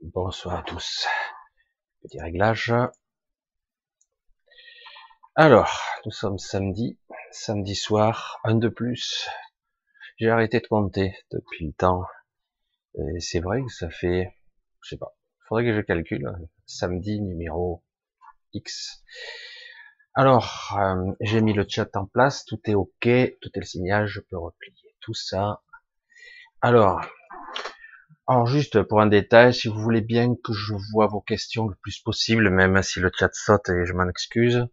bonsoir. À tous. Petit réglage. Alors, nous sommes samedi, samedi soir, un de plus. J'ai arrêté de compter depuis le temps. C'est vrai que ça fait, je sais pas, faudrait que je calcule, samedi numéro X. Alors, euh, j'ai mis le chat en place, tout est ok, tout est le signal, je peux replier tout ça. Alors, alors juste pour un détail, si vous voulez bien que je vois vos questions le plus possible, même si le chat saute et je m'en excuse,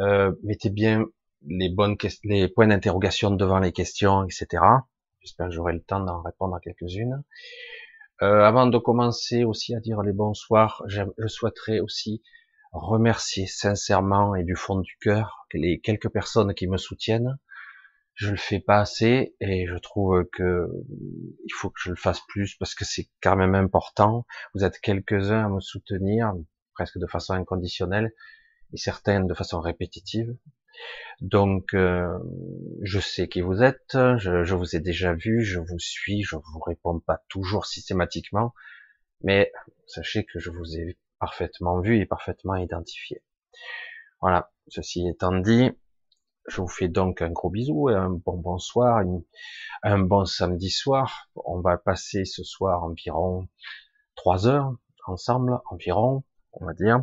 euh, mettez bien les bonnes les points d'interrogation devant les questions, etc. J'espère que j'aurai le temps d'en répondre à quelques-unes. Euh, avant de commencer aussi à dire les bonsoirs, je souhaiterais aussi remercier sincèrement et du fond du cœur les quelques personnes qui me soutiennent. Je le fais pas assez et je trouve que il faut que je le fasse plus parce que c'est quand même important. Vous êtes quelques-uns à me soutenir presque de façon inconditionnelle et certains de façon répétitive. Donc, euh, je sais qui vous êtes, je, je, vous ai déjà vu, je vous suis, je vous réponds pas toujours systématiquement, mais sachez que je vous ai parfaitement vu et parfaitement identifié. Voilà, ceci étant dit, je vous fais donc un gros bisou, et un bon bonsoir, un bon samedi soir. On va passer ce soir environ trois heures ensemble, environ, on va dire.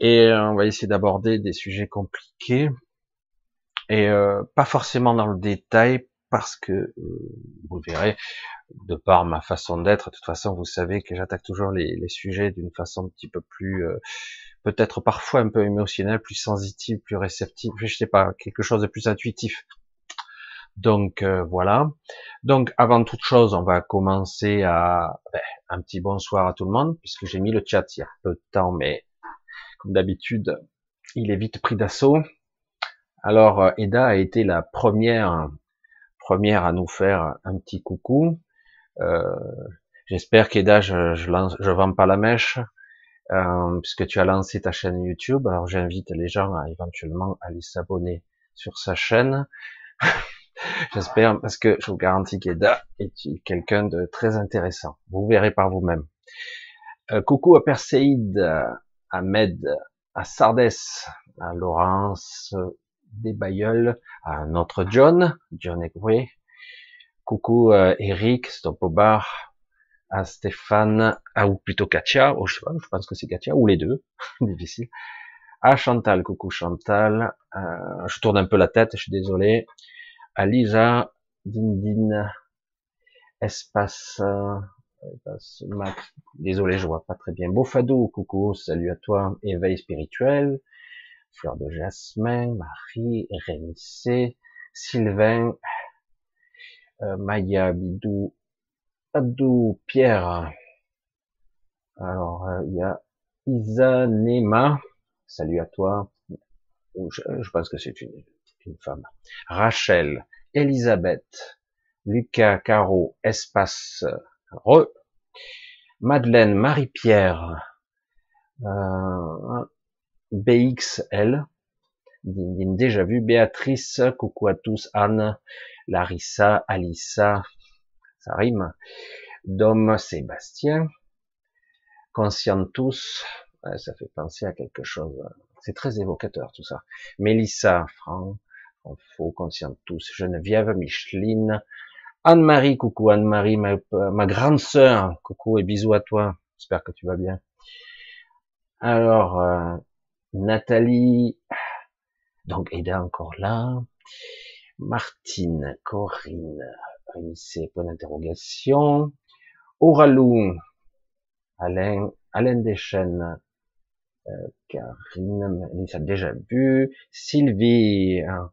Et on va essayer d'aborder des sujets compliqués et euh, pas forcément dans le détail parce que euh, vous verrez de par ma façon d'être, de toute façon, vous savez que j'attaque toujours les, sujets d'une façon un petit peu plus, euh, peut-être parfois un peu émotionnelle, plus sensitive, plus réceptive, je sais pas, quelque chose de plus intuitif. Donc euh, voilà. Donc avant toute chose, on va commencer à ben, un petit bonsoir à tout le monde, puisque j'ai mis le chat il y a peu de temps, mais comme d'habitude, il est vite pris d'assaut. Alors euh, Eda a été la première première à nous faire un petit coucou. Euh, J'espère qu'Eda, je, je, je vends pas la mèche, euh, puisque tu as lancé ta chaîne YouTube. Alors j'invite les gens à éventuellement aller s'abonner sur sa chaîne. J'espère, parce que je vous garantis qu'Eda est quelqu'un de très intéressant. Vous verrez par vous-même. Euh, coucou à Perséide, à Ahmed, à Sardès, à Laurence, des Bayeul, à notre John, John Egwe, coucou euh, Eric, Stopobar, à Stéphane, à, ou plutôt Katia, oh, je je pense que c'est Katia, ou les deux, difficile, à Chantal, coucou Chantal, euh, je tourne un peu la tête, je suis désolé, à Lisa, Dindin, Espace, euh, Max, désolé, je vois pas très bien, Bofado, coucou, salut à toi, éveil spirituel, Fleur de Jasmin, Marie, Rémi C, Sylvain, euh, Maya, Bidou, Pierre. Alors, euh, il y a Isa Nema. Salut à toi. Je, pense que c'est une, une, femme. Rachel, Elisabeth, Lucas, Caro, Espace, Re, Madeleine, Marie-Pierre, euh, BXL, déjà vu, Béatrice, coucou à tous, Anne, Larissa, Alissa, ça rime, Dom, Sébastien, Conscient tous, ça fait penser à quelque chose, c'est très évocateur tout ça, Mélissa, Franck, Faux, Conscient tous, Geneviève, Micheline, Anne-Marie, coucou. Anne-Marie, ma, ma grande sœur, coucou et bisous à toi, j'espère que tu vas bien. Alors, euh, Nathalie, donc Eda encore là, Martine, Corinne, c'est point d'interrogation, Auralou, Alain, Alain Deschênes, euh, Karine, déjà vu, Sylvie, hein,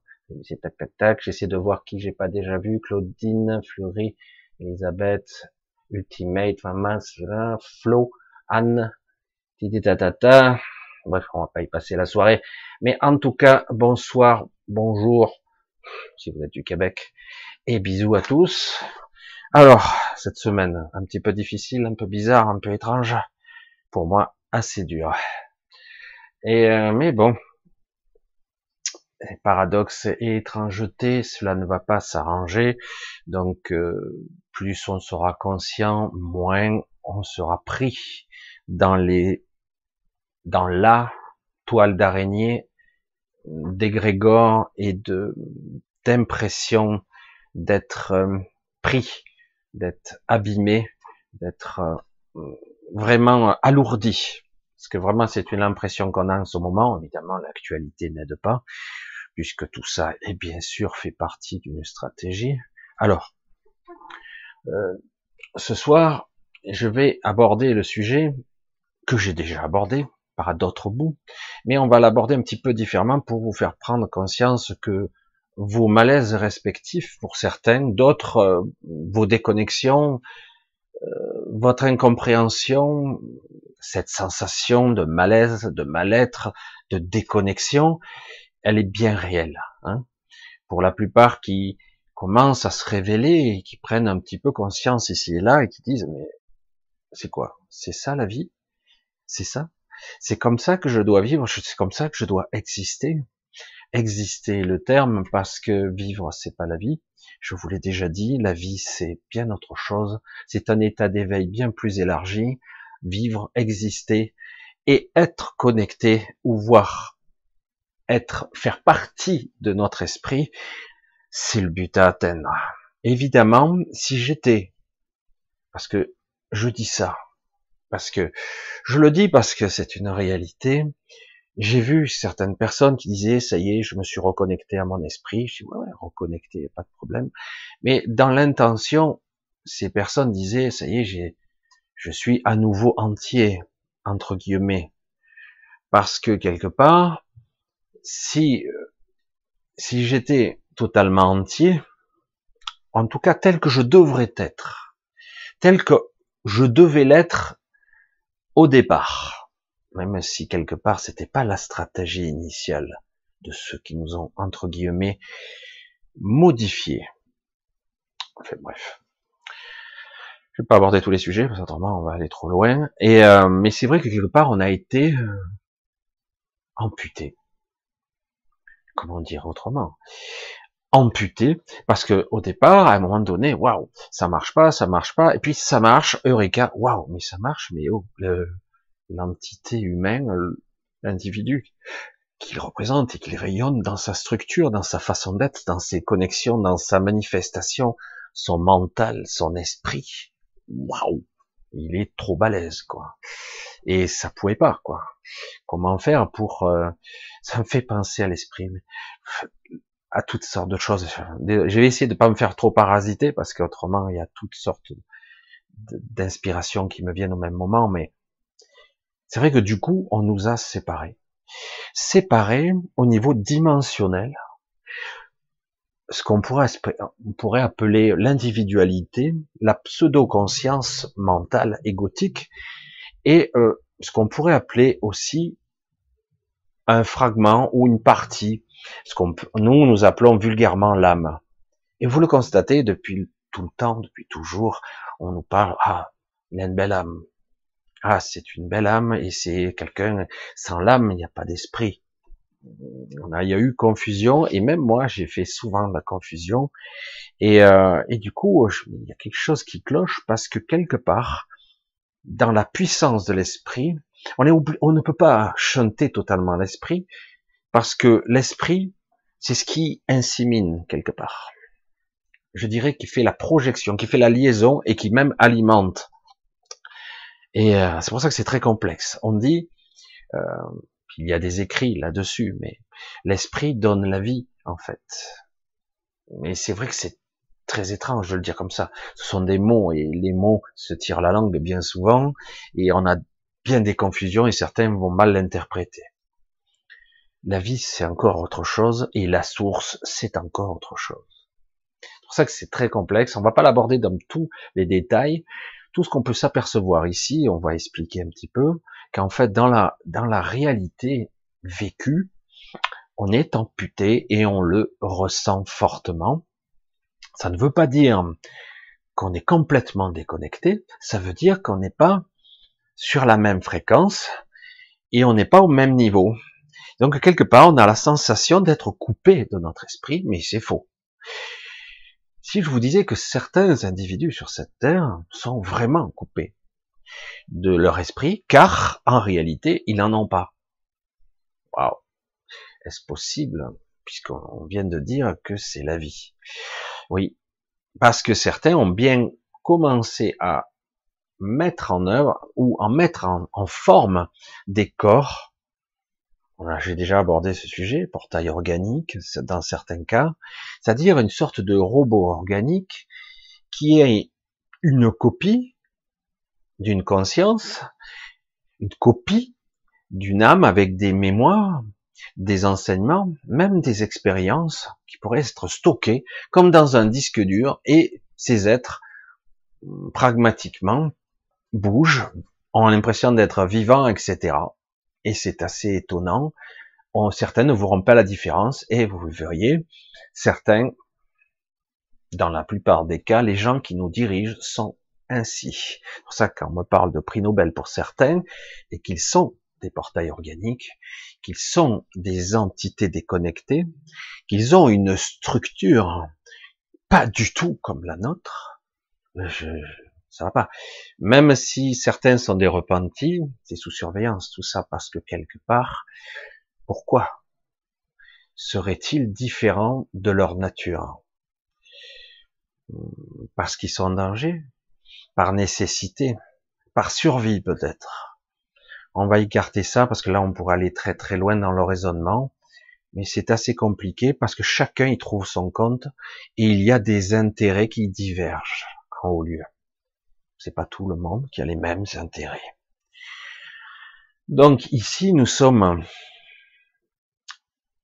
tac tac tac, j'essaie de voir qui j'ai pas déjà vu, Claudine, Fleury, Elisabeth, Ultimate, Maman, Flo, Anne, Titi Tata, Bref, on va pas y passer la soirée. Mais en tout cas, bonsoir, bonjour, si vous êtes du Québec, et bisous à tous. Alors, cette semaine, un petit peu difficile, un peu bizarre, un peu étrange, pour moi, assez dur. Et euh, mais bon, paradoxe et étrangeté, cela ne va pas s'arranger. Donc, euh, plus on sera conscient, moins on sera pris dans les, dans la toile d'araignée d'égrégore et de, d'impression d'être euh, pris, d'être abîmé, d'être euh, vraiment alourdi. Parce que vraiment, c'est une impression qu'on a en ce moment. Évidemment, l'actualité n'aide pas, puisque tout ça, est bien sûr, fait partie d'une stratégie. Alors, euh, ce soir, je vais aborder le sujet que j'ai déjà abordé par d'autres bouts, mais on va l'aborder un petit peu différemment pour vous faire prendre conscience que vos malaises respectifs pour certains, d'autres euh, vos déconnexions, euh, votre incompréhension, cette sensation de malaise, de mal-être, de déconnexion, elle est bien réelle. Hein. Pour la plupart qui commencent à se révéler et qui prennent un petit peu conscience ici et là et qui disent mais c'est quoi? C'est ça la vie? C'est ça? C'est comme ça que je dois vivre? C'est comme ça que je dois exister? Exister le terme parce que vivre c'est pas la vie. Je vous l'ai déjà dit, la vie c'est bien autre chose. C'est un état d'éveil bien plus élargi. Vivre, exister et être connecté ou voir être, faire partie de notre esprit, c'est le but à atteindre. Évidemment, si j'étais, parce que je dis ça, parce que je le dis parce que c'est une réalité, j'ai vu certaines personnes qui disaient, ça y est, je me suis reconnecté à mon esprit. Je dis, ouais, ouais, reconnecté, pas de problème. Mais dans l'intention, ces personnes disaient, ça y est, je suis à nouveau entier, entre guillemets. Parce que quelque part, si, euh, si j'étais totalement entier, en tout cas tel que je devrais être, tel que je devais l'être au départ, même si quelque part c'était pas la stratégie initiale de ceux qui nous ont entre guillemets modifié. Enfin bref, je vais pas aborder tous les sujets parce qu'autrement on va aller trop loin. Et euh, mais c'est vrai que quelque part on a été euh, amputé. Comment dire autrement? Amputé parce que au départ, à un moment donné, waouh, ça marche pas, ça marche pas, et puis ça marche, eureka, waouh, mais ça marche, mais oh, l'entité humaine, l'individu qu'il représente et qu'il rayonne dans sa structure, dans sa façon d'être, dans ses connexions, dans sa manifestation, son mental, son esprit, waouh, il est trop balèze, quoi. Et ça pouvait pas, quoi. Comment faire pour... Euh, ça me fait penser à l'esprit à toutes sortes de choses. Je vais essayer de pas me faire trop parasiter parce qu'autrement il y a toutes sortes d'inspirations qui me viennent au même moment, mais c'est vrai que du coup on nous a séparés. Séparés au niveau dimensionnel, ce qu'on pourrait, on pourrait appeler l'individualité, la pseudo-conscience mentale égotique, et euh, ce qu'on pourrait appeler aussi un fragment ou une partie ce qu'on nous nous appelons vulgairement l'âme. Et vous le constatez depuis tout le temps, depuis toujours, on nous parle ah il a une belle âme, ah c'est une belle âme et c'est quelqu'un sans l'âme il n'y a pas d'esprit. Il y a eu confusion et même moi j'ai fait souvent la confusion et, euh, et du coup il y a quelque chose qui cloche parce que quelque part dans la puissance de l'esprit on, ne peut pas chanter totalement l'esprit parce que l'esprit, c'est ce qui insémine quelque part. Je dirais qu'il fait la projection, qui fait la liaison et qui même alimente. Et euh, c'est pour ça que c'est très complexe. On dit, euh, il y a des écrits là-dessus, mais l'esprit donne la vie, en fait. Mais c'est vrai que c'est très étrange de le dire comme ça. Ce sont des mots et les mots se tirent la langue bien souvent et on a bien des confusions et certains vont mal l'interpréter. La vie, c'est encore autre chose, et la source, c'est encore autre chose. C'est pour ça que c'est très complexe. On va pas l'aborder dans tous les détails. Tout ce qu'on peut s'apercevoir ici, on va expliquer un petit peu, qu'en fait, dans la, dans la réalité vécue, on est amputé et on le ressent fortement. Ça ne veut pas dire qu'on est complètement déconnecté, ça veut dire qu'on n'est pas sur la même fréquence et on n'est pas au même niveau. Donc quelque part, on a la sensation d'être coupé de notre esprit, mais c'est faux. Si je vous disais que certains individus sur cette terre sont vraiment coupés de leur esprit, car en réalité, ils n'en ont pas. Waouh. Est-ce possible? Puisqu'on vient de dire que c'est la vie? Oui. Parce que certains ont bien commencé à mettre en œuvre ou en mettre en, forme des corps. J'ai déjà abordé ce sujet, portail organique dans certains cas, c'est-à-dire une sorte de robot organique qui est une copie d'une conscience, une copie d'une âme avec des mémoires, des enseignements, même des expériences qui pourraient être stockées comme dans un disque dur et ces êtres pragmatiquement bougent, ont l'impression d'être vivants, etc. Et c'est assez étonnant. certains ne verront pas la différence et vous verriez, certains, dans la plupart des cas, les gens qui nous dirigent sont ainsi. C'est pour ça qu'on me parle de prix Nobel pour certains et qu'ils sont des portails organiques, qu'ils sont des entités déconnectées, qu'ils ont une structure pas du tout comme la nôtre. Ça va pas. Même si certains sont des repentis, c'est sous surveillance, tout ça parce que quelque part, pourquoi seraient-ils différents de leur nature? Parce qu'ils sont en danger, par nécessité, par survie peut-être. On va écarter ça parce que là on pourrait aller très très loin dans le raisonnement, mais c'est assez compliqué parce que chacun y trouve son compte et il y a des intérêts qui divergent en haut lieu. C'est pas tout le monde qui a les mêmes intérêts. Donc ici, nous sommes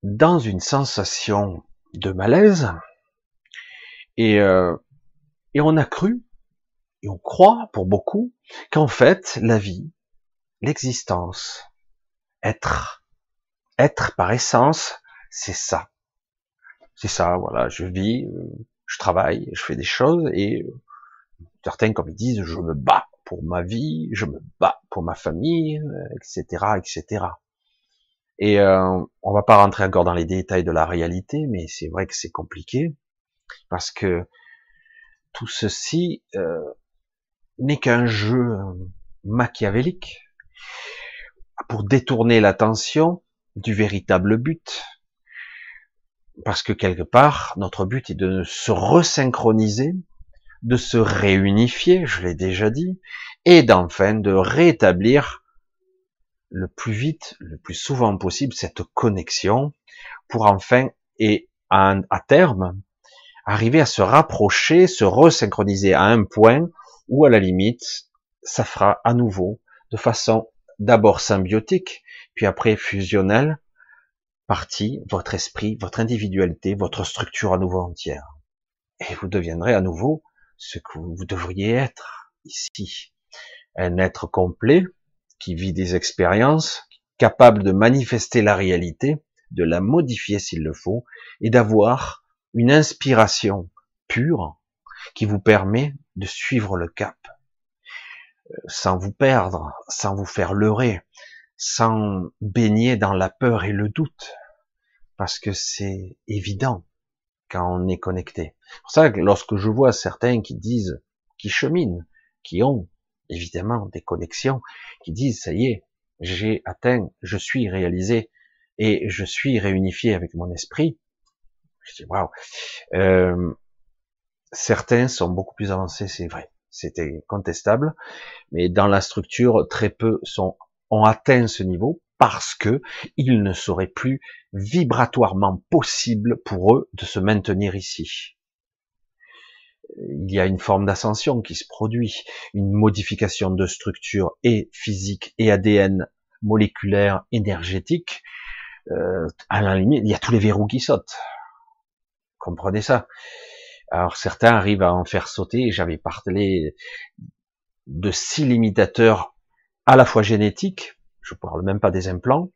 dans une sensation de malaise et, euh, et on a cru et on croit pour beaucoup qu'en fait la vie, l'existence, être, être par essence, c'est ça. C'est ça, voilà, je vis, euh, je travaille, je fais des choses et Certains, comme ils disent, je me bats pour ma vie, je me bats pour ma famille, etc., etc. Et euh, on va pas rentrer encore dans les détails de la réalité, mais c'est vrai que c'est compliqué parce que tout ceci euh, n'est qu'un jeu machiavélique pour détourner l'attention du véritable but. Parce que quelque part, notre but est de se resynchroniser de se réunifier, je l'ai déjà dit, et d'enfin de rétablir le plus vite, le plus souvent possible cette connexion pour enfin et à, terme arriver à se rapprocher, se resynchroniser à un point où à la limite ça fera à nouveau de façon d'abord symbiotique, puis après fusionnelle, partie votre esprit, votre individualité, votre structure à nouveau entière. Et vous deviendrez à nouveau ce que vous devriez être ici. Un être complet qui vit des expériences, capable de manifester la réalité, de la modifier s'il le faut, et d'avoir une inspiration pure qui vous permet de suivre le cap, euh, sans vous perdre, sans vous faire leurrer, sans baigner dans la peur et le doute, parce que c'est évident quand on est connecté. C'est pour ça que lorsque je vois certains qui disent, qui cheminent, qui ont évidemment des connexions, qui disent, ça y est, j'ai atteint, je suis réalisé et je suis réunifié avec mon esprit, je dis, waouh, euh, certains sont beaucoup plus avancés, c'est vrai, c'était contestable, mais dans la structure, très peu sont, ont atteint ce niveau parce que il ne serait plus vibratoirement possible pour eux de se maintenir ici. Il y a une forme d'ascension qui se produit, une modification de structure et physique et ADN moléculaire énergétique. Euh, il y a tous les verrous qui sautent. Comprenez ça? Alors certains arrivent à en faire sauter. J'avais parlé de six limitateurs à la fois génétiques je parle même pas des implants,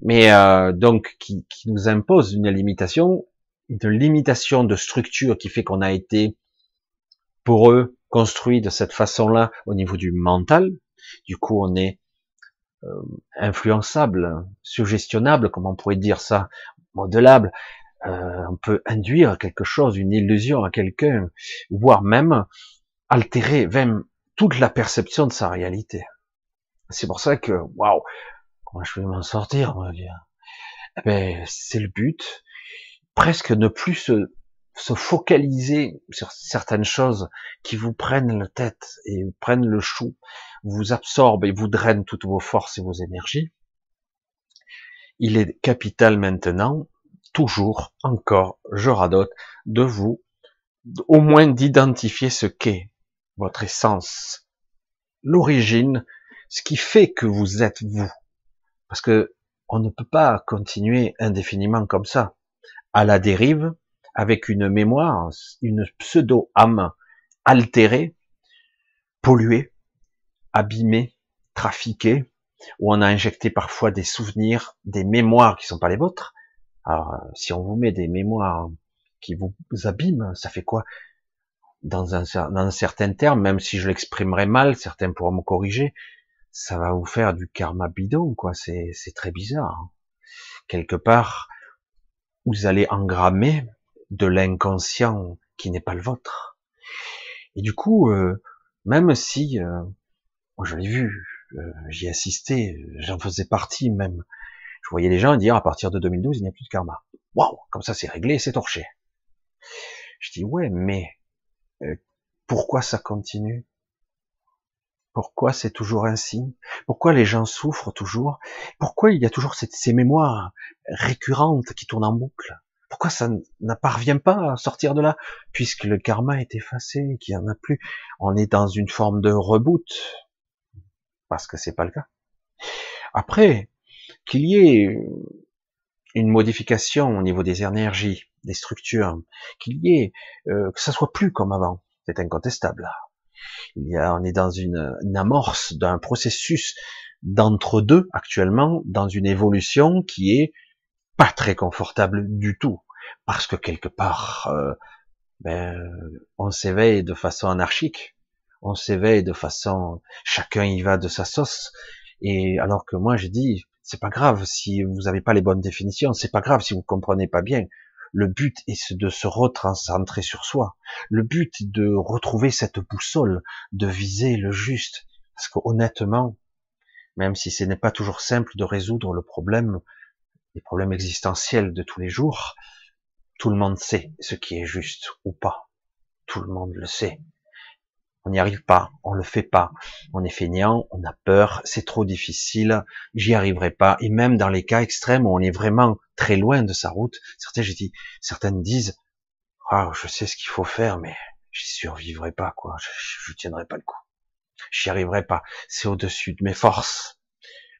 mais euh, donc qui, nous impose une limitation, une limitation de structure qui fait qu'on a été pour eux construit de cette façon-là au niveau du mental. Du coup, on est euh, influençable, suggestionnable, comme on pourrait dire ça, modelable. euh, on peut induire quelque chose, une illusion à quelqu'un, voire même altérer même toute la perception de sa réalité. C'est pour ça que, waouh, comment je vais m'en sortir, on va dire. C'est le but. Presque ne plus se, se focaliser sur certaines choses qui vous prennent la tête et prennent le chou, vous absorbent et vous drainent toutes vos forces et vos énergies. Il est capital maintenant, toujours, encore, je radote, de vous, au moins d'identifier ce qu'est votre essence, l'origine, ce qui fait que vous êtes vous. Parce que on ne peut pas continuer indéfiniment comme ça, à la dérive, avec une mémoire, une pseudo-âme altérée, polluée, abîmée, trafiquée, où on a injecté parfois des souvenirs, des mémoires qui sont pas les vôtres. Alors, si on vous met des mémoires qui vous abîment, ça fait quoi? Dans un, dans un certain terme, même si je l'exprimerai mal, certains pourront me corriger, ça va vous faire du karma bidon, quoi. C'est, très bizarre. Hein. Quelque part, vous allez engrammer de l'inconscient qui n'est pas le vôtre. Et du coup, euh, même si, euh, moi je l'ai vu, euh, j'y assisté, j'en faisais partie même. Je voyais les gens dire à partir de 2012 il n'y a plus de karma. Waouh, comme ça c'est réglé, c'est torché. Je dis ouais, mais euh, pourquoi ça continue? Pourquoi c'est toujours ainsi Pourquoi les gens souffrent toujours? Pourquoi il y a toujours ces mémoires récurrentes qui tournent en boucle? Pourquoi ça n'apparvient pas à sortir de là? Puisque le karma est effacé, qu'il n'y en a plus. On est dans une forme de reboot parce que c'est pas le cas. Après, qu'il y ait une modification au niveau des énergies, des structures, qu'il y ait, euh, que ça soit plus comme avant, c'est incontestable. Il y a, on est dans une, une amorce d'un processus d'entre-deux actuellement, dans une évolution qui est pas très confortable du tout, parce que quelque part, euh, ben, on s'éveille de façon anarchique, on s'éveille de façon, chacun y va de sa sauce. Et alors que moi, j'ai dit, c'est pas grave si vous n'avez pas les bonnes définitions, c'est pas grave si vous comprenez pas bien. Le but est de se recentrer sur soi. Le but est de retrouver cette boussole, de viser le juste. Parce que honnêtement, même si ce n'est pas toujours simple de résoudre le problème, les problèmes existentiels de tous les jours, tout le monde sait ce qui est juste ou pas. Tout le monde le sait on n'y arrive pas, on le fait pas, on est feignant, on a peur, c'est trop difficile, j'y arriverai pas. Et même dans les cas extrêmes où on est vraiment très loin de sa route, certains, j'ai certaines disent, ah, je sais ce qu'il faut faire, mais j'y survivrai pas, quoi, je, je tiendrai pas le coup, j'y arriverai pas, c'est au-dessus de mes forces.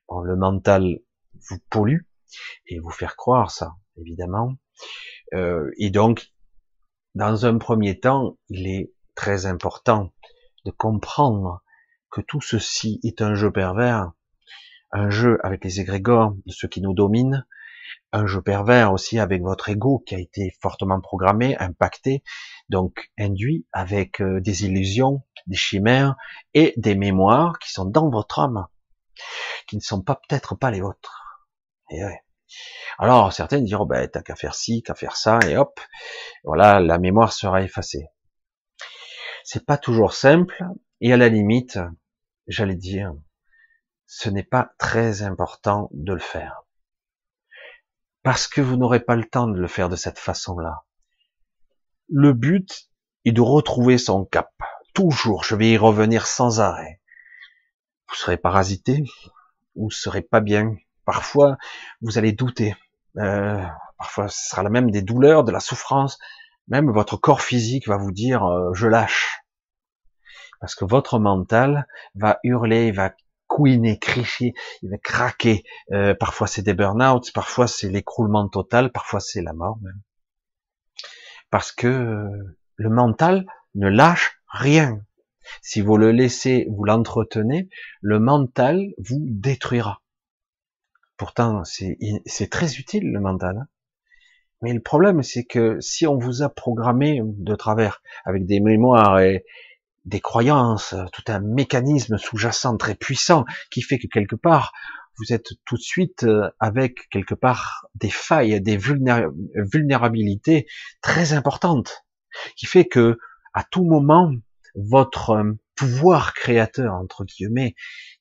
Bon, le mental vous pollue et vous faire croire ça, évidemment. Euh, et donc, dans un premier temps, il est très important de comprendre que tout ceci est un jeu pervers, un jeu avec les égrégores de ceux qui nous dominent, un jeu pervers aussi avec votre ego qui a été fortement programmé, impacté, donc induit avec euh, des illusions, des chimères et des mémoires qui sont dans votre âme, qui ne sont pas peut-être pas les vôtres. Et Alors certains diront, ben, t'as qu'à faire ci, qu'à faire ça, et hop, voilà, la mémoire sera effacée. C'est pas toujours simple, et à la limite, j'allais dire, ce n'est pas très important de le faire. Parce que vous n'aurez pas le temps de le faire de cette façon-là. Le but est de retrouver son cap. Toujours, je vais y revenir sans arrêt. Vous serez parasité, vous serez pas bien. Parfois, vous allez douter. Euh, parfois, ce sera la même des douleurs, de la souffrance, même votre corps physique va vous dire euh, je lâche. Parce que votre mental va hurler, va couiner, crier, il va craquer. Euh, parfois c'est des burn-out, parfois c'est l'écroulement total, parfois c'est la mort même. Parce que euh, le mental ne lâche rien. Si vous le laissez, vous l'entretenez, le mental vous détruira. Pourtant, c'est très utile le mental. Mais le problème, c'est que si on vous a programmé de travers avec des mémoires et des croyances, tout un mécanisme sous-jacent très puissant qui fait que quelque part, vous êtes tout de suite euh, avec quelque part des failles, des vulnérabilités très importantes, qui fait que à tout moment votre euh, pouvoir créateur entre guillemets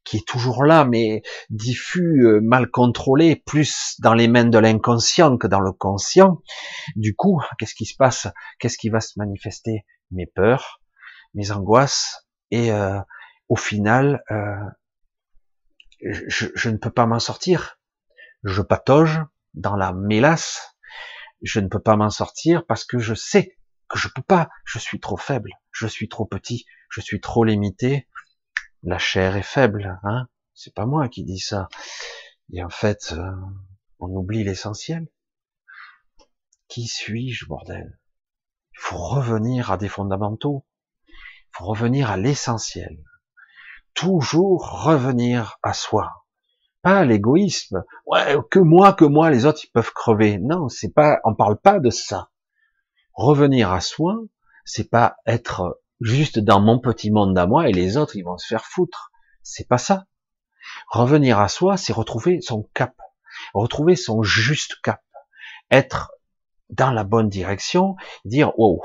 qui est toujours là mais diffus euh, mal contrôlé plus dans les mains de l'inconscient que dans le conscient. Du coup qu'est-ce qui se passe? Qu'est-ce qui va se manifester? Mes peurs mes angoisses et euh, au final je, je, ne peux pas m'en sortir. Je patauge dans la mélasse. Je ne peux pas m'en sortir parce que je sais que je peux pas je suis trop faible je suis trop petit, je suis trop limité, la chair est faible, hein C'est pas moi qui dis ça. Et en fait, euh, on oublie l'essentiel. Qui suis-je, bordel? Il faut revenir à des fondamentaux. Il faut revenir à l'essentiel. Toujours revenir à soi. Pas l'égoïsme. Ouais, que moi, que moi, les autres, ils peuvent crever. Non, c'est pas, on parle pas de ça. Revenir à soi, c'est pas être juste dans mon petit monde à moi et les autres ils vont se faire foutre. C'est pas ça. Revenir à soi, c'est retrouver son cap, retrouver son juste cap, être dans la bonne direction, dire oh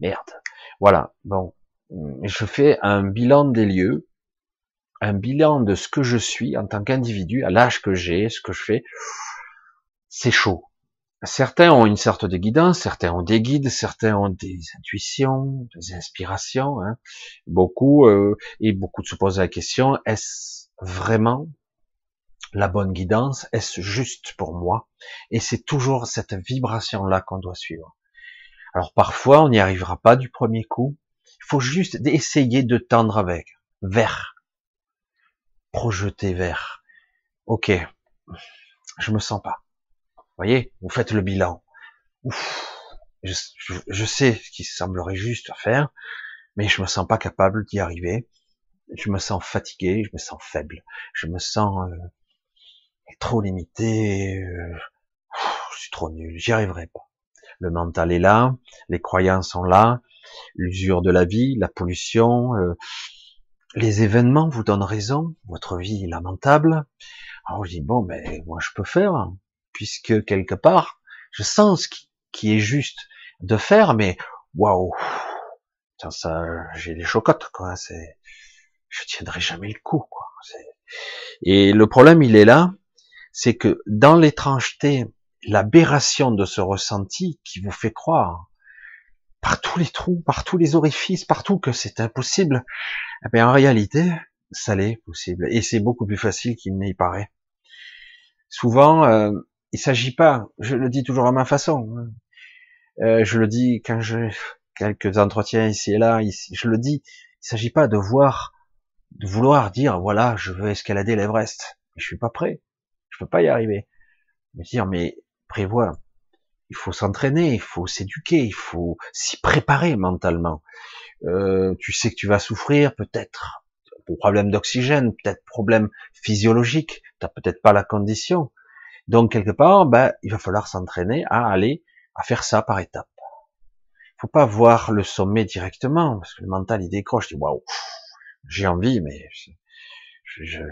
merde. Voilà. Bon, je fais un bilan des lieux, un bilan de ce que je suis en tant qu'individu, à l'âge que j'ai, ce que je fais. C'est chaud. Certains ont une sorte de guidance, certains ont des guides, certains ont des intuitions, des inspirations. Hein. Beaucoup euh, et beaucoup se posent la question est-ce vraiment la bonne guidance? Est-ce juste pour moi? Et c'est toujours cette vibration-là qu'on doit suivre. Alors parfois, on n'y arrivera pas du premier coup. Il faut juste essayer de tendre avec, vers, projeter vers. Ok, je me sens pas voyez, vous faites le bilan. je, sais ce qui semblerait juste à faire, mais je me sens pas capable d'y arriver. Je me sens fatigué, je me sens faible, je me sens euh, trop limité. Euh, je suis trop nul, j'y arriverai pas. Le mental est là, les croyances sont là, l'usure de la vie, la pollution, euh, les événements vous donnent raison, votre vie est lamentable. Alors je dis bon, ben moi je peux faire puisque quelque part, je sens ce qui, est juste de faire, mais waouh, ça, j'ai des chocottes, quoi. C'est, je tiendrai jamais le coup, quoi. Et le problème, il est là, c'est que dans l'étrangeté, l'aberration de ce ressenti qui vous fait croire par tous les trous, par tous les orifices, partout que c'est impossible, eh en réalité, ça l'est possible. Et c'est beaucoup plus facile qu'il n'y paraît. Souvent, euh, il s'agit pas, je le dis toujours à ma façon, hein. euh, je le dis quand j'ai quelques entretiens ici et là, je le dis, il s'agit pas de voir, de vouloir dire, voilà, je veux escalader l'Everest, je suis pas prêt, je peux pas y arriver. Me dire, mais prévois, il faut s'entraîner, il faut s'éduquer, il faut s'y préparer mentalement. Euh, tu sais que tu vas souffrir, peut-être problème d'oxygène, peut-être problème physiologique, t'as peut-être pas la condition, donc quelque part, ben, il va falloir s'entraîner à aller à faire ça par étapes. Faut pas voir le sommet directement, parce que le mental il décroche, il dit waouh, j'ai envie, mais je, je,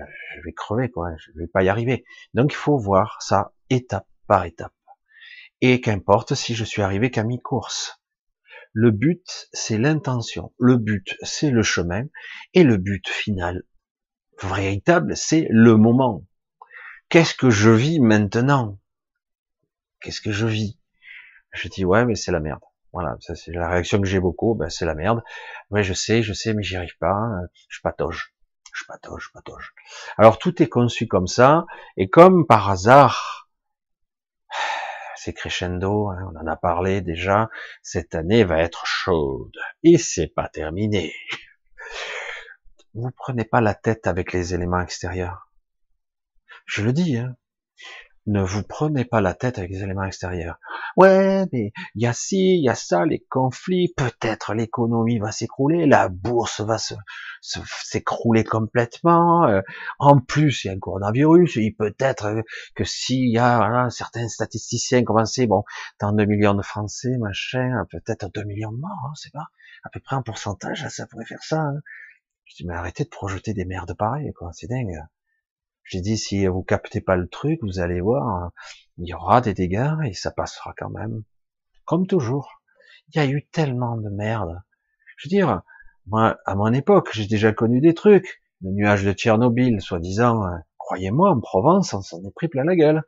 vais crever quoi, je vais pas y arriver. Donc il faut voir ça étape par étape. Et qu'importe si je suis arrivé qu'à mi-course. Le but, c'est l'intention. Le but, c'est le chemin. Et le but final, véritable, c'est le moment. Qu'est-ce que je vis maintenant? Qu'est-ce que je vis? Je dis ouais, mais c'est la merde. Voilà, ça c'est la réaction que j'ai beaucoup. Ben c'est la merde. Ouais, je sais, je sais, mais j'y arrive pas. Je patauge, je patauge, je patauge. Alors tout est conçu comme ça, et comme par hasard, c'est crescendo. Hein, on en a parlé déjà. Cette année va être chaude, et c'est pas terminé. Vous prenez pas la tête avec les éléments extérieurs. Je le dis, hein. Ne vous prenez pas la tête avec les éléments extérieurs. Ouais, mais il y a ci, il y a ça, les conflits, peut-être l'économie va s'écrouler, la bourse va s'écrouler complètement. Euh, en plus, il y a un coronavirus, et peut-être que s'il y a certains statisticiens commencé, bon, dans 2 millions de Français, machin, peut-être 2 millions de morts, hein, c'est pas, à peu près un pourcentage, ça pourrait faire ça. Hein. Je dis, mais arrêtez de projeter des merdes pareilles, quoi, c'est dingue J'ai dit, si vous captez pas le truc, vous allez voir, il y aura des dégâts et ça passera quand même. Comme toujours. Il y a eu tellement de merde. Je veux dire, moi, à mon époque, j'ai déjà connu des trucs. Le nuage de Tchernobyl, soi-disant, euh, croyez-moi, en Provence, on s'en est pris plein la gueule.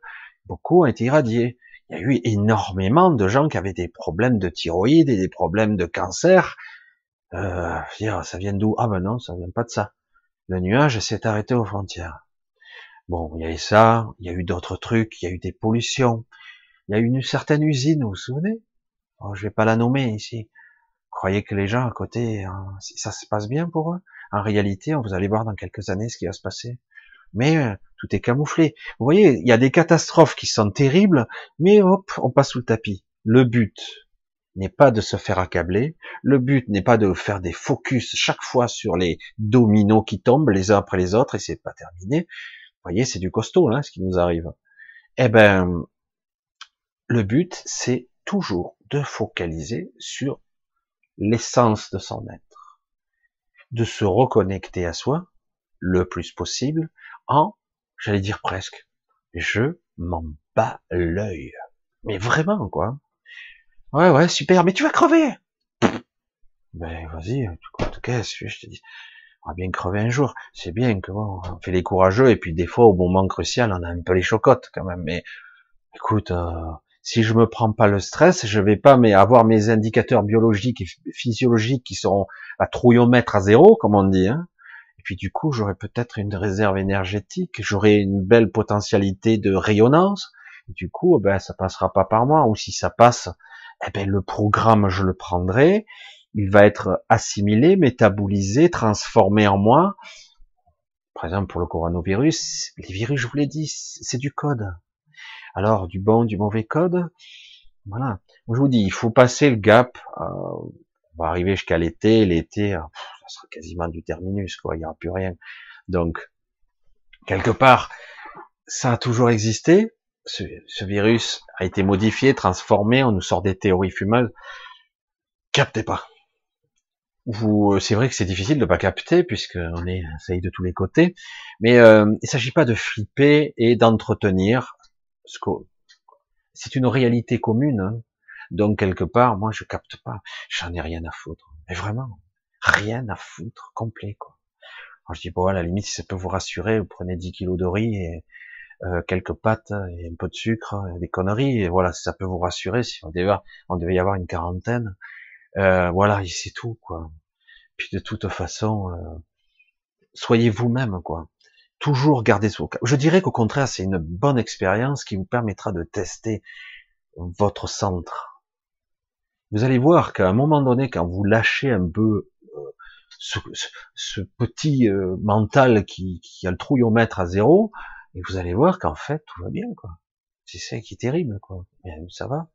Beaucoup ont été irradiés. Il y a eu énormément de gens qui avaient des problèmes de thyroïde et des problèmes de cancer. Euh, dire, ça vient d'où? Ah ben non, ça vient pas de ça. Le nuage s'est arrêté aux frontières. Bon, il y a eu ça, il y a eu d'autres trucs, il y a eu des pollutions, il y a eu une certaine usine, vous vous souvenez? Oh, Je vais pas la nommer ici. Croyez que les gens à côté, hein, ça se passe bien pour eux? En réalité, vous allez voir dans quelques années ce qui va se passer. Mais euh, tout est camouflé. Vous voyez, il y a des catastrophes qui sont terribles, mais hop, on passe sous le tapis. Le but n'est pas de se faire accabler. Le but n'est pas de faire des focus chaque fois sur les dominos qui tombent les uns après les autres et c'est pas terminé. Voyez, c'est du costaud, là, ce qui nous arrive. Eh ben, le but, c'est toujours de focaliser sur l'essence de son être, de se reconnecter à soi le plus possible en, j'allais dire presque, je m'en bats l'œil. Mais vraiment, quoi. Ouais, ouais, super, mais tu vas crever! Ben, vas-y, en tout cas, je te dis, on va bien crever un jour. C'est bien que bon, on fait les courageux et puis des fois au moment crucial, on a un peu les chocottes quand même. Mais écoute, euh, si je me prends pas le stress, je vais pas mais avoir mes indicateurs biologiques et physiologiques qui seront à trouillomètre à zéro, comme on dit. Hein. Et puis du coup, j'aurai peut-être une réserve énergétique, j'aurai une belle potentialité de rayonnance. Et du coup, ben ça passera pas par moi. Ou si ça passe, eh ben le programme je le prendrai il va être assimilé, métabolisé, transformé en moi. Par exemple, pour le coronavirus, les virus, je vous l'ai dit, c'est du code. Alors, du bon, du mauvais code, voilà. Je vous dis, il faut passer le gap. Euh, on va arriver jusqu'à l'été. L'été, euh, ça sera quasiment du terminus, quoi. Il n'y aura plus rien. Donc, quelque part, ça a toujours existé. Ce, ce, virus a été modifié, transformé. On nous sort des théories fumeuses. Captez pas vous, euh, c'est vrai que c'est difficile de pas capter puisque on est ça de tous les côtés, mais euh, il s'agit pas de flipper et d'entretenir ce c'est une réalité commune. Hein. Donc quelque part, moi je capte pas, j'en ai rien à foutre, mais vraiment rien à foutre, complet quoi. Alors, je dis bon à la limite si ça peut vous rassurer, vous prenez 10 kilos de riz et euh, quelques pâtes et un peu de sucre, des conneries, et voilà, si ça peut vous rassurer, si on devait, on devait y avoir une quarantaine, euh, voilà, c'est tout, quoi. Puis de toute façon, euh, soyez vous-même, quoi. Toujours gardez ce Je dirais qu'au contraire, c'est une bonne expérience qui vous permettra de tester votre centre. Vous allez voir qu'à un moment donné, quand vous lâchez un peu euh, ce, ce, petit mental qui, qui a le trouillomètre à zéro, et vous allez voir qu'en fait, tout va bien, quoi. C'est ça qui est terrible, quoi. Mais ça va.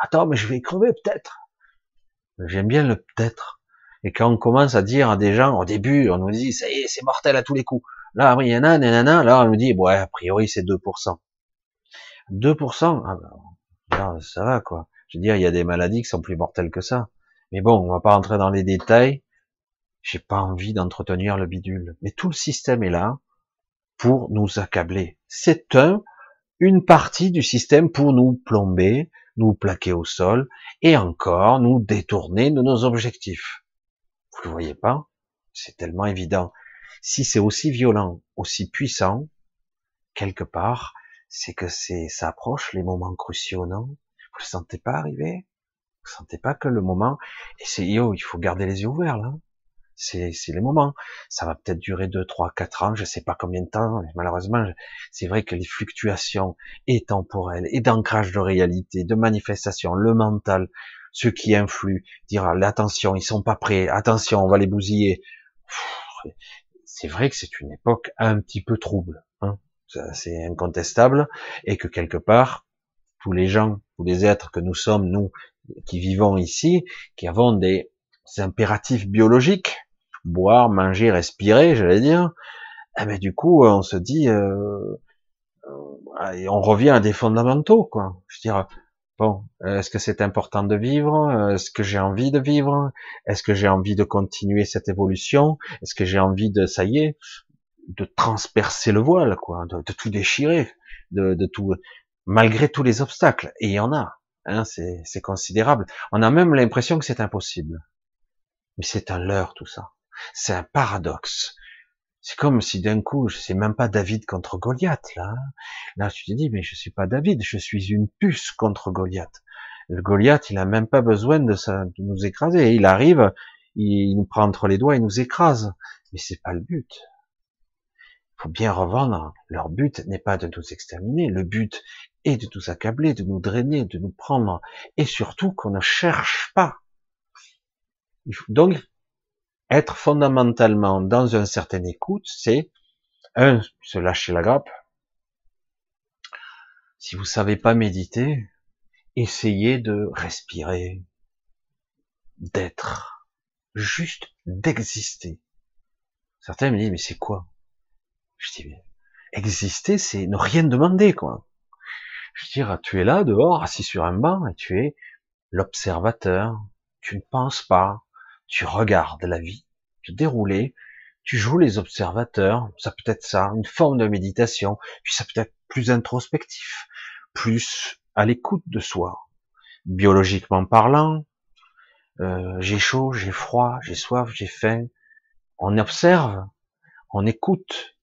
Attends, mais je vais crever peut-être. J'aime bien le peut-être. Et quand on commence à dire à des gens, au début, on nous dit, ça y est, c'est mortel à tous les coups. Là, il y en a, nanana, là, on nous dit, a priori, c'est 2%. 2%, ah ben, ça va, quoi. Je veux dire, il y a des maladies qui sont plus mortelles que ça. Mais bon, on va pas rentrer dans les détails. J'ai pas envie d'entretenir le bidule. Mais tout le système est là pour nous accabler. C'est un, une partie du système pour nous plomber, nous plaquer au sol et encore nous détourner de nos objectifs. Vous le voyez pas C'est tellement évident. Si c'est aussi violent, aussi puissant, quelque part, c'est que c'est ça approche les moments cruciaux, non? Vous le sentez pas arriver? Vous sentez pas que le moment et c'est yo, il faut garder les yeux ouverts là c'est les moments. Ça va peut-être durer 2, 3, 4 ans, je sais pas combien de temps. Malheureusement, c'est vrai que les fluctuations et temporelles et d'ancrage de réalité, de manifestation, le mental, ce qui influe, dire l'attention, ils sont pas prêts, attention, on va les bousiller. C'est vrai que c'est une époque un petit peu trouble, hein. c'est incontestable, et que quelque part, tous les gens, tous les êtres que nous sommes, nous, qui vivons ici, qui avons des impératifs biologiques, boire, manger, respirer, j'allais dire, eh ben, du coup, on se dit, euh, euh, on revient à des fondamentaux, quoi. Je veux dire, bon, est-ce que c'est important de vivre? Est-ce que j'ai envie de vivre? Est-ce que j'ai envie de continuer cette évolution? Est-ce que j'ai envie de, ça y est, de transpercer le voile, quoi, de, tout déchirer, de, de, tout, malgré tous les obstacles? Et il y en a, hein, c'est considérable. On a même l'impression que c'est impossible. Mais c'est un leurre tout ça. C'est un paradoxe. C'est comme si d'un coup, je sais même pas David contre Goliath, là. Là, tu te dis, mais je suis pas David, je suis une puce contre Goliath. Le Goliath, il a même pas besoin de, de nous écraser. Il arrive, il nous prend entre les doigts et nous écrase. Mais c'est pas le but. Il faut bien revendre. Leur but n'est pas de nous exterminer. Le but est de nous accabler, de nous drainer, de nous prendre. Et surtout qu'on ne cherche pas. Donc, être fondamentalement dans une certaine écoute, c'est un, se lâcher la grappe. Si vous savez pas méditer, essayez de respirer, d'être, juste d'exister. Certains me disent, mais c'est quoi? Je dis, mais exister, c'est ne rien demander, quoi. Je veux dire, tu es là, dehors, assis sur un banc, et tu es l'observateur. Tu ne penses pas, tu regardes la vie te dérouler, tu joues les observateurs, ça peut être ça, une forme de méditation, puis ça peut être plus introspectif, plus à l'écoute de soi, biologiquement parlant, euh, j'ai chaud, j'ai froid, j'ai soif, j'ai faim, on observe, on écoute,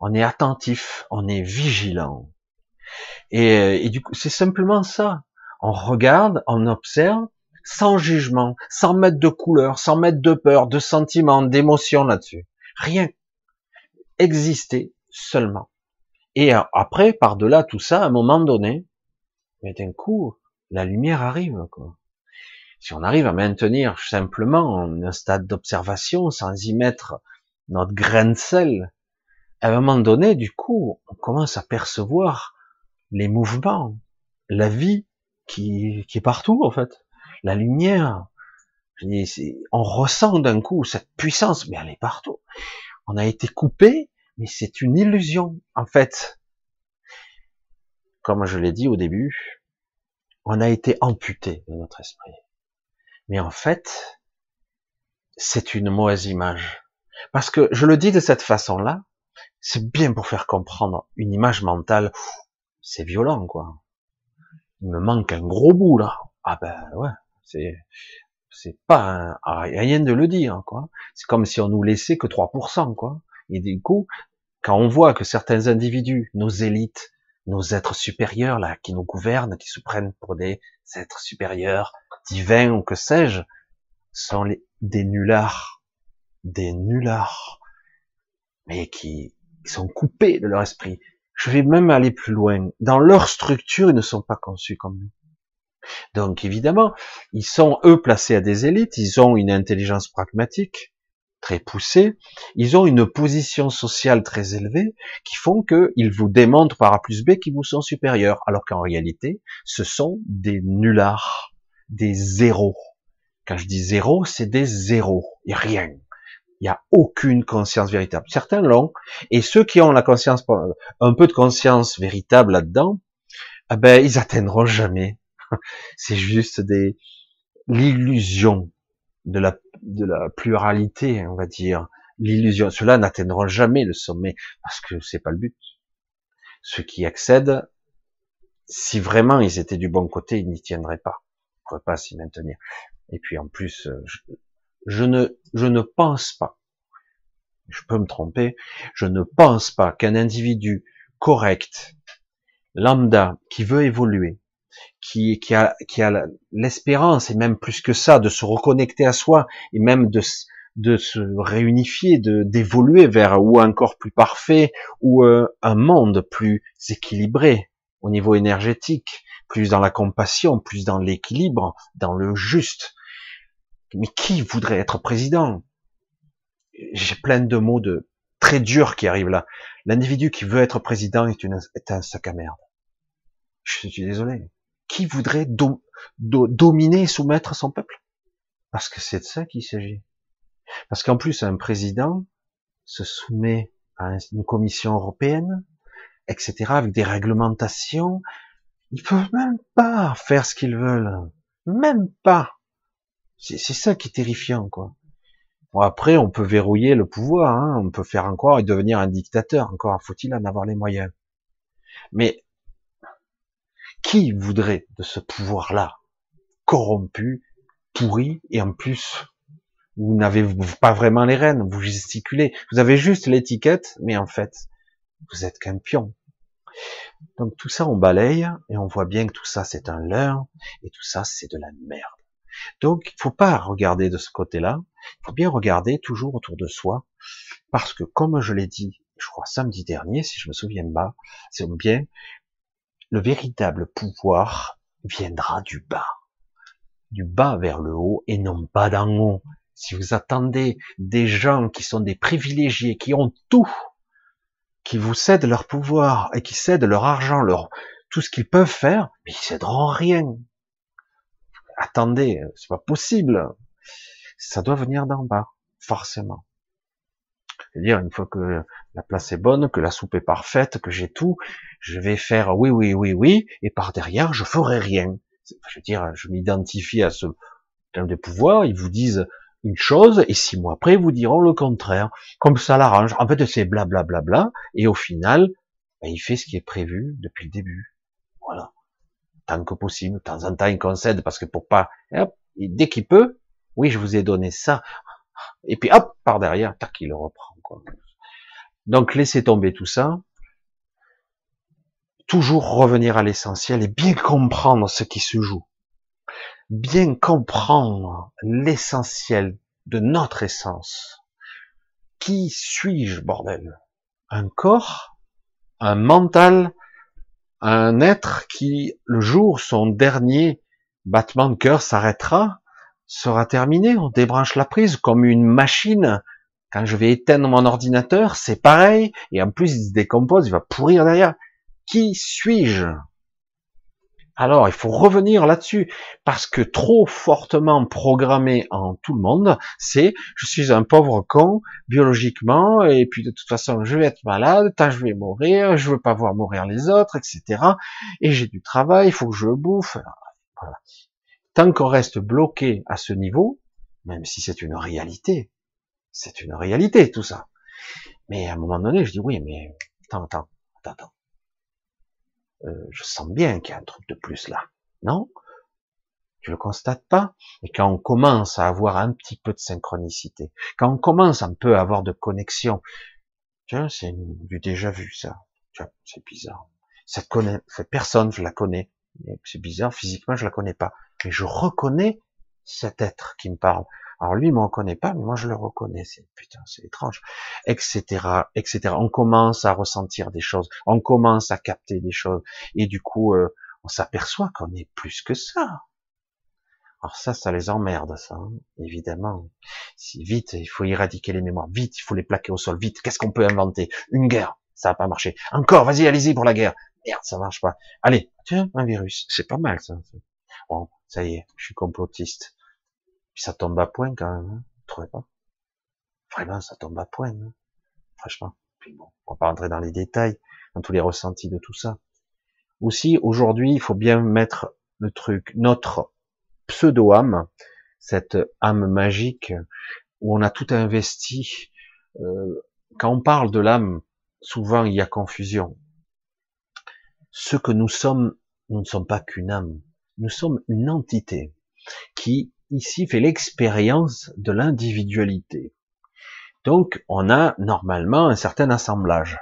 on est attentif, on est vigilant. Et, et du coup, c'est simplement ça. On regarde, on observe, sans jugement, sans mettre de couleur, sans mettre de peur, de sentiment, d'émotion là-dessus. Rien. Exister seulement. Et après, par-delà tout ça, à un moment donné, mais d'un coup, la lumière arrive, quoi. Si on arrive à maintenir simplement un stade d'observation sans y mettre notre grain de sel, à un moment donné, du coup, on commence à percevoir les mouvements, la vie qui, qui est partout, en fait la lumière. on ressent d'un coup cette puissance, mais elle est partout. On a été coupé, mais c'est une illusion. En fait, comme je l'ai dit au début, on a été amputé de notre esprit. Mais en fait, c'est une mauvaise image. Parce que je le dis de cette façon-là, c'est bien pour faire comprendre une image mentale. C'est violent, quoi. Il me manque un gros bout, là. Ah ben ouais. C'est c'est pas rien de le dire, quoi. C'est comme si on nous laissait que 3%, quoi. Et du coup, quand on voit que certains individus, nos élites, nos êtres supérieurs, là, qui nous gouvernent, qui se prennent pour des êtres supérieurs, divins ou que sais-je, sont des nullards, des nullards, mais qui sont coupés de leur esprit. Je vais même aller plus loin. Dans leur structure, ils ne sont pas conçus comme nous. Donc évidemment, ils sont eux placés à des élites, ils ont une intelligence pragmatique très poussée, ils ont une position sociale très élevée qui font qu'ils vous démontrent par A plus B qu'ils vous sont supérieurs, alors qu'en réalité, ce sont des nullards, des zéros. Quand je dis zéro, c'est des zéros, il n'y a rien. Il n'y a aucune conscience véritable. Certains l'ont, et ceux qui ont la conscience, un peu de conscience véritable là-dedans, eh ben, ils atteindront jamais c'est juste des l'illusion de la de la pluralité, on va dire, l'illusion. Ceux-là n'atteindront jamais le sommet parce que c'est pas le but. Ceux qui accèdent, si vraiment ils étaient du bon côté, ils n'y tiendraient pas. Ils ne pourraient pas s'y maintenir. Et puis en plus, euh, je, ne je ne pense pas. Je peux me tromper. Je ne pense pas qu'un individu correct, lambda, qui veut évoluer, qui, qui a, qui a l'espérance, et même plus que ça, de se reconnecter à soi, et même de, de se réunifier, de d'évoluer vers ou un corps plus parfait, ou euh, un monde plus équilibré au niveau énergétique, plus dans la compassion, plus dans l'équilibre, dans le juste. Mais qui voudrait être président? J'ai plein de mots de très durs qui arrivent là. L'individu qui veut être président est, une, est un sac à merde. Je suis désolé qui voudrait dominer et soumettre son peuple? Parce que c'est de ça qu'il s'agit. Parce qu'en plus, un président se soumet à une commission européenne, etc., avec des réglementations. Ils peuvent même pas faire ce qu'ils veulent. Même pas. C'est ça qui est terrifiant, quoi. Bon, après, on peut verrouiller le pouvoir, hein, on peut faire encore et devenir un dictateur. Encore faut-il en avoir les moyens. Mais qui voudrait de ce pouvoir-là corrompu, pourri, et en plus, vous n'avez pas vraiment les rênes, vous gesticulez, vous avez juste l'étiquette, mais en fait, vous êtes qu'un pion. Donc tout ça, on balaye, et on voit bien que tout ça, c'est un leurre, et tout ça, c'est de la merde. Donc, il faut pas regarder de ce côté-là, il faut bien regarder toujours autour de soi, parce que comme je l'ai dit, je crois samedi dernier, si je me souviens pas, c'est bien, le véritable pouvoir viendra du bas, du bas vers le haut et non pas d'en haut. Si vous attendez des gens qui sont des privilégiés, qui ont tout, qui vous cèdent leur pouvoir et qui cèdent leur argent, leur tout ce qu'ils peuvent faire, mais ils céderont rien. Attendez, c'est pas possible. Ça doit venir d'en bas, forcément. C'est-à-dire, une fois que la place est bonne, que la soupe est parfaite, que j'ai tout, je vais faire oui, oui, oui, oui, et par derrière, je ferai rien. Je veux dire, je m'identifie à ce terme de pouvoir, ils vous disent une chose, et six mois après, ils vous diront le contraire. Comme ça l'arrange. En fait, c'est blablabla, bla, bla, et au final, ben, il fait ce qui est prévu depuis le début. Voilà. Tant que possible. De temps en temps, il concède, parce que pour pas, dès qu'il peut, oui, je vous ai donné ça. Et puis, hop, par derrière, tac, il le reprend. Donc laissez tomber tout ça. Toujours revenir à l'essentiel et bien comprendre ce qui se joue. Bien comprendre l'essentiel de notre essence. Qui suis-je, bordel? Un corps? Un mental? Un être qui, le jour son dernier battement de cœur s'arrêtera, sera terminé, on débranche la prise comme une machine quand je vais éteindre mon ordinateur, c'est pareil, et en plus il se décompose, il va pourrir derrière. Qui suis-je? Alors, il faut revenir là-dessus, parce que trop fortement programmé en tout le monde, c'est je suis un pauvre con biologiquement, et puis de toute façon je vais être malade, tant je vais mourir, je veux pas voir mourir les autres, etc. Et j'ai du travail, il faut que je bouffe. Tant qu'on reste bloqué à ce niveau, même si c'est une réalité, c'est une réalité, tout ça. Mais à un moment donné, je dis oui, mais attends, attends, attends, attends. Euh, je sens bien qu'il y a un truc de plus là. Non? Tu le constates pas? Et quand on commence à avoir un petit peu de synchronicité, quand on commence un peu à avoir de connexion, tiens, c'est du déjà vu ça. C'est bizarre. Ça connaît, personne, je la connais. C'est bizarre, physiquement, je la connais pas. Mais je reconnais cet être qui me parle. Alors lui, il me reconnaît pas, mais moi je le reconnais. C'est putain, c'est étrange, etc., etc. On commence à ressentir des choses, on commence à capter des choses, et du coup, euh, on s'aperçoit qu'on est plus que ça. Alors ça, ça les emmerde, ça, hein, évidemment. Si vite, il faut éradiquer les mémoires, vite, il faut les plaquer au sol, vite. Qu'est-ce qu'on peut inventer? Une guerre, ça va pas marcher. Encore, vas-y, allez-y pour la guerre. Merde, ça marche pas. Allez, tiens, un virus, c'est pas mal ça. Bon, ça y est, je suis complotiste. Puis ça tombe à point quand même, hein, vous trouvez pas? Vraiment, ça tombe à point, hein franchement. Puis bon, on va pas rentrer dans les détails, dans tous les ressentis de tout ça. Aussi, aujourd'hui, il faut bien mettre le truc, notre pseudo-âme, cette âme magique où on a tout investi. Euh, quand on parle de l'âme, souvent il y a confusion. Ce que nous sommes, nous ne sommes pas qu'une âme, nous sommes une entité qui ici fait l'expérience de l'individualité. Donc, on a normalement un certain assemblage.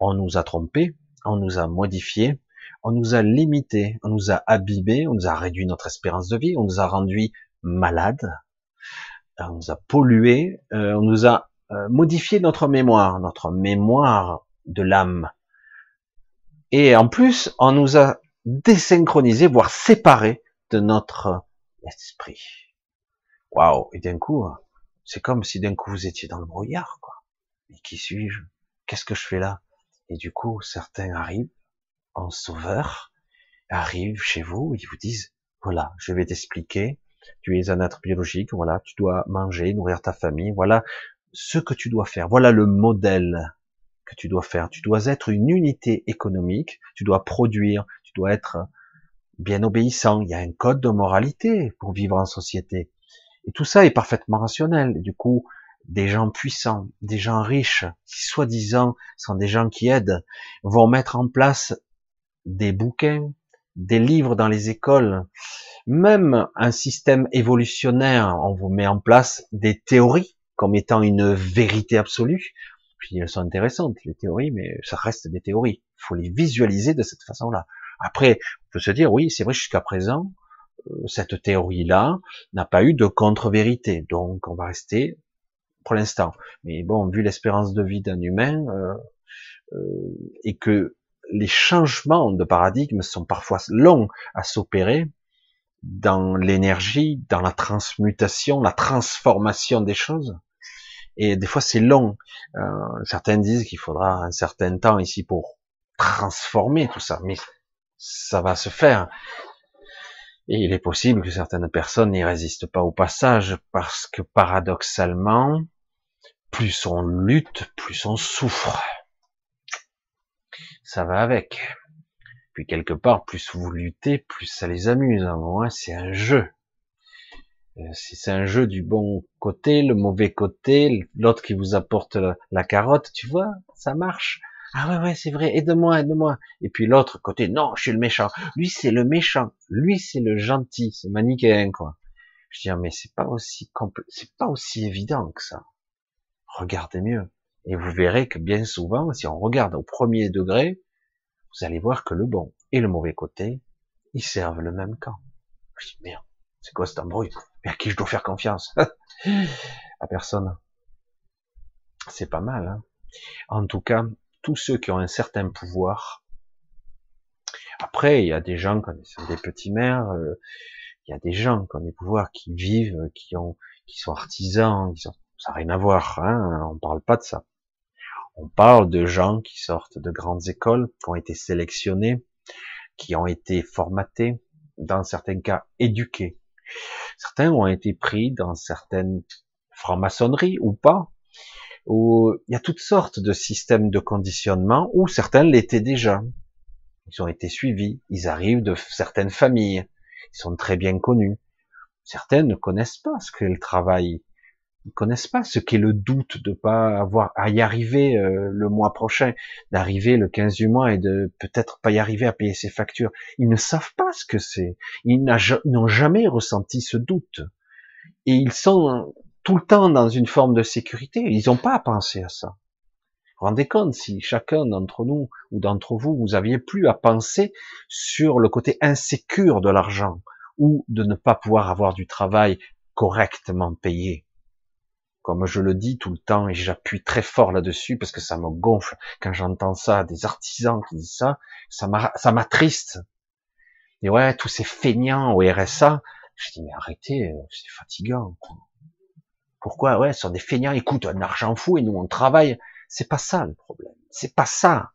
On nous a trompé, on nous a modifié, on nous a limité, on nous a abîmé, on nous a réduit notre espérance de vie, on nous a rendu malades, on nous a pollué, euh, on nous a euh, modifié notre mémoire, notre mémoire de l'âme. Et en plus, on nous a désynchronisé, voire séparé de notre esprit. Waouh Et d'un coup, c'est comme si d'un coup vous étiez dans le brouillard, quoi. Mais qui suis-je? Qu'est-ce que je fais là? Et du coup, certains arrivent en sauveur, arrivent chez vous, ils vous disent, voilà, je vais t'expliquer, tu es un être biologique, voilà, tu dois manger, nourrir ta famille, voilà ce que tu dois faire, voilà le modèle que tu dois faire. Tu dois être une unité économique, tu dois produire, tu dois être bien obéissant. Il y a un code de moralité pour vivre en société. Et tout ça est parfaitement rationnel. du coup, des gens puissants, des gens riches, qui soi-disant sont des gens qui aident, vont mettre en place des bouquins, des livres dans les écoles, même un système évolutionnaire, on vous met en place des théories comme étant une vérité absolue. Puis elles sont intéressantes, les théories, mais ça reste des théories. Il faut les visualiser de cette façon-là. Après, on peut se dire, oui, c'est vrai, jusqu'à présent, euh, cette théorie-là n'a pas eu de contre-vérité. Donc, on va rester pour l'instant. Mais bon, vu l'espérance de vie d'un humain, euh, euh, et que les changements de paradigme sont parfois longs à s'opérer dans l'énergie, dans la transmutation, la transformation des choses. Et des fois, c'est long. Euh, certains disent qu'il faudra un certain temps ici pour transformer tout ça, mais ça va se faire. Et il est possible que certaines personnes n'y résistent pas au passage, parce que paradoxalement, plus on lutte, plus on souffre ça va avec. Puis quelque part, plus vous luttez, plus ça les amuse. À un c'est un jeu. Euh, si c'est un jeu du bon côté, le mauvais côté, l'autre qui vous apporte la, carotte, tu vois, ça marche. Ah ouais, ouais, c'est vrai, aide-moi, aide-moi. Et puis l'autre côté, non, je suis le méchant. Lui, c'est le méchant. Lui, c'est le gentil. C'est manichéen, quoi. Je dis, mais c'est pas aussi c'est pas aussi évident que ça. Regardez mieux. Et vous verrez que bien souvent, si on regarde au premier degré, vous allez voir que le bon et le mauvais côté, ils servent le même camp. Je dis, merde, c'est quoi cet embrouille? Mais à qui je dois faire confiance? À personne. C'est pas mal. Hein en tout cas, tous ceux qui ont un certain pouvoir. Après, il y a des gens qui des petits maires, euh, il y a des gens qui ont des pouvoirs, qui vivent, qui ont, qui sont artisans, ça n'a rien à voir. Hein on parle pas de ça. On parle de gens qui sortent de grandes écoles, qui ont été sélectionnés, qui ont été formatés, dans certains cas éduqués. Certains ont été pris dans certaines franc-maçonneries ou pas, où il y a toutes sortes de systèmes de conditionnement, où certains l'étaient déjà. Ils ont été suivis, ils arrivent de certaines familles, ils sont très bien connus. Certains ne connaissent pas ce qu'est le travail ils connaissent pas ce qu'est le doute de pas avoir à y arriver euh, le mois prochain, d'arriver le 15 du mois et de peut-être pas y arriver à payer ses factures. Ils ne savent pas ce que c'est. Ils n'ont jamais ressenti ce doute. Et ils sont tout le temps dans une forme de sécurité. Ils n'ont pas à penser à ça. Rendez compte si chacun d'entre nous ou d'entre vous, vous aviez plus à penser sur le côté insécure de l'argent ou de ne pas pouvoir avoir du travail correctement payé comme je le dis tout le temps et j'appuie très fort là-dessus parce que ça me gonfle quand j'entends ça, des artisans qui disent ça, ça m'attriste. Et ouais, tous ces feignants au RSA, je dis mais arrêtez, euh, c'est fatigant. Pourquoi Ouais, sont des feignants, écoute, un argent fou et nous on travaille. C'est pas ça le problème. C'est pas ça.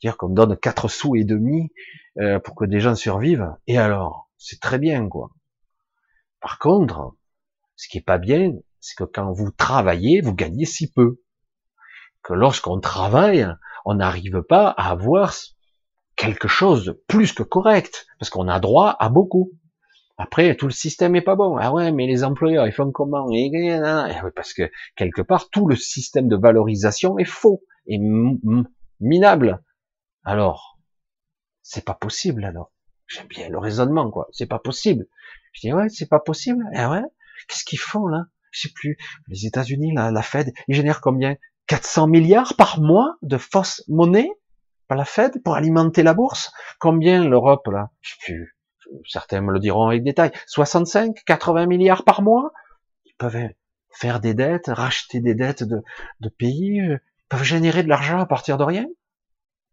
Dire qu'on donne quatre sous et demi euh, pour que des gens survivent. Et alors, c'est très bien quoi. Par contre, ce qui est pas bien, c'est que quand vous travaillez, vous gagnez si peu. Que lorsqu'on travaille, on n'arrive pas à avoir quelque chose de plus que correct, parce qu'on a droit à beaucoup. Après, tout le système est pas bon. Ah ouais, mais les employeurs, ils font comment? Et Parce que quelque part, tout le système de valorisation est faux et minable. Alors, c'est pas possible alors. J'aime bien le raisonnement, quoi. C'est pas possible. Je dis ouais, c'est pas possible. Ah ouais, qu'est-ce qu'ils font là? Je sais plus, les États-Unis, la, la Fed, ils génèrent combien? 400 milliards par mois de fausses monnaies par la Fed pour alimenter la bourse? Combien l'Europe là? Je sais plus. Certains me le diront avec détail. 65, 80 milliards par mois Ils peuvent faire des dettes, racheter des dettes de, de pays, ils peuvent générer de l'argent à partir de rien.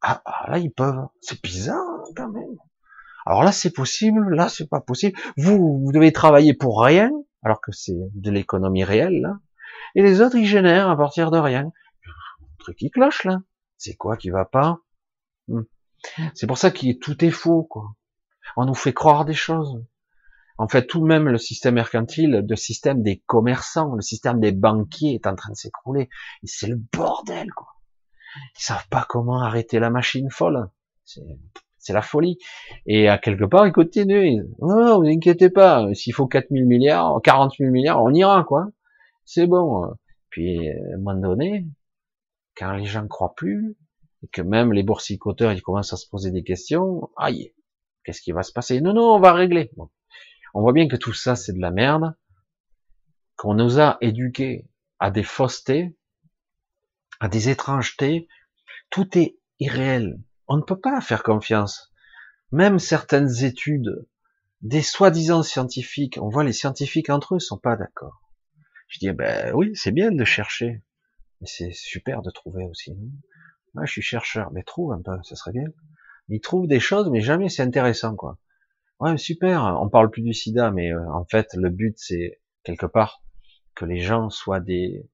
Ah, ah là, ils peuvent. C'est bizarre quand même. Alors là, c'est possible, là, c'est pas possible. Vous, vous devez travailler pour rien, alors que c'est de l'économie réelle, là. Et les autres, ils génèrent à partir de rien. Truc qui cloche, là. C'est quoi qui va pas? Hmm. C'est pour ça que tout est faux, quoi. On nous fait croire des choses. En fait, tout de même le système mercantile, le système des commerçants, le système des banquiers est en train de s'écrouler. C'est le bordel, quoi. Ils savent pas comment arrêter la machine folle c'est la folie. Et à quelque part, ils continuent. Oh, vous inquiétez pas, s'il faut 4 000 milliards, 40 000 milliards, on ira, quoi. C'est bon. Puis, à un moment donné, quand les gens croient plus, et que même les boursicoteurs, ils commencent à se poser des questions, aïe, qu'est-ce qui va se passer? Non, non, on va régler. On voit bien que tout ça, c'est de la merde, qu'on nous a éduqués à des faussetés, à des étrangetés, tout est irréel. On ne peut pas faire confiance. Même certaines études, des soi-disant scientifiques, on voit les scientifiques entre eux sont pas d'accord. Je dis, ben oui, c'est bien de chercher, mais c'est super de trouver aussi. Moi, je suis chercheur, mais trouve un peu, ça serait bien. Ils trouvent des choses, mais jamais c'est intéressant, quoi. Ouais, super. On parle plus du SIDA, mais euh, en fait, le but, c'est quelque part que les gens soient des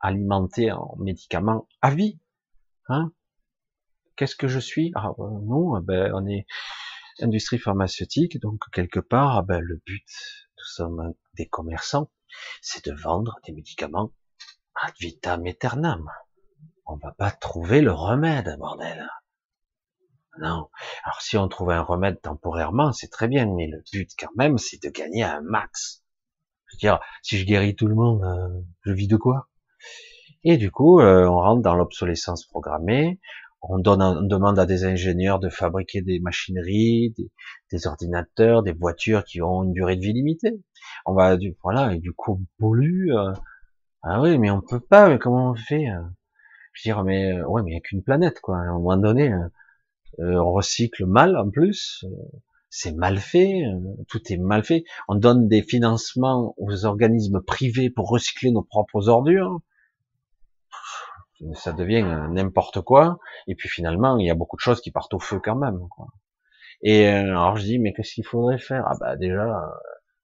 alimentés en médicaments à vie. Hein Qu'est-ce que je suis? Ah euh, non, ben on est industrie pharmaceutique, donc quelque part, ah ben, le but, nous sommes des commerçants, c'est de vendre des médicaments ad vitam aeternam. On va pas trouver le remède, bordel. Non. Alors si on trouve un remède temporairement, c'est très bien, mais le but quand même, c'est de gagner un max. Je veux dire, si je guéris tout le monde, euh, je vis de quoi? Et du coup, euh, on rentre dans l'obsolescence programmée. On, donne, on demande à des ingénieurs de fabriquer des machineries, des, ordinateurs, des voitures qui ont une durée de vie limitée. On va, du, voilà, et du coup, on pollue. Euh. ah oui, mais on peut pas. Mais comment on fait Je veux dire, mais ouais, mais il n'y a qu'une planète, quoi. À un moment donné euh, on recycle mal en plus, euh, c'est mal fait, euh, tout est mal fait. On donne des financements aux organismes privés pour recycler nos propres ordures. Ça devient n'importe quoi. Et puis finalement, il y a beaucoup de choses qui partent au feu quand même. Quoi. Et alors je dis, mais qu'est-ce qu'il faudrait faire? Ah bah déjà,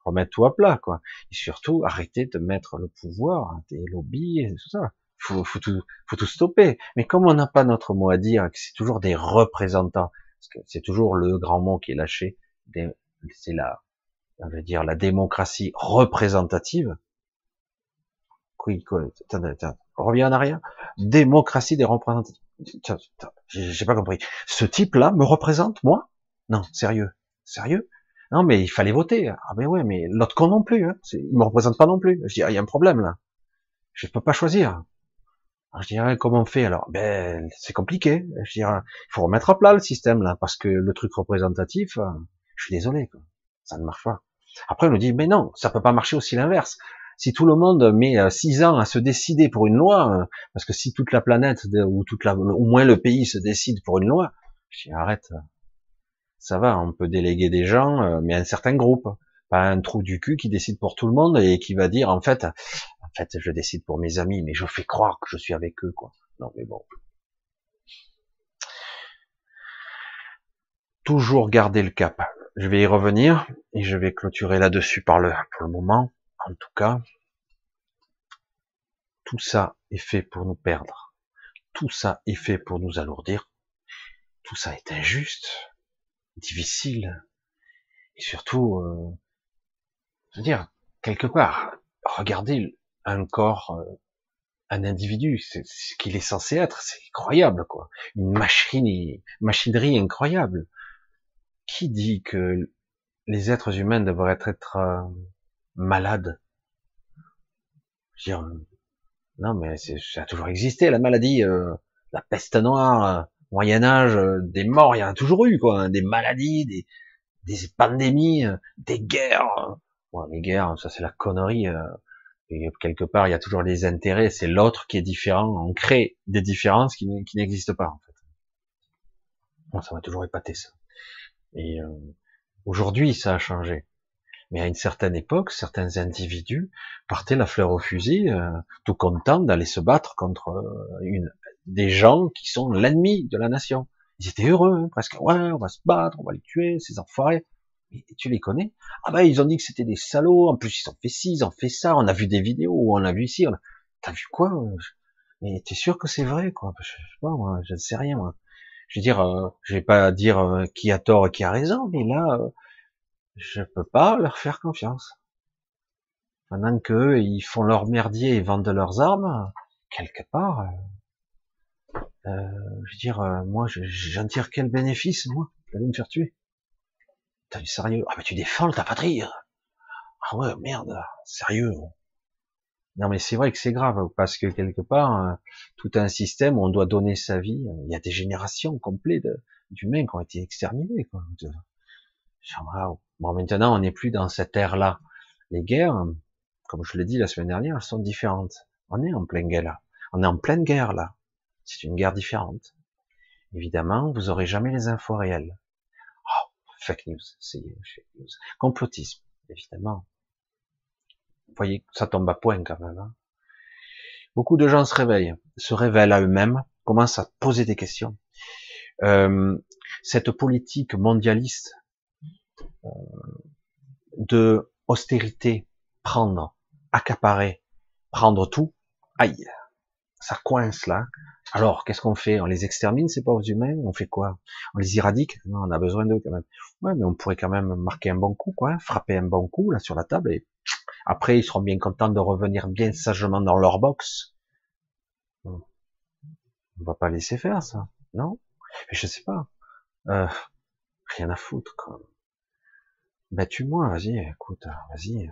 remettre tout à plat, quoi. Et surtout, arrêter de mettre le pouvoir des lobbies et tout ça faut, faut tout, faut tout stopper. Mais comme on n'a pas notre mot à dire, que c'est toujours des représentants, parce que c'est toujours le grand mot qui est lâché, c'est la, on veut dire la démocratie représentative. Oui, quoi, attends, attends, reviens en arrière. Démocratie des représentants. J'ai pas compris. Ce type-là me représente, moi? Non, sérieux. Sérieux? Non, mais il fallait voter. Ah ben ouais, mais l'autre con non plus. Hein. Il me représente pas non plus. Je dis, ah, il y a un problème là. Je peux pas choisir. Je dirais comment on fait? Alors Ben c'est compliqué. Je dirais il faut remettre à plat le système là parce que le truc représentatif, euh, je suis désolé quoi, ça ne marche pas. Après on nous dit mais non, ça peut pas marcher aussi l'inverse. Si tout le monde met euh, six ans à se décider pour une loi, euh, parce que si toute la planète ou toute la, au moins le pays se décide pour une loi, je dis arrête, ça va, on peut déléguer des gens, mais un certain groupe, pas un trou du cul qui décide pour tout le monde et qui va dire en fait fait, je décide pour mes amis, mais je fais croire que je suis avec eux, quoi. Non, mais bon. Toujours garder le cap. Je vais y revenir et je vais clôturer là-dessus par le, pour le moment. En tout cas, tout ça est fait pour nous perdre. Tout ça est fait pour nous alourdir. Tout ça est injuste, difficile et surtout, euh, je veux dire, quelque part, regardez un corps, euh, un individu, c'est ce qu'il est censé être, c'est incroyable quoi. Une machine, machinerie incroyable. Qui dit que les êtres humains devraient être euh, malades? Je veux dire, non mais ça a toujours existé la maladie, euh, la peste noire, Moyen Âge, des morts, il y en a toujours eu quoi, hein, des maladies, des, des pandémies, des guerres. Bon, les guerres, ça c'est la connerie. Et quelque part, il y a toujours les intérêts, c'est l'autre qui est différent. On crée des différences qui, n'existent pas, en fait. Bon, ça m'a toujours épaté, ça. Et euh, aujourd'hui, ça a changé. Mais à une certaine époque, certains individus partaient la fleur au fusil, euh, tout contents d'aller se battre contre euh, une, des gens qui sont l'ennemi de la nation. Ils étaient heureux, hein, presque. Ouais, on va se battre, on va les tuer, ces enfoirés. Tu les connais? Ah bah ils ont dit que c'était des salauds. En plus ils ont fait ci, ils ont fait ça. On a vu des vidéos, on a vu ici. T'as vu quoi? Mais t'es sûr que c'est vrai quoi? Je sais moi, je ne sais rien moi. Je veux dire, euh, je vais pas dire euh, qui a tort et qui a raison, mais là, euh, je peux pas leur faire confiance. Pendant que ils font leur merdier et vendent leurs armes, quelque part, je veux dire, moi, j'en tire quel bénéfice moi d'aller me faire tuer? T'as du sérieux? Ah mais tu défends ta patrie Ah ouais, merde, sérieux. Non, mais c'est vrai que c'est grave, parce que quelque part, hein, tout un système, on doit donner sa vie. Il y a des générations complètes d'humains qui ont été exterminés. Quoi. Bon, maintenant, on n'est plus dans cette ère-là. Les guerres, comme je l'ai dit la semaine dernière, sont différentes. On est en pleine guerre là. On est en pleine guerre là. C'est une guerre différente. Évidemment, vous aurez jamais les infos réelles. Fake news, c'est fake news. Complotisme, évidemment. Vous voyez, ça tombe à point quand même. Hein. Beaucoup de gens se réveillent, se révèlent à eux-mêmes, commencent à poser des questions. Euh, cette politique mondialiste euh, de austérité, prendre, accaparer, prendre tout, aïe, ça coince là. Alors, qu'est-ce qu'on fait? On les extermine, ces pauvres humains? On fait quoi? On les éradique? Non, on a besoin d'eux quand même. Ouais, mais on pourrait quand même marquer un bon coup, quoi, frapper un bon coup là sur la table et après, ils seront bien contents de revenir bien sagement dans leur box. On va pas laisser faire ça, non? Je sais pas. Euh, rien à foutre, quoi. Bah tue-moi, vas-y, écoute, vas-y,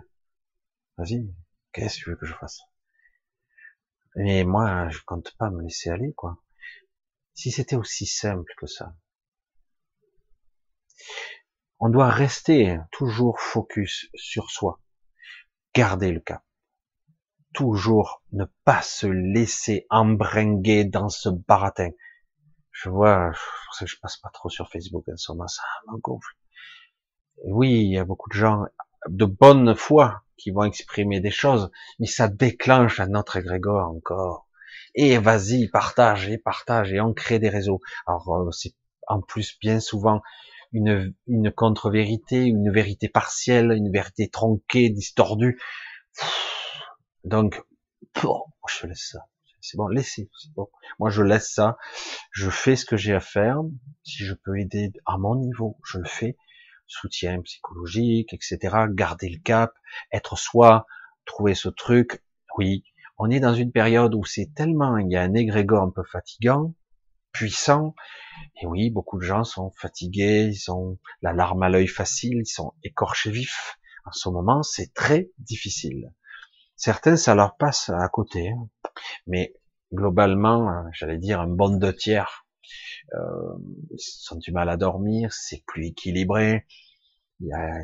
vas-y. Qu'est-ce que tu veux que je fasse? Mais moi, je compte pas me laisser aller, quoi. Si c'était aussi simple que ça. On doit rester toujours focus sur soi garder le cap. Toujours ne pas se laisser embringuer dans ce baratin. Je vois, je passe pas trop sur Facebook en ce moment, ça me. Oui, il y a beaucoup de gens de bonne foi qui vont exprimer des choses, mais ça déclenche un autre égrégore encore. Et vas-y, partage et partage et on crée des réseaux. Alors euh, c'est en plus bien souvent une, une contre-vérité, une vérité partielle, une vérité tronquée, distordue. Donc, je laisse ça. C'est bon, laissez. Bon. Moi, je laisse ça. Je fais ce que j'ai à faire. Si je peux aider à mon niveau, je le fais. Soutien psychologique, etc. Garder le cap, être soi, trouver ce truc. Oui, on est dans une période où c'est tellement, il y a un égrégore un peu fatigant, puissant. Et oui, beaucoup de gens sont fatigués, ils ont la larme à l'œil facile, ils sont écorchés vifs. En ce moment, c'est très difficile. Certains, ça leur passe à côté. Hein. Mais globalement, euh, j'allais dire un bon deux tiers, ils ont du mal à dormir, c'est plus équilibré,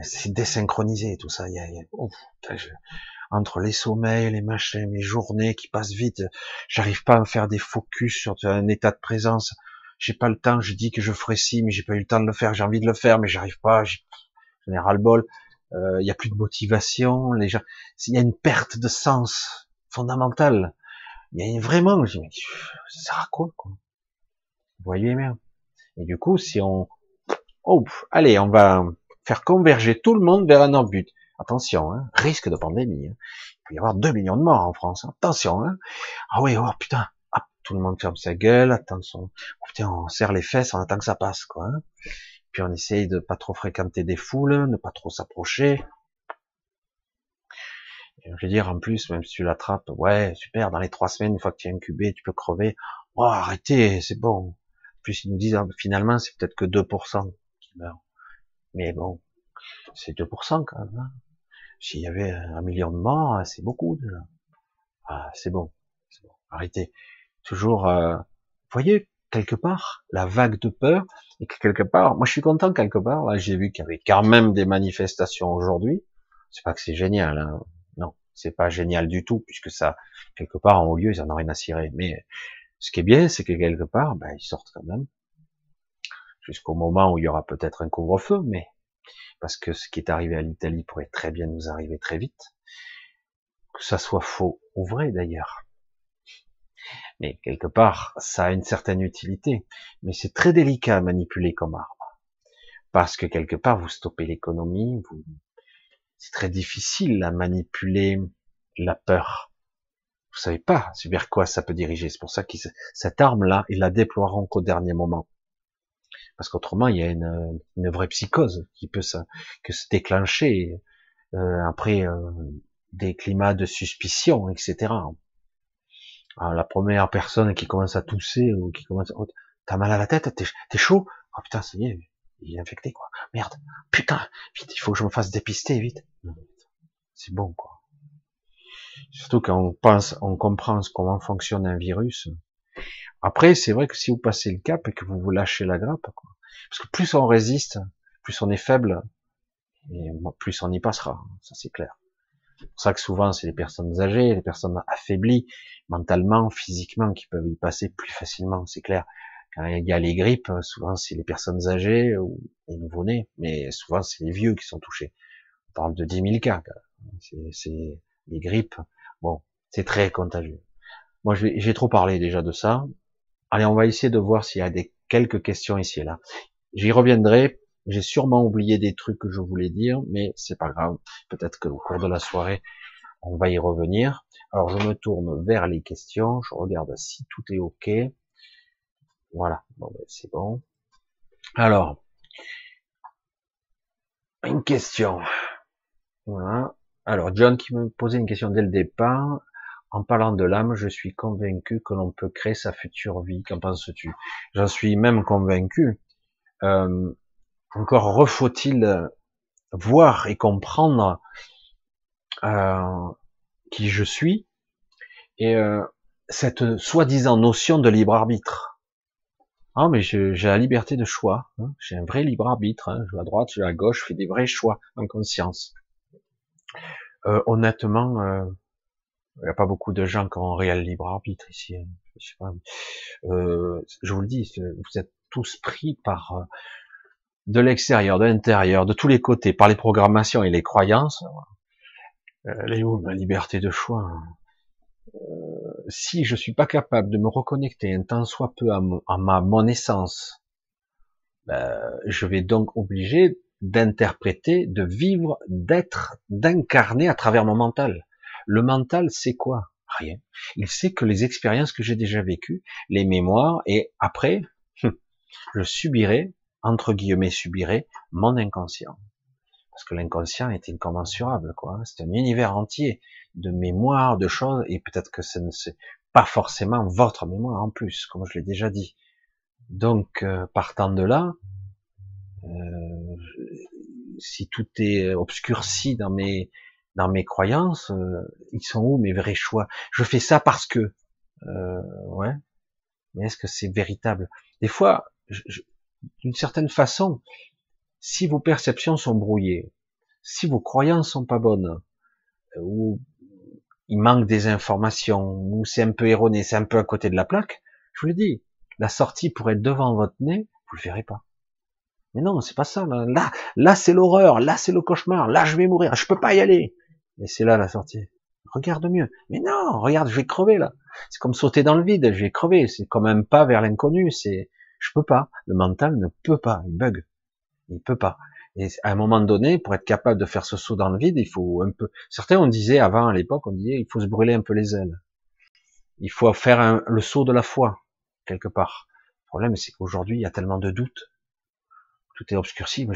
c'est désynchronisé tout ça. Y a, entre les sommeils, les machins, mes journées qui passent vite, j'arrive pas à faire des focus sur un état de présence. J'ai pas le temps, je dis que je ferai ci, mais j'ai pas eu le temps de le faire, j'ai envie de le faire, mais j'arrive pas, j'en ai ras le bol. Euh, il y a plus de motivation, les gens, il y a une perte de sens fondamentale. Il y a vraiment, je dis, ça sert à quoi, quoi? Vous voyez bien. Et du coup, si on, oh, allez, on va faire converger tout le monde vers un autre but. Attention, hein, risque de pandémie. Hein. Il peut y avoir 2 millions de morts en France. Attention. Hein. Ah oui, oh putain. Ah, tout le monde ferme sa gueule. Attention. Oh, putain, on serre les fesses, on attend que ça passe. quoi. Hein. Puis on essaye de pas trop fréquenter des foules, ne pas trop s'approcher. Je veux dire, en plus, même si tu l'attrapes, ouais, super, dans les trois semaines, une fois que tu es incubé, tu peux crever. Oh, arrêtez, c'est bon. Puis ils nous disent, ah, finalement, c'est peut-être que 2% qui meurent. Mais bon, c'est 2% quand même. Hein. S'il y avait un million de morts, c'est beaucoup déjà. Ah, c'est bon, bon, arrêtez. Toujours, euh, voyez quelque part la vague de peur et que quelque part, moi je suis content quelque part. Là, j'ai vu qu'il y avait quand même des manifestations aujourd'hui. C'est pas que c'est génial, hein. non, c'est pas génial du tout puisque ça, quelque part en haut lieu, ils en ont rien à cirer. Mais ce qui est bien, c'est que quelque part, ben, ils sortent quand même jusqu'au moment où il y aura peut-être un couvre-feu, mais parce que ce qui est arrivé à l'Italie pourrait très bien nous arriver très vite, que ça soit faux ou vrai d'ailleurs. Mais quelque part, ça a une certaine utilité, mais c'est très délicat à manipuler comme arme, parce que quelque part, vous stoppez l'économie, vous... c'est très difficile à manipuler la peur. Vous savez pas vers quoi ça peut diriger. C'est pour ça que cette arme-là, ils la déploieront qu'au dernier moment parce qu'autrement il y a une, une, vraie psychose qui peut se, que se déclencher euh, après euh, des climats de suspicion, etc. Alors, la première personne qui commence à tousser ou qui commence, oh, t'as mal à la tête, t'es chaud, oh putain, ça y est, il est infecté quoi. Merde, putain, vite, il faut que je me fasse dépister vite. C'est bon quoi. Surtout quand on pense, on comprend comment fonctionne un virus. Après, c'est vrai que si vous passez le cap et que vous vous lâchez la grappe, quoi, parce que plus on résiste, plus on est faible, et plus on y passera. Ça c'est clair. C'est pour ça que souvent c'est les personnes âgées, les personnes affaiblies mentalement, physiquement, qui peuvent y passer plus facilement. C'est clair. Quand il y a les grippes, souvent c'est les personnes âgées ou les nouveau-nés, mais souvent c'est les vieux qui sont touchés. On parle de 10 000 cas. C'est les grippes. Bon, c'est très contagieux. Moi, j'ai trop parlé déjà de ça. Allez, on va essayer de voir s'il y a des quelques questions ici et là. J'y reviendrai. J'ai sûrement oublié des trucs que je voulais dire, mais c'est pas grave. Peut-être qu'au cours de la soirée, on va y revenir. Alors, je me tourne vers les questions. Je regarde si tout est OK. Voilà. Bon, ben, c'est bon. Alors, une question. Voilà. Alors, John qui me posait une question dès le départ. En parlant de l'âme, je suis convaincu que l'on peut créer sa future vie. Qu'en penses-tu? J'en suis même convaincu. Euh, encore refaut-il voir et comprendre euh, qui je suis et euh, cette soi-disant notion de libre arbitre. Ah mais j'ai la liberté de choix, hein. j'ai un vrai libre arbitre, hein. je vais à droite, je vais à gauche, je fais des vrais choix en conscience. Euh, honnêtement, euh, il n'y a pas beaucoup de gens qui ont un réel libre arbitre ici. Hein. Je, sais pas. Euh, je vous le dis, vous êtes tous pris par euh, de l'extérieur, de l'intérieur, de tous les côtés, par les programmations et les croyances. Euh, les où ma liberté de choix hein? euh, Si je suis pas capable de me reconnecter un tant soit peu à, ma mon essence, ben, je vais donc obligé d'interpréter, de vivre, d'être, d'incarner à travers mon mental. Le mental, c'est quoi? Rien. Il sait que les expériences que j'ai déjà vécues, les mémoires, et après, je subirai, entre guillemets, subirai mon inconscient. Parce que l'inconscient est incommensurable, quoi. C'est un univers entier de mémoires, de choses, et peut-être que ce n'est pas forcément votre mémoire en plus, comme je l'ai déjà dit. Donc, euh, partant de là, euh, si tout est obscurci dans mes dans mes croyances, euh, ils sont où mes vrais choix? Je fais ça parce que, euh, ouais. Mais est-ce que c'est véritable? Des fois, d'une certaine façon, si vos perceptions sont brouillées, si vos croyances sont pas bonnes, ou il manque des informations, ou c'est un peu erroné, c'est un peu à côté de la plaque, je vous le dis, la sortie pourrait être devant votre nez, vous le verrez pas. Mais non, c'est pas ça. Là, là, c'est l'horreur. Là, c'est le cauchemar. Là, je vais mourir. Je peux pas y aller. Et c'est là la sortie. Regarde mieux. Mais non, regarde, je vais crever là. C'est comme sauter dans le vide. Je vais crever. C'est comme un pas vers l'inconnu. C'est, je peux pas. Le mental ne peut pas. Il bug. Il peut pas. Et à un moment donné, pour être capable de faire ce saut dans le vide, il faut un peu. Certains on disait avant à l'époque, on disait il faut se brûler un peu les ailes. Il faut faire le saut de la foi quelque part. Le problème, c'est qu'aujourd'hui, il y a tellement de doutes tout est obscurci, mais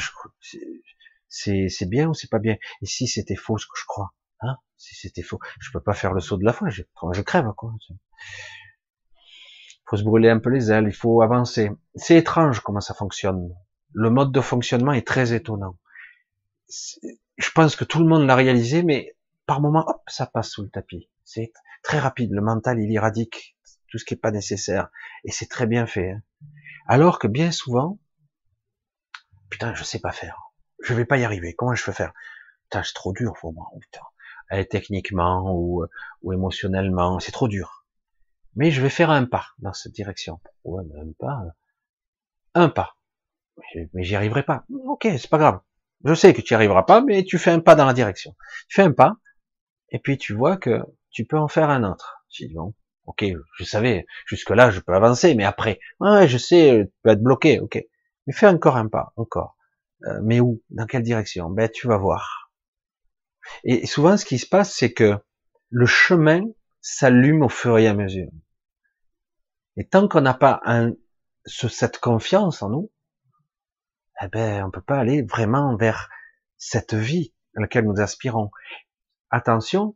c'est bien ou c'est pas bien? Et si c'était faux ce que je crois Hein? Si c'était faux, je peux pas faire le saut de la foi, je, je crève quoi. Il faut se brûler un peu les ailes, il faut avancer. C'est étrange comment ça fonctionne. Le mode de fonctionnement est très étonnant. Je pense que tout le monde l'a réalisé, mais par moment, hop, ça passe sous le tapis. C'est très rapide. Le mental, il éradique tout ce qui est pas nécessaire, et c'est très bien fait. Hein. Alors que bien souvent, putain, je sais pas faire. Je vais pas y arriver. Comment je peux faire? Putain, c'est trop dur pour moi. putain. Eh, techniquement ou, ou émotionnellement, c'est trop dur. Mais je vais faire un pas dans cette direction. Ouais, mais un pas. Un pas? Mais j'y arriverai pas. Ok, c'est pas grave. Je sais que tu n'y arriveras pas, mais tu fais un pas dans la direction. Tu fais un pas, et puis tu vois que tu peux en faire un autre. Je dis bon, ok, je savais, jusque là je peux avancer, mais après, ouais, je sais, tu peux être bloqué, ok. Mais fais encore un pas, encore. Euh, mais où? Dans quelle direction? Ben tu vas voir. Et souvent, ce qui se passe, c'est que le chemin s'allume au fur et à mesure. Et tant qu'on n'a pas un, cette confiance en nous, eh ben, on peut pas aller vraiment vers cette vie à laquelle nous aspirons. Attention,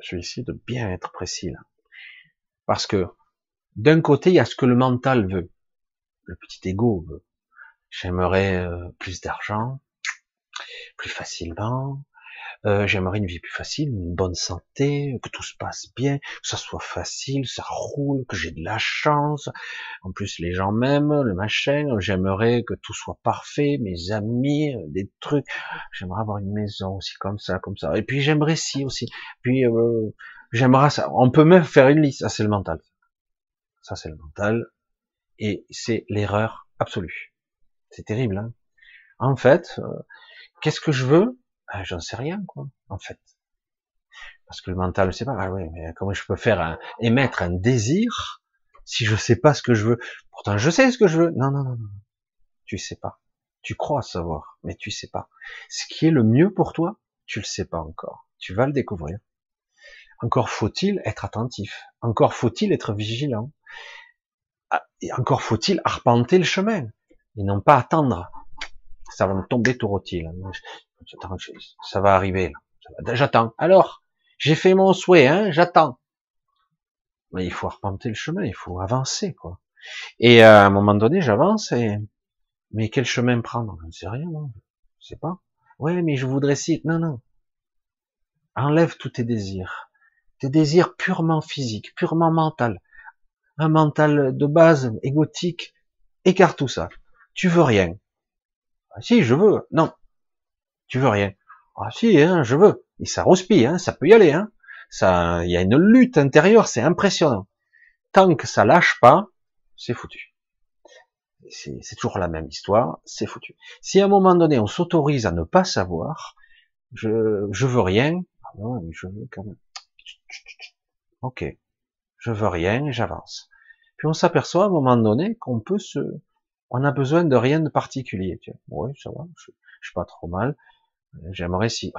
je vais essayer de bien être précis là. Parce que d'un côté, il y a ce que le mental veut le petit ego veut. J'aimerais euh, plus d'argent, plus facilement, Euh, j'aimerais une vie plus facile, une bonne santé, que tout se passe bien, que ça soit facile, ça roule, que j'ai de la chance. En plus, les gens m'aiment, le machin. J'aimerais que tout soit parfait, mes amis, des trucs. J'aimerais avoir une maison aussi comme ça, comme ça. Et puis j'aimerais si aussi. Puis euh, j'aimerais ça. On peut même faire une liste. Ça c'est le mental. Ça c'est le mental. Et c'est l'erreur absolue. C'est terrible. Hein en fait, euh, qu'est-ce que je veux? Ah, J'en sais rien, quoi, en fait. Parce que le mental ne sait pas. Ah oui, mais comment je peux faire émettre un désir si je sais pas ce que je veux? Pourtant, je sais ce que je veux. Non, non, non, non. Tu sais pas. Tu crois savoir, mais tu sais pas. Ce qui est le mieux pour toi, tu le sais pas encore. Tu vas le découvrir. Encore faut-il être attentif. Encore faut-il être vigilant. Encore faut-il arpenter le chemin et non pas attendre. Ça va me tomber tout rôti. Ça va arriver. J'attends. Alors, j'ai fait mon souhait, hein, j'attends. Mais il faut arpenter le chemin, il faut avancer, quoi. Et à un moment donné, j'avance et mais quel chemin prendre? Je ne sais rien, non. je sais pas. Ouais, mais je voudrais si. Non, non. Enlève tous tes désirs, tes désirs purement physiques, purement mental, un mental de base égotique. Écarte tout ça. Tu veux rien. Ah, si, je veux. Non. Tu veux rien. Ah si, hein, je veux. Et ça rouspille, hein, ça peut y aller. Hein. Ça, il y a une lutte intérieure, c'est impressionnant. Tant que ça lâche pas, c'est foutu. C'est toujours la même histoire, c'est foutu. Si à un moment donné on s'autorise à ne pas savoir, je, je veux rien, ah non, mais je veux quand même. Ok, je veux rien, j'avance. Puis on s'aperçoit à un moment donné qu'on peut se, on a besoin de rien de particulier. Oui, ça va, je, je suis pas trop mal. J'aimerais si,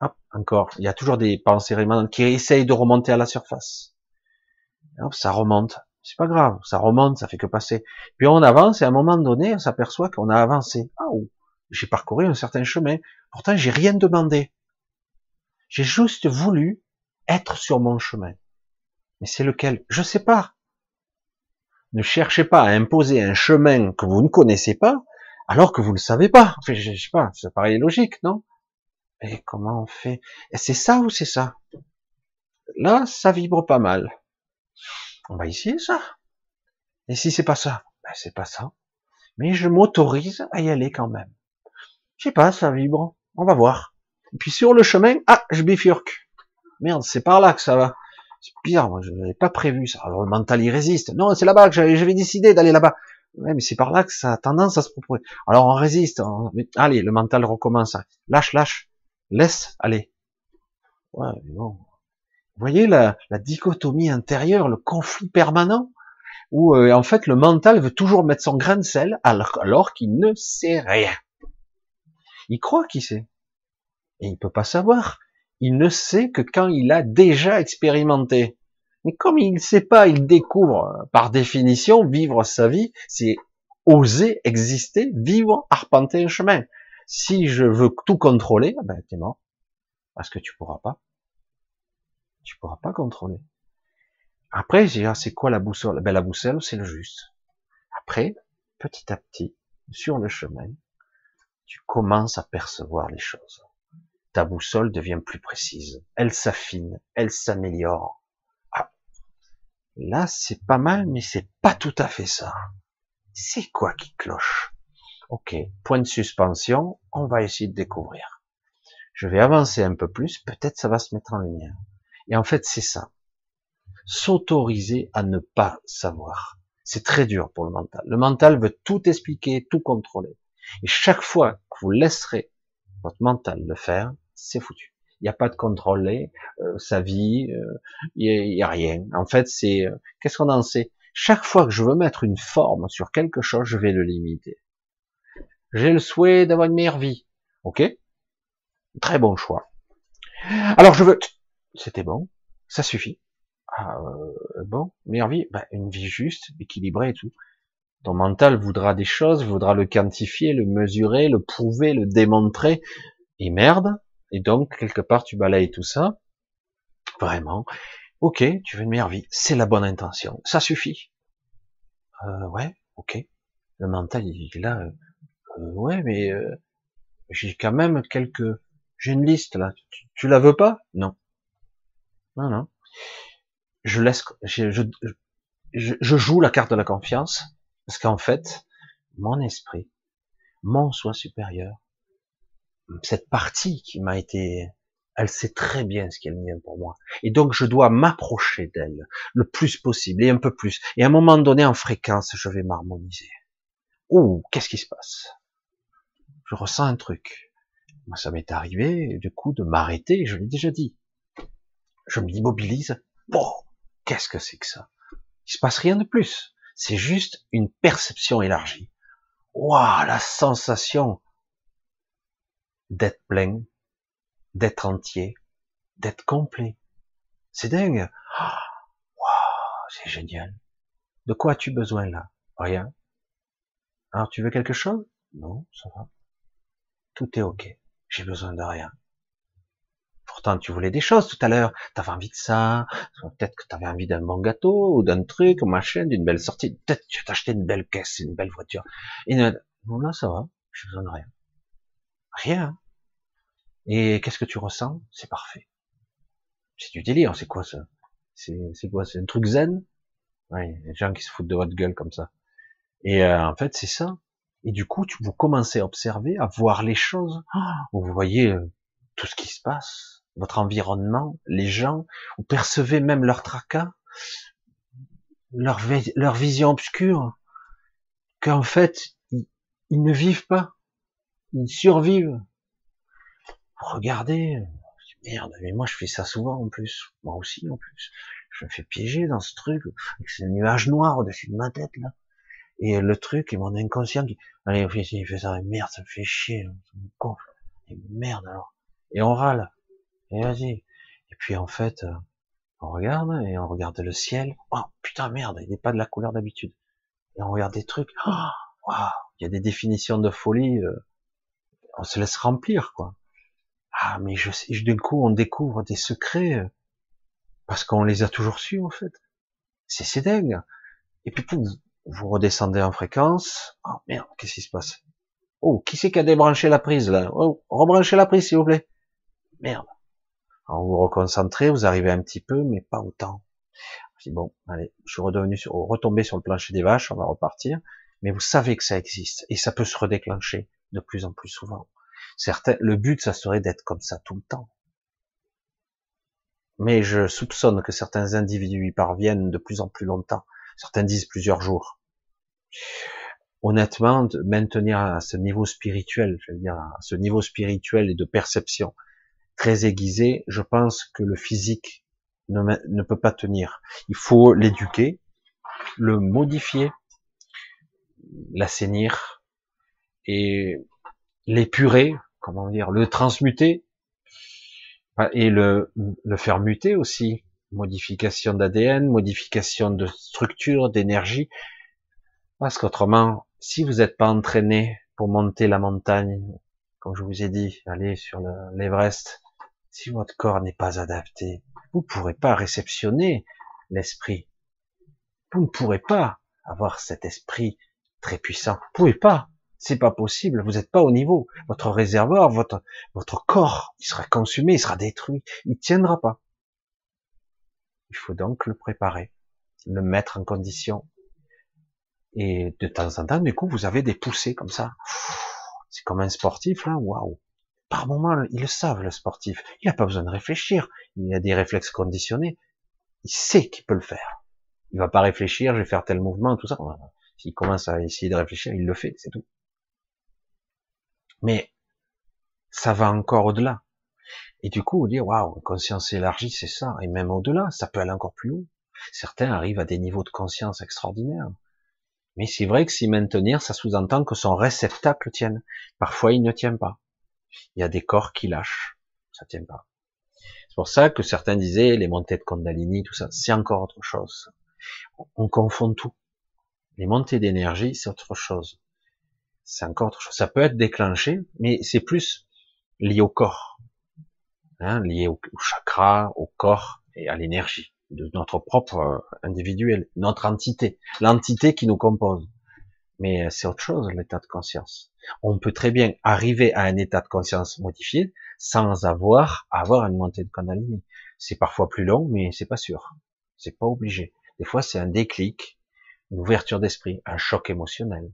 hop, encore, il y a toujours des pensées qui essayent de remonter à la surface. Hop, ça remonte. C'est pas grave, ça remonte, ça fait que passer. Puis on avance et à un moment donné, on s'aperçoit qu'on a avancé. Ah, oh, j'ai parcouru un certain chemin. Pourtant, j'ai rien demandé. J'ai juste voulu être sur mon chemin. Mais c'est lequel? Je sais pas. Ne cherchez pas à imposer un chemin que vous ne connaissez pas, alors que vous ne le savez pas. Enfin, je, sais pas, ça paraît logique, non? Et comment on fait? C'est ça ou c'est ça? Là, ça vibre pas mal. On va essayer ça. Et si c'est pas ça? Ben, C'est pas ça. Mais je m'autorise à y aller quand même. Je sais pas, ça vibre. On va voir. Et puis sur le chemin, ah, je bifurque. Merde, c'est par là que ça va. C'est bizarre, moi, je n'avais pas prévu ça. Alors le mental, il résiste. Non, c'est là-bas que j'avais décidé d'aller là-bas. Ouais, mais c'est par là que ça a tendance à se proposer. Alors on résiste. Allez, le mental recommence. Lâche, lâche. Laisse, allez. Ouais, bon. Vous voyez la, la, dichotomie intérieure, le conflit permanent, où euh, en fait le mental veut toujours mettre son grain de sel alors, alors qu'il ne sait rien. Il croit qu'il sait. Et il peut pas savoir il ne sait que quand il a déjà expérimenté. Mais comme il ne sait pas, il découvre, par définition, vivre sa vie, c'est oser exister, vivre, arpenter un chemin. Si je veux tout contrôler, ben t'es mort. Parce que tu pourras pas. Tu pourras pas contrôler. Après, j'ai ah, c'est quoi la boussole? Ben la boussole, c'est le juste. Après, petit à petit, sur le chemin, tu commences à percevoir les choses ta boussole devient plus précise, elle s'affine, elle s'améliore. Ah. Là, c'est pas mal, mais c'est pas tout à fait ça. C'est quoi qui cloche? Ok, point de suspension, on va essayer de découvrir. Je vais avancer un peu plus, peut-être ça va se mettre en lumière. Et en fait, c'est ça. S'autoriser à ne pas savoir. C'est très dur pour le mental. Le mental veut tout expliquer, tout contrôler. Et chaque fois que vous laisserez votre mental le faire, c'est foutu. Il n'y a pas de contrôler euh, sa vie, euh, il n'y a, rien. En fait, c'est euh, qu'est-ce qu'on en sait? Chaque fois que je veux mettre une forme sur quelque chose, je vais le limiter. J'ai le souhait d'avoir une meilleure vie. Ok? Très bon choix. Alors je veux. C'était bon, ça suffit. Ah, bon, meilleure vie, bah, une vie juste, équilibrée et tout. Ton mental voudra des choses, voudra le quantifier, le mesurer, le prouver, le démontrer. Et merde, et donc, quelque part, tu balayes tout ça. Vraiment. Ok, tu veux une meilleure vie. C'est la bonne intention. Ça suffit. Euh, ouais, ok. Le mental, il est là. Euh, ouais, mais euh, j'ai quand même quelques J'ai une liste là. Tu, la veux pas? Non. Non, non. Je laisse, je, je, je, joue la carte de la confiance parce qu'en fait, mon esprit, mon soi supérieur, cette partie qui m'a été, elle sait très bien ce qui est le mien pour moi. Et donc je dois m'approcher d'elle le plus possible et un peu plus. Et à un moment donné, en fréquence, je vais m'harmoniser. Ouh, qu'est-ce qui se passe? Je ressens un truc. Moi, ça m'est arrivé, du coup, de m'arrêter, je l'ai déjà dit. Je m'immobilise. Bon, qu'est-ce que c'est que ça? Il se passe rien de plus. C'est juste une perception élargie. Waouh, la sensation d'être plein, d'être entier, d'être complet. C'est dingue. Waouh, c'est génial. De quoi as-tu besoin là? Rien. Alors tu veux quelque chose? Non, ça va. Tout est ok. J'ai besoin de rien. Pourtant, tu voulais des choses tout à l'heure. Tu avais envie de ça. Peut-être que tu avais envie d'un bon gâteau ou d'un truc, ou machin, d'une belle sortie. Peut-être que tu t'achetais une belle caisse, une belle voiture. Et non, là, ça va. J'ai besoin de rien. Rien. Et qu'est-ce que tu ressens? C'est parfait. C'est du délire. C'est quoi ça? C'est quoi? C'est un truc zen? A des gens qui se foutent de votre gueule comme ça. Et euh, en fait, c'est ça. Et du coup, vous commencez à observer, à voir les choses. Vous voyez euh, tout ce qui se passe, votre environnement, les gens. Vous percevez même leur tracas, leur, leur vision obscure. Qu'en fait, ils, ils, ne vivent pas. Ils survivent. Regardez. Merde, mais moi je fais ça souvent en plus. Moi aussi en plus. Je me fais piéger dans ce truc, avec ces nuages noirs au-dessus de ma tête là. Et le truc, et mon inconscient qui, allez, il fait ça, merde, ça me fait chier, ça me gonfle. Et merde alors. Et on râle. Et vas-y. Et puis en fait, euh, on regarde, et on regarde le ciel. Oh putain merde, il n'est pas de la couleur d'habitude. Et on regarde des trucs. Oh, il y a des définitions de folie. Euh, on se laisse remplir, quoi. Ah, mais je sais, d'un coup, on découvre des secrets euh, parce qu'on les a toujours su, en fait. C'est c'est dingue. Et puis, vous redescendez en fréquence. Oh merde, qu'est-ce qui se passe? Oh, qui c'est qui a débranché la prise là? Oh, rebranchez la prise s'il vous plaît. Merde. Alors vous reconcentrez, vous arrivez un petit peu, mais pas autant. Bon, allez, je suis redevenu sur, retombé sur le plancher des vaches, on va repartir. Mais vous savez que ça existe et ça peut se redéclencher de plus en plus souvent. Certains, le but, ça serait d'être comme ça tout le temps. Mais je soupçonne que certains individus y parviennent de plus en plus longtemps certains disent plusieurs jours. Honnêtement, de maintenir à ce niveau spirituel, je veux dire, à ce niveau spirituel et de perception très aiguisé, je pense que le physique ne, ne peut pas tenir. Il faut l'éduquer, le modifier, l'assainir et l'épurer, comment dire, le transmuter et le, le faire muter aussi modification d'ADN, modification de structure, d'énergie. Parce qu'autrement, si vous n'êtes pas entraîné pour monter la montagne, comme je vous ai dit, aller sur l'Everest, si votre corps n'est pas adapté, vous ne pourrez pas réceptionner l'esprit. Vous ne pourrez pas avoir cet esprit très puissant. Vous pouvez pas. C'est pas possible. Vous n'êtes pas au niveau. Votre réservoir, votre, votre corps, il sera consumé, il sera détruit. Il tiendra pas. Il faut donc le préparer, le mettre en condition. Et de temps en temps, du coup, vous avez des poussées comme ça. C'est comme un sportif, là, waouh. Par moment, ils le savent, le sportif. Il n'a pas besoin de réfléchir. Il a des réflexes conditionnés. Il sait qu'il peut le faire. Il va pas réfléchir, je vais faire tel mouvement, tout ça. S'il commence à essayer de réfléchir, il le fait, c'est tout. Mais ça va encore au-delà. Et du coup, on dit, waouh, conscience élargie, c'est ça. Et même au-delà, ça peut aller encore plus haut. Certains arrivent à des niveaux de conscience extraordinaires. Mais c'est vrai que s'y maintenir, ça sous-entend que son réceptacle tienne. Parfois, il ne tient pas. Il y a des corps qui lâchent. Ça tient pas. C'est pour ça que certains disaient, les montées de Kundalini, tout ça, c'est encore autre chose. On confond tout. Les montées d'énergie, c'est autre chose. C'est encore autre chose. Ça peut être déclenché, mais c'est plus lié au corps hein, lié au, chakra, au corps et à l'énergie de notre propre euh, individuel, notre entité, l'entité qui nous compose. Mais c'est autre chose, l'état de conscience. On peut très bien arriver à un état de conscience modifié sans avoir avoir une montée de Kundalini. C'est parfois plus long, mais c'est pas sûr. C'est pas obligé. Des fois, c'est un déclic, une ouverture d'esprit, un choc émotionnel,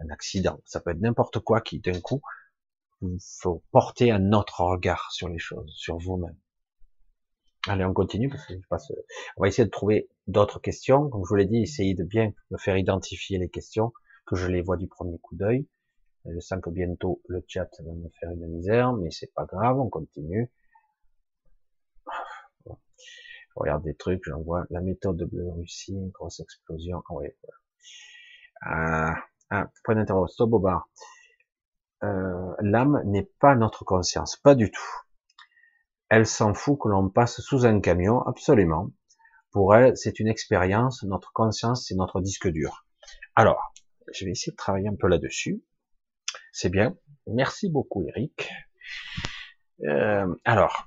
un accident. Ça peut être n'importe quoi qui, d'un coup, vous faut porter un autre regard sur les choses, sur vous-même. Allez, on continue parce que je passe. On va essayer de trouver d'autres questions. Comme je vous l'ai dit, essayez de bien me faire identifier les questions, que je les vois du premier coup d'œil. Je sens que bientôt le chat va me faire une misère, mais c'est pas grave, on continue. Je regarde des trucs, j'en vois la méthode de Russie, grosse explosion. Ah. Ah, ah, point d'interrogation. Bobard. Euh, L'âme n'est pas notre conscience, pas du tout. Elle s'en fout que l'on passe sous un camion, absolument. Pour elle, c'est une expérience. Notre conscience, c'est notre disque dur. Alors, je vais essayer de travailler un peu là-dessus. C'est bien. Merci beaucoup, Eric. Euh, alors,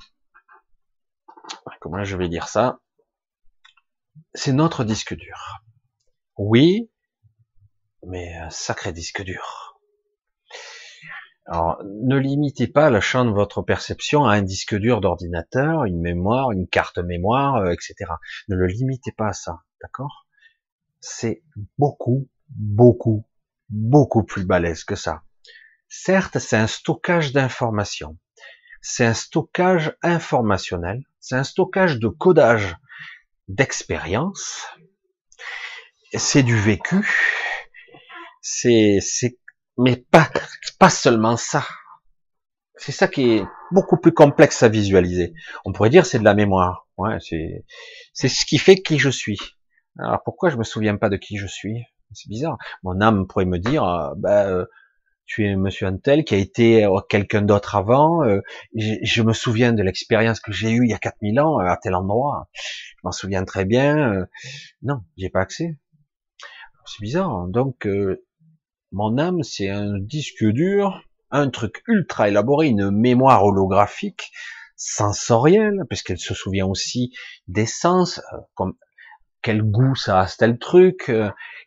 comment je vais dire ça? C'est notre disque dur. Oui, mais un sacré disque dur. Alors, ne limitez pas le champ de votre perception à un disque dur d'ordinateur, une mémoire, une carte mémoire, euh, etc. Ne le limitez pas à ça, d'accord? C'est beaucoup, beaucoup, beaucoup plus balèze que ça. Certes, c'est un stockage d'informations. C'est un stockage informationnel. C'est un stockage de codage d'expérience. C'est du vécu. C'est, c'est, mais pas, pas seulement ça. C'est ça qui est beaucoup plus complexe à visualiser. On pourrait dire c'est de la mémoire. Ouais, c'est, c'est ce qui fait qui je suis. Alors pourquoi je me souviens pas de qui je suis? C'est bizarre. Mon âme pourrait me dire, euh, bah, euh, tu es monsieur Antel qui a été euh, quelqu'un d'autre avant. Euh, je, me souviens de l'expérience que j'ai eue il y a 4000 ans à tel endroit. Je m'en souviens très bien. non, j'ai pas accès. C'est bizarre. Donc, mon âme, c'est un disque dur, un truc ultra élaboré, une mémoire holographique, sensorielle, puisqu'elle se souvient aussi des sens, comme quel goût ça a tel truc,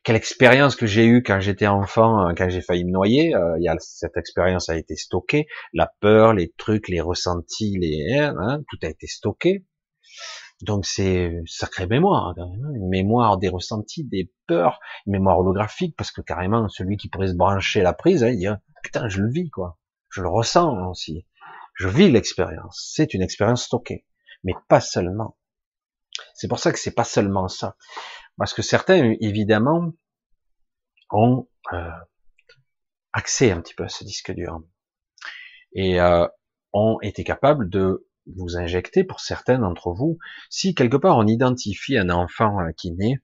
quelle expérience que j'ai eue quand j'étais enfant, euh, quand j'ai failli me noyer. Euh, il y a, cette expérience a été stockée, la peur, les trucs, les ressentis, les hein, hein tout a été stocké. Donc c'est sacrée mémoire, hein, une mémoire des ressentis, des peurs, une mémoire holographique, parce que carrément celui qui pourrait se brancher la prise, hein, il dit ah, putain je le vis quoi, je le ressens aussi, je vis l'expérience. C'est une expérience stockée, mais pas seulement. C'est pour ça que c'est pas seulement ça. Parce que certains, évidemment, ont euh, accès un petit peu à ce disque dur et euh, ont été capables de vous injecter, pour certains d'entre vous, si quelque part on identifie un enfant euh, qui naît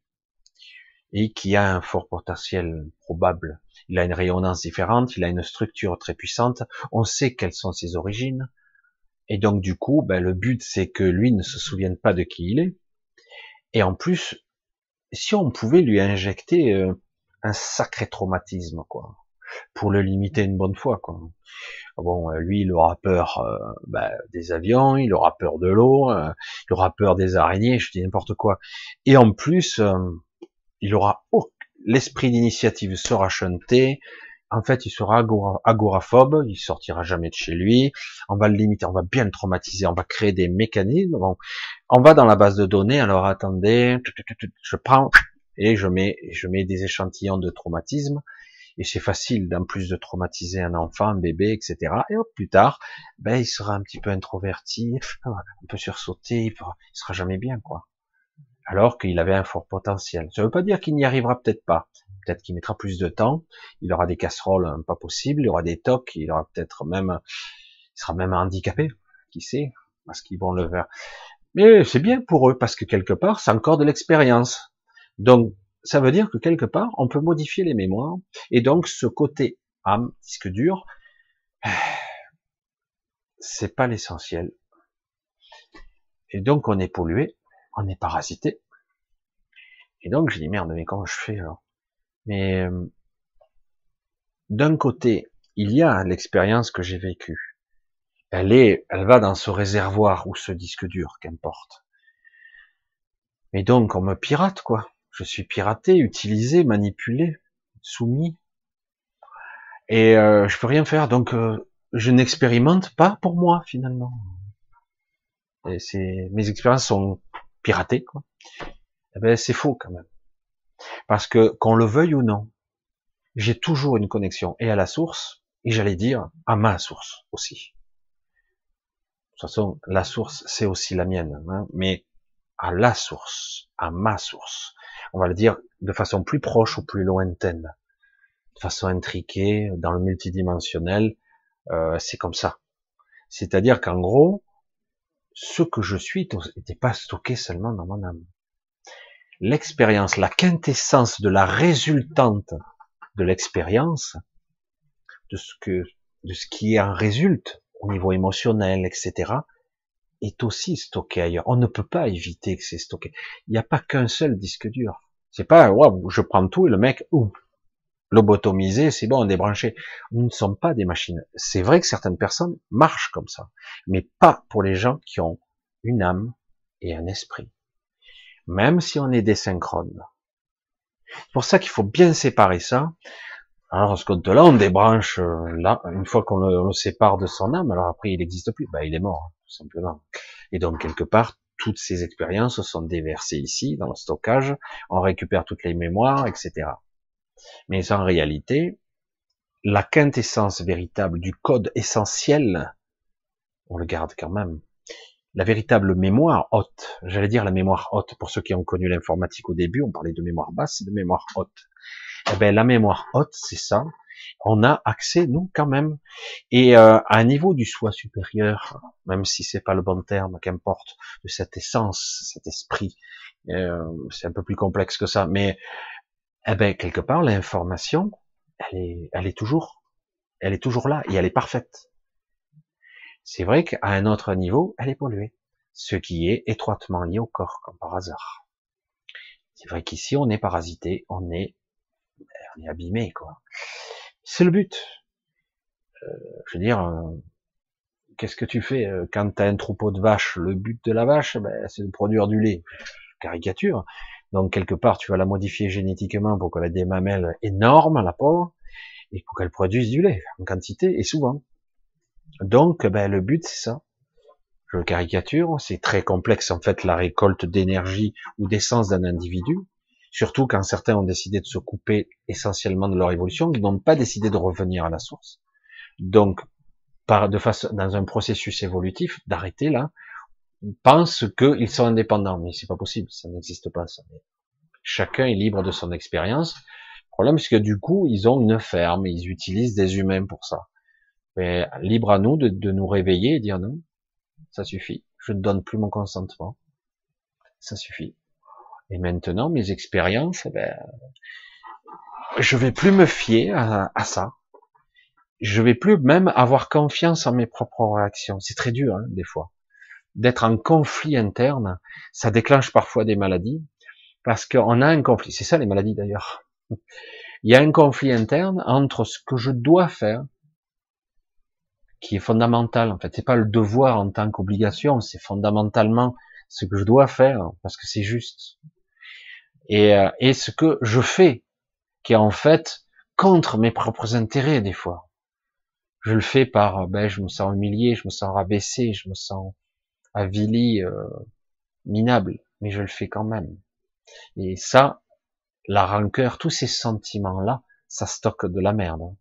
et qui a un fort potentiel probable, il a une rayonnance différente, il a une structure très puissante, on sait quelles sont ses origines, et donc du coup, ben, le but c'est que lui ne se souvienne pas de qui il est, et en plus, si on pouvait lui injecter euh, un sacré traumatisme, quoi, pour le limiter une bonne fois, quoi. Bon, euh, lui, il aura peur euh, bah, des avions, il aura peur de l'eau, il aura peur des araignées, je dis n'importe quoi. Et en plus, il aura l'esprit d'initiative sera chanté, en fait, il sera agoraphobe, il sortira jamais de chez lui, on va le limiter, on va bien le traumatiser, on va créer des mécanismes, on va dans la base de données, alors attendez, je prends et je mets, je mets des échantillons de traumatisme, et c'est facile d'en plus de traumatiser un enfant, un bébé, etc. Et hop, plus tard, ben, il sera un petit peu introverti, un peu sursauté, il, sera jamais bien, quoi. Alors qu'il avait un fort potentiel. Ça veut pas dire qu'il n'y arrivera peut-être pas. Peut-être qu'il mettra plus de temps. Il aura des casseroles hein, pas possibles. Il aura des tocs. Il aura peut-être même, il sera même handicapé. Qui sait? Parce qu'ils vont le faire. Mais c'est bien pour eux parce que quelque part, c'est encore de l'expérience. Donc, ça veut dire que quelque part, on peut modifier les mémoires. Et donc, ce côté âme, disque dur, c'est pas l'essentiel. Et donc, on est pollué, on est parasité. Et donc, je dis merde, mais comment je fais alors? Mais euh, d'un côté, il y a l'expérience que j'ai vécue. Elle est, elle va dans ce réservoir ou ce disque dur, qu'importe. Mais donc, on me pirate, quoi. Je suis piraté, utilisé, manipulé, soumis, Et euh, je peux rien faire, donc euh, je n'expérimente pas pour moi finalement. Et c'est mes expériences sont piratées, quoi. Eh ben c'est faux quand même, parce que qu'on le veuille ou non, j'ai toujours une connexion et à la source et j'allais dire à ma source aussi. De toute façon, la source c'est aussi la mienne, hein, mais à la source, à ma source. On va le dire de façon plus proche ou plus lointaine, de façon intriquée, dans le multidimensionnel, euh, c'est comme ça. C'est-à-dire qu'en gros, ce que je suis n'était pas stocké seulement dans mon âme. L'expérience, la quintessence de la résultante de l'expérience, de ce que, de ce qui en résulte au niveau émotionnel, etc., est aussi stocké ailleurs. On ne peut pas éviter que c'est stocké. Il n'y a pas qu'un seul disque dur. C'est pas, wow, je prends tout et le mec, ou lobotomisé, c'est bon, on débranché. Nous ne sommes pas des machines. C'est vrai que certaines personnes marchent comme ça, mais pas pour les gens qui ont une âme et un esprit. Même si on est désynchrone. C'est pour ça qu'il faut bien séparer ça. Alors, ce côté-là, on débranche euh, là, une fois qu'on le, sépare de son âme, alors après il n'existe plus, bah, il est mort, tout simplement. Et donc, quelque part, toutes ces expériences sont déversées ici, dans le stockage, on récupère toutes les mémoires, etc. Mais en réalité, la quintessence véritable du code essentiel, on le garde quand même. La véritable mémoire haute, j'allais dire la mémoire haute, pour ceux qui ont connu l'informatique au début, on parlait de mémoire basse et de mémoire haute. Eh ben, la mémoire haute, c'est ça. On a accès, nous, quand même, et euh, à un niveau du soi supérieur, même si c'est pas le bon terme, qu'importe, de cette essence, cet esprit. Euh, c'est un peu plus complexe que ça, mais eh ben quelque part l'information, elle est, elle est toujours, elle est toujours là et elle est parfaite. C'est vrai qu'à un autre niveau, elle est polluée, ce qui est étroitement lié au corps, comme par hasard. C'est vrai qu'ici on est parasité, on est, on est abîmé quoi. C'est le but. Euh, je veux dire, euh, qu'est-ce que tu fais euh, quand tu as un troupeau de vaches Le but de la vache, ben, c'est de produire du lait. Caricature. Donc quelque part, tu vas la modifier génétiquement pour qu'elle ait des mamelles énormes, la pauvre, et pour qu'elle produise du lait en quantité et souvent. Donc, ben, le but c'est ça. Je caricature, c'est très complexe en fait la récolte d'énergie ou d'essence d'un individu, surtout quand certains ont décidé de se couper essentiellement de leur évolution, ils n'ont pas décidé de revenir à la source. Donc, par, de face, dans un processus évolutif, d'arrêter là, pensent qu'ils sont indépendants, mais c'est pas possible, ça n'existe pas. Chacun est libre de son expérience. Le problème, c'est que du coup, ils ont une ferme, ils utilisent des humains pour ça. Mais libre à nous de, de nous réveiller et dire non, ça suffit, je ne donne plus mon consentement, ça suffit. Et maintenant, mes expériences, eh ben, je vais plus me fier à, ça. Je vais plus même avoir confiance en mes propres réactions. C'est très dur, hein, des fois d'être en conflit interne, ça déclenche parfois des maladies, parce qu'on a un conflit. C'est ça les maladies d'ailleurs. Il y a un conflit interne entre ce que je dois faire, qui est fondamental. En fait, c'est pas le devoir en tant qu'obligation, c'est fondamentalement ce que je dois faire parce que c'est juste. Et, euh, et ce que je fais, qui est en fait contre mes propres intérêts des fois. Je le fais par, ben, je me sens humilié, je me sens rabaissé, je me sens avili, euh, minable, mais je le fais quand même. Et ça, la rancœur, tous ces sentiments-là, ça stocke de la merde. Hein.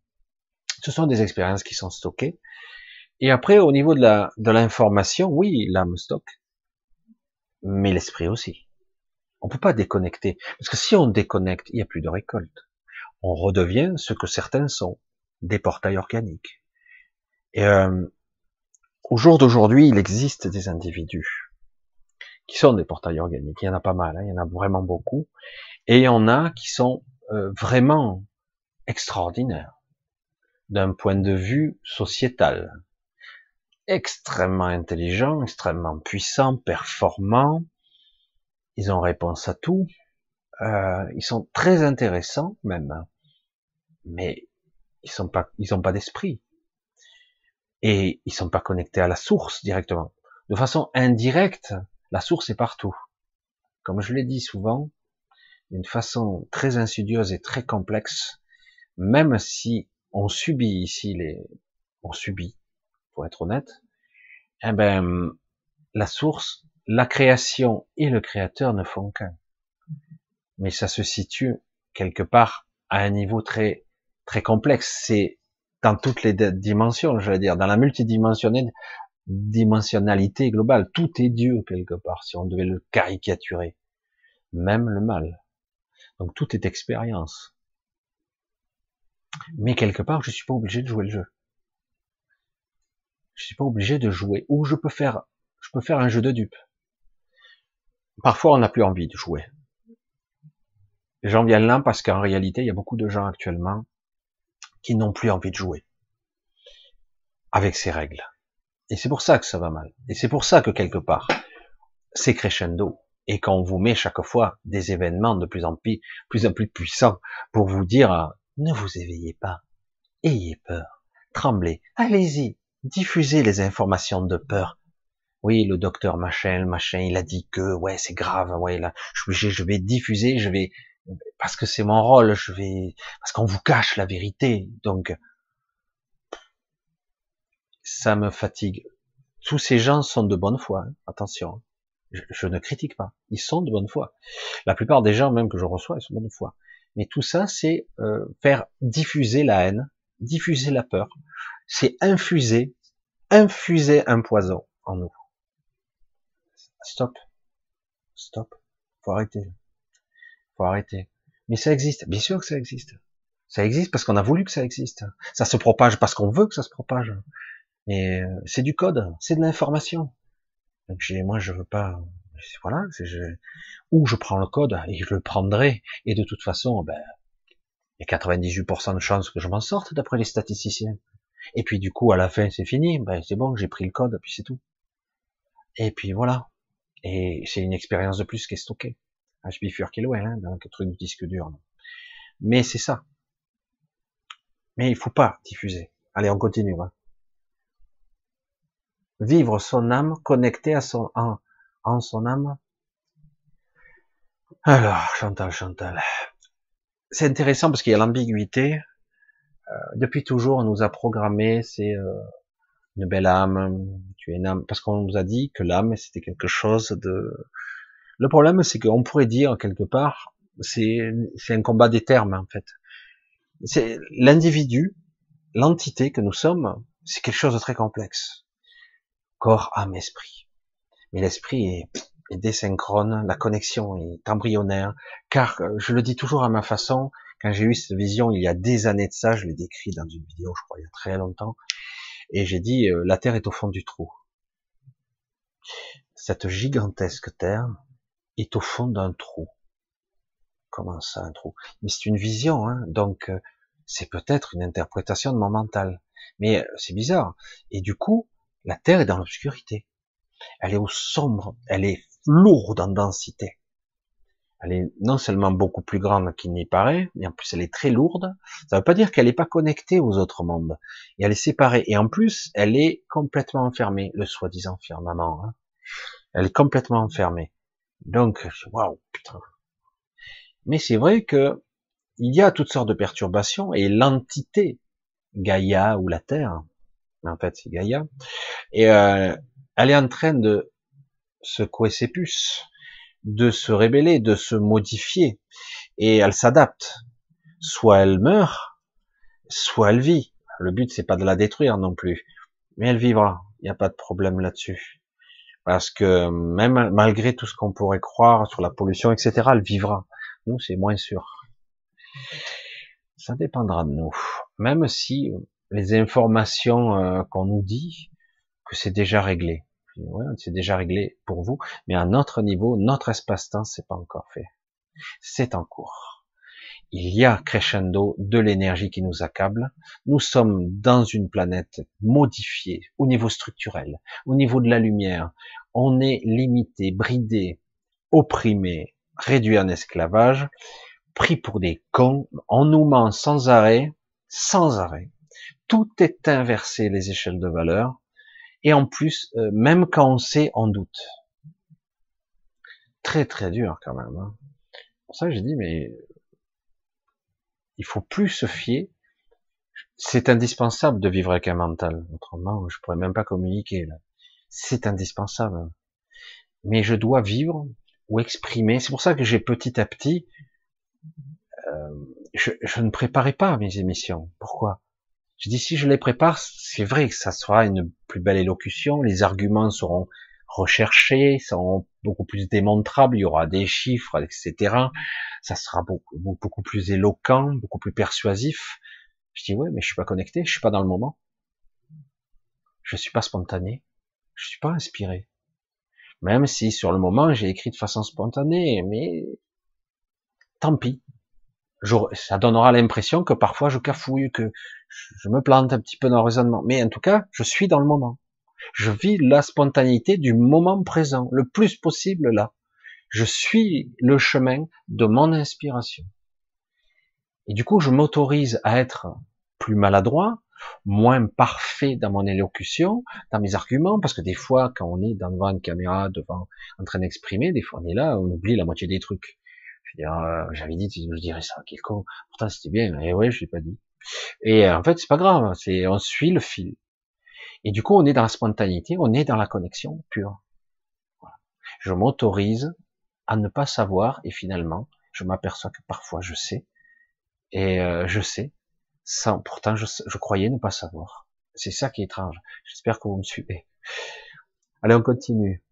Ce sont des expériences qui sont stockées. Et après, au niveau de la de l'information, oui, l'âme stocke, mais l'esprit aussi. On peut pas déconnecter, parce que si on déconnecte, il n'y a plus de récolte. On redevient ce que certains sont, des portails organiques. Et euh, au jour d'aujourd'hui, il existe des individus qui sont des portails organiques. Il y en a pas mal, hein, il y en a vraiment beaucoup. Et il y en a qui sont euh, vraiment extraordinaires d'un point de vue sociétal. Extrêmement intelligents, extrêmement puissants, performants. Ils ont réponse à tout. Euh, ils sont très intéressants même, mais ils sont pas, ils ont pas d'esprit et ils sont pas connectés à la source directement. De façon indirecte, la source est partout. Comme je l'ai dit souvent, d'une façon très insidieuse et très complexe, même si on subit ici les, on subit, pour être honnête, eh ben, la source, la création et le créateur ne font qu'un. Mais ça se situe quelque part à un niveau très, très complexe. C'est dans toutes les dimensions, je veux dire, dans la multidimensionnalité globale. Tout est Dieu quelque part, si on devait le caricaturer. Même le mal. Donc tout est expérience. Mais quelque part, je suis pas obligé de jouer le jeu. Je suis pas obligé de jouer. Ou je peux faire, je peux faire un jeu de dupe. Parfois, on n'a plus envie de jouer. J'en viens là parce qu'en réalité, il y a beaucoup de gens actuellement qui n'ont plus envie de jouer avec ces règles. Et c'est pour ça que ça va mal. Et c'est pour ça que quelque part, c'est crescendo. Et qu'on vous met chaque fois des événements de plus en plus, plus en plus puissants pour vous dire, ne vous éveillez pas. Ayez peur. Tremblez. Allez-y. Diffusez les informations de peur. Oui, le docteur machin, machin, il a dit que, ouais, c'est grave, ouais, là, je, je vais diffuser, je vais, parce que c'est mon rôle, je vais, parce qu'on vous cache la vérité, donc, ça me fatigue. Tous ces gens sont de bonne foi, hein. attention. Je, je, ne critique pas. Ils sont de bonne foi. La plupart des gens, même que je reçois, ils sont de bonne foi. Mais tout ça, c'est euh, faire diffuser la haine, diffuser la peur. C'est infuser, infuser un poison en nous. Stop. Stop. Faut arrêter. Faut arrêter. Mais ça existe. Bien sûr que ça existe. Ça existe parce qu'on a voulu que ça existe. Ça se propage parce qu'on veut que ça se propage. Et euh, c'est du code, c'est de l'information. Donc moi je veux pas voilà, je, ou je prends le code et je le prendrai, et de toute façon, ben, il y a 98% de chances que je m'en sorte d'après les statisticiens. Et puis du coup, à la fin, c'est fini, ben, c'est bon, j'ai pris le code, puis c'est tout. Et puis voilà. Et c'est une expérience de plus qui est stockée. HP Fur hein, dans le truc du disque dur. Mais c'est ça. Mais il faut pas diffuser. Allez, on continue. Hein. Vivre son âme connectée à son, en son âme. Alors, Chantal, Chantal. C'est intéressant parce qu'il y a l'ambiguïté. Euh, depuis toujours, on nous a programmé, c'est euh, une belle âme, tu es une âme, parce qu'on nous a dit que l'âme, c'était quelque chose de... Le problème, c'est qu'on pourrait dire, quelque part, c'est un combat des termes, en fait. C'est l'individu, l'entité que nous sommes, c'est quelque chose de très complexe. Corps, âme, esprit mais l'esprit est, est, désynchrone, la connexion est embryonnaire, car je le dis toujours à ma façon, quand j'ai eu cette vision il y a des années de ça, je l'ai décrit dans une vidéo, je crois, il y a très longtemps, et j'ai dit, euh, la Terre est au fond du trou. Cette gigantesque Terre est au fond d'un trou. Comment ça, un trou? Mais c'est une vision, hein donc euh, c'est peut-être une interprétation de mon mental. Mais c'est bizarre. Et du coup, la Terre est dans l'obscurité elle est au sombre, elle est lourde en densité. Elle est non seulement beaucoup plus grande qu'il n'y paraît, mais en plus elle est très lourde. Ça ne veut pas dire qu'elle n'est pas connectée aux autres mondes. Et elle est séparée. Et en plus, elle est complètement enfermée, le soi-disant firmament. Hein. Elle est complètement enfermée. Donc, waouh, putain. Mais c'est vrai que il y a toutes sortes de perturbations et l'entité Gaïa ou la Terre, en fait c'est Gaïa, euh, elle est en train de secouer ses puces, de se rébeller, de se modifier, et elle s'adapte. Soit elle meurt, soit elle vit. Le but c'est pas de la détruire non plus, mais elle vivra. Il n'y a pas de problème là-dessus, parce que même malgré tout ce qu'on pourrait croire sur la pollution, etc., elle vivra. Nous c'est moins sûr. Ça dépendra de nous. Même si les informations euh, qu'on nous dit, que c'est déjà réglé. Ouais, c'est déjà réglé pour vous, mais à notre niveau, notre espace-temps, c'est pas encore fait. C'est en cours. Il y a crescendo de l'énergie qui nous accable. Nous sommes dans une planète modifiée au niveau structurel, au niveau de la lumière. On est limité, bridé, opprimé, réduit en esclavage, pris pour des cons. On nous ment sans arrêt, sans arrêt. Tout est inversé, les échelles de valeur et en plus, euh, même quand on sait, on doute. Très très dur quand même. Hein. Pour ça, j'ai dit, mais il faut plus se fier. C'est indispensable de vivre avec un mental. Autrement, je pourrais même pas communiquer. C'est indispensable. Mais je dois vivre ou exprimer. C'est pour ça que j'ai petit à petit, euh, je, je, ne préparais pas mes émissions. Pourquoi? Je dis si je les prépare, c'est vrai que ça sera une plus belle élocution. Les arguments seront recherchés, seront beaucoup plus démontrables. Il y aura des chiffres, etc. Ça sera beaucoup, beaucoup plus éloquent, beaucoup plus persuasif. Je dis ouais, mais je suis pas connecté, je suis pas dans le moment. Je suis pas spontané, je suis pas inspiré. Même si sur le moment j'ai écrit de façon spontanée, mais tant pis. ça donnera l'impression que parfois je cafouille, que je me plante un petit peu dans le raisonnement. Mais en tout cas, je suis dans le moment. Je vis la spontanéité du moment présent, le plus possible là. Je suis le chemin de mon inspiration. Et du coup, je m'autorise à être plus maladroit, moins parfait dans mon élocution, dans mes arguments, parce que des fois, quand on est devant une caméra, devant, en train d'exprimer, des fois on est là, on oublie la moitié des trucs. Je euh, j'avais dit, je dirais ça, quel con. Pourtant, c'était bien. Et ouais, je l'ai pas dit. Et euh, en fait, c'est pas grave. C'est, on suit le fil. Et du coup, on est dans la spontanéité, on est dans la connexion pure. Je m'autorise à ne pas savoir, et finalement, je m'aperçois que parfois je sais, et euh, je sais, sans, pourtant je, croyais ne pas savoir. C'est ça qui est étrange. J'espère que vous me suivez. Allez, on continue.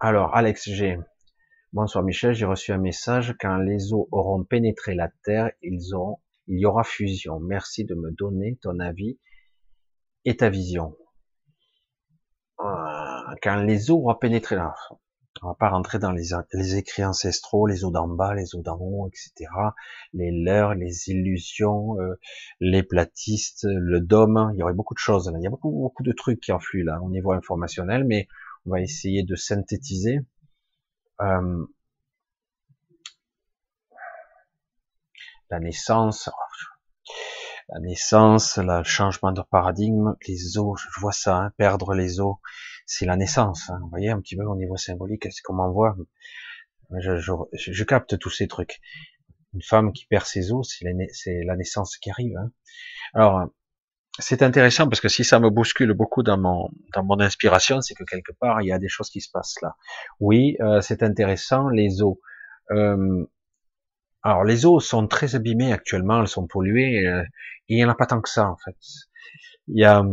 Alors, Alex G. Bonsoir Michel, j'ai reçu un message. Quand les eaux auront pénétré la Terre, ils auront, il y aura fusion. Merci de me donner ton avis et ta vision. Euh, quand les eaux auront pénétré la on va pas rentrer dans les, écrits ancestraux, les eaux d'en bas, les eaux d'en haut, etc. Les leurs, les illusions, euh, les platistes, le dôme. Il y aurait beaucoup de choses. Il y a beaucoup, beaucoup de trucs qui enfluent là au niveau informationnel, mais on va essayer de synthétiser. Euh, la naissance, la naissance, le changement de paradigme, les eaux, je vois ça, hein, perdre les eaux, c'est la naissance. Hein. Vous voyez un petit peu au niveau symbolique, c'est comme on voit. Je, je, capte tous ces trucs. Une femme qui perd ses os, c'est la, la, naissance qui arrive. Hein. Alors, c'est intéressant parce que si ça me bouscule beaucoup dans mon dans mon inspiration, c'est que quelque part il y a des choses qui se passent là. Oui, euh, c'est intéressant. Les os. Euh, alors les eaux sont très abîmées actuellement, elles sont polluées. Euh, il y en a pas tant que ça en fait. Il y a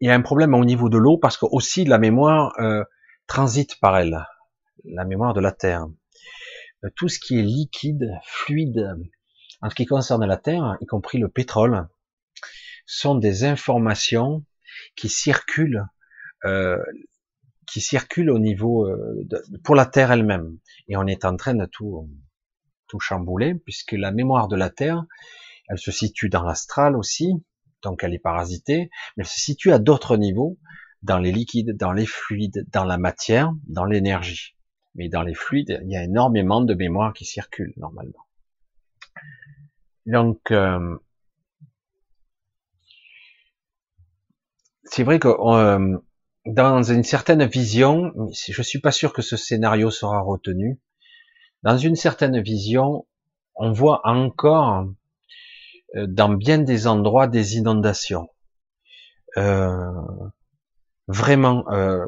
il y a un problème au niveau de l'eau parce que aussi la mémoire euh, transite par elle, la mémoire de la Terre. Tout ce qui est liquide, fluide, en ce qui concerne la Terre, y compris le pétrole, sont des informations qui circulent, euh, qui circulent au niveau de, pour la Terre elle-même. Et on est en train de tout tout chambouler puisque la mémoire de la Terre, elle se situe dans l'astral aussi, donc elle est parasitée, mais elle se situe à d'autres niveaux, dans les liquides, dans les fluides, dans la matière, dans l'énergie. Mais dans les fluides, il y a énormément de mémoire qui circule normalement. Donc, euh, c'est vrai que euh, dans une certaine vision, je suis pas sûr que ce scénario sera retenu. Dans une certaine vision, on voit encore euh, dans bien des endroits des inondations. Euh, vraiment, euh,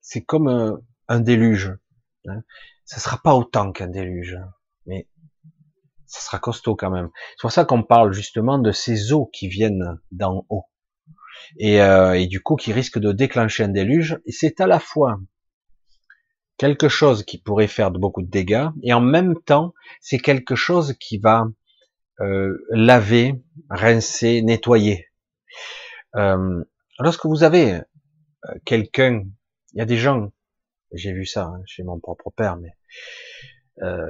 c'est comme un, déluge. Hein. Ça sera pas autant qu'un déluge, ça sera costaud quand même. C'est pour ça qu'on parle justement de ces eaux qui viennent d'en haut et, euh, et du coup qui risquent de déclencher un déluge. Et c'est à la fois quelque chose qui pourrait faire beaucoup de dégâts et en même temps c'est quelque chose qui va euh, laver, rincer, nettoyer. Euh, lorsque vous avez euh, quelqu'un, il y a des gens, j'ai vu ça hein, chez mon propre père, mais euh,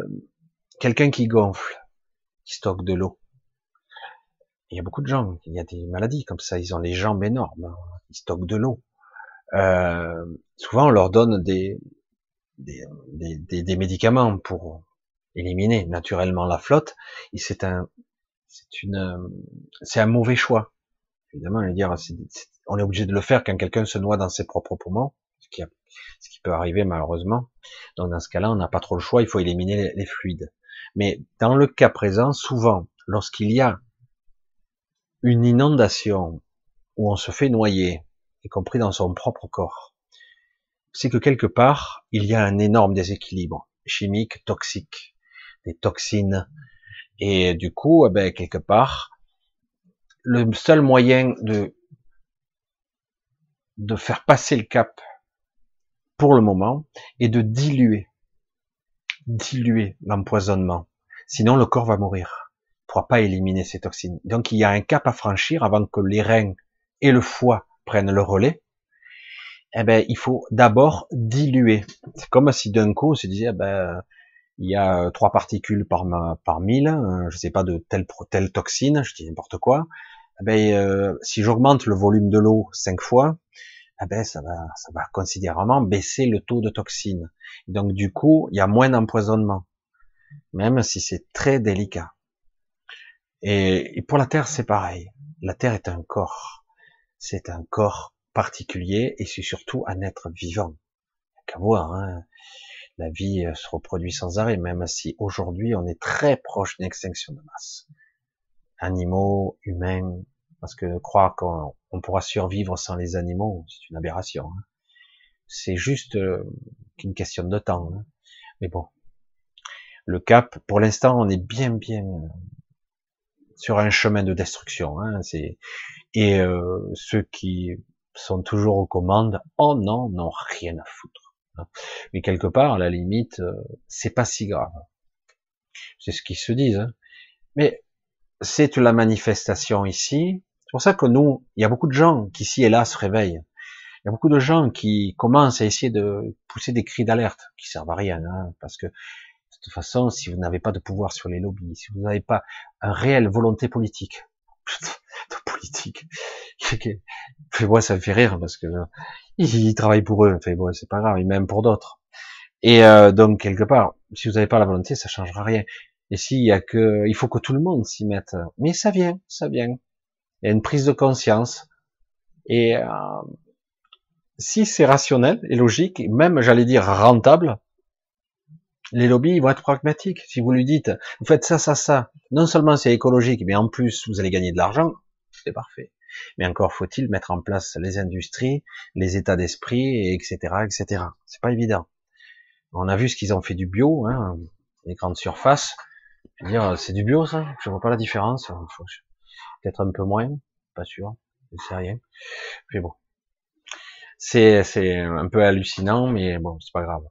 quelqu'un qui gonfle, qui stocke de l'eau. Il y a beaucoup de gens, il y a des maladies comme ça, ils ont les jambes énormes, hein, ils stockent de l'eau. Euh, souvent, on leur donne des, des, des, des médicaments pour éliminer naturellement la flotte, c'est un, c'est une, c'est un mauvais choix. Évidemment, on est obligé de le faire quand quelqu'un se noie dans ses propres poumons, ce qui, ce qui peut arriver malheureusement. Donc dans ce cas-là, on n'a pas trop le choix, il faut éliminer les, fluides. Mais dans le cas présent, souvent, lorsqu'il y a une inondation où on se fait noyer, y compris dans son propre corps, c'est que quelque part, il y a un énorme déséquilibre chimique, toxique, des toxines. Et du coup, eh ben, quelque part, le seul moyen de, de faire passer le cap pour le moment est de diluer, diluer l'empoisonnement. Sinon, le corps va mourir. Il ne pourra pas éliminer ces toxines. Donc, il y a un cap à franchir avant que les reins et le foie prennent le relais. Eh ben, il faut d'abord diluer. C'est comme si d'un coup on se disait, eh ben, il y a trois particules par, par mille, hein, je sais pas de telle telle toxine, je dis n'importe quoi. Eh ben, euh, si j'augmente le volume de l'eau cinq fois, eh ben, ça va, ça va considérablement baisser le taux de toxine. Donc du coup, il y a moins d'empoisonnement, même si c'est très délicat. Et, et pour la Terre, c'est pareil. La Terre est un corps. C'est un corps particulier et c'est surtout un être vivant. Qu'à voir, hein. la vie euh, se reproduit sans arrêt, même si aujourd'hui on est très proche d'une extinction de masse. Animaux, humains, parce que croire qu'on pourra survivre sans les animaux, c'est une aberration. Hein. C'est juste euh, qu'une question de temps. Hein. Mais bon, le cap, pour l'instant, on est bien, bien euh, sur un chemin de destruction. Hein. Et ceux qui sont toujours aux commandes, oh non, non, rien à foutre. Mais quelque part, à la limite, euh, c'est pas si grave. C'est ce qu'ils se disent. Hein. Mais c'est la manifestation ici. C'est pour ça que nous, il y a beaucoup de gens qui ici et là se réveillent. Il y a beaucoup de gens qui commencent à essayer de pousser des cris d'alerte qui servent à rien, hein, parce que de toute façon, si vous n'avez pas de pouvoir sur les lobbies, si vous n'avez pas une réelle volonté politique, de politique. moi, ça me fait rire parce que ils travaillent pour eux. Fait bon, c'est pas grave, et même pour d'autres. Et euh, donc quelque part, si vous n'avez pas la volonté, ça changera rien. Et s'il y a que, il faut que tout le monde s'y mette. Mais ça vient, ça vient. Il y a une prise de conscience. Et euh, si c'est rationnel et logique, même j'allais dire rentable, les lobbies ils vont être pragmatiques. Si vous lui dites, vous faites ça, ça, ça, non seulement c'est écologique, mais en plus vous allez gagner de l'argent, c'est parfait. Mais encore faut-il mettre en place les industries, les états d'esprit, etc., etc. C'est pas évident. On a vu ce qu'ils ont fait du bio, hein, les grandes surfaces. Je veux dire, c'est du bio ça? Je vois pas la différence. Peut-être un peu moins, pas sûr, je sais rien. Mais bon, c'est c'est un peu hallucinant, mais bon, c'est pas grave.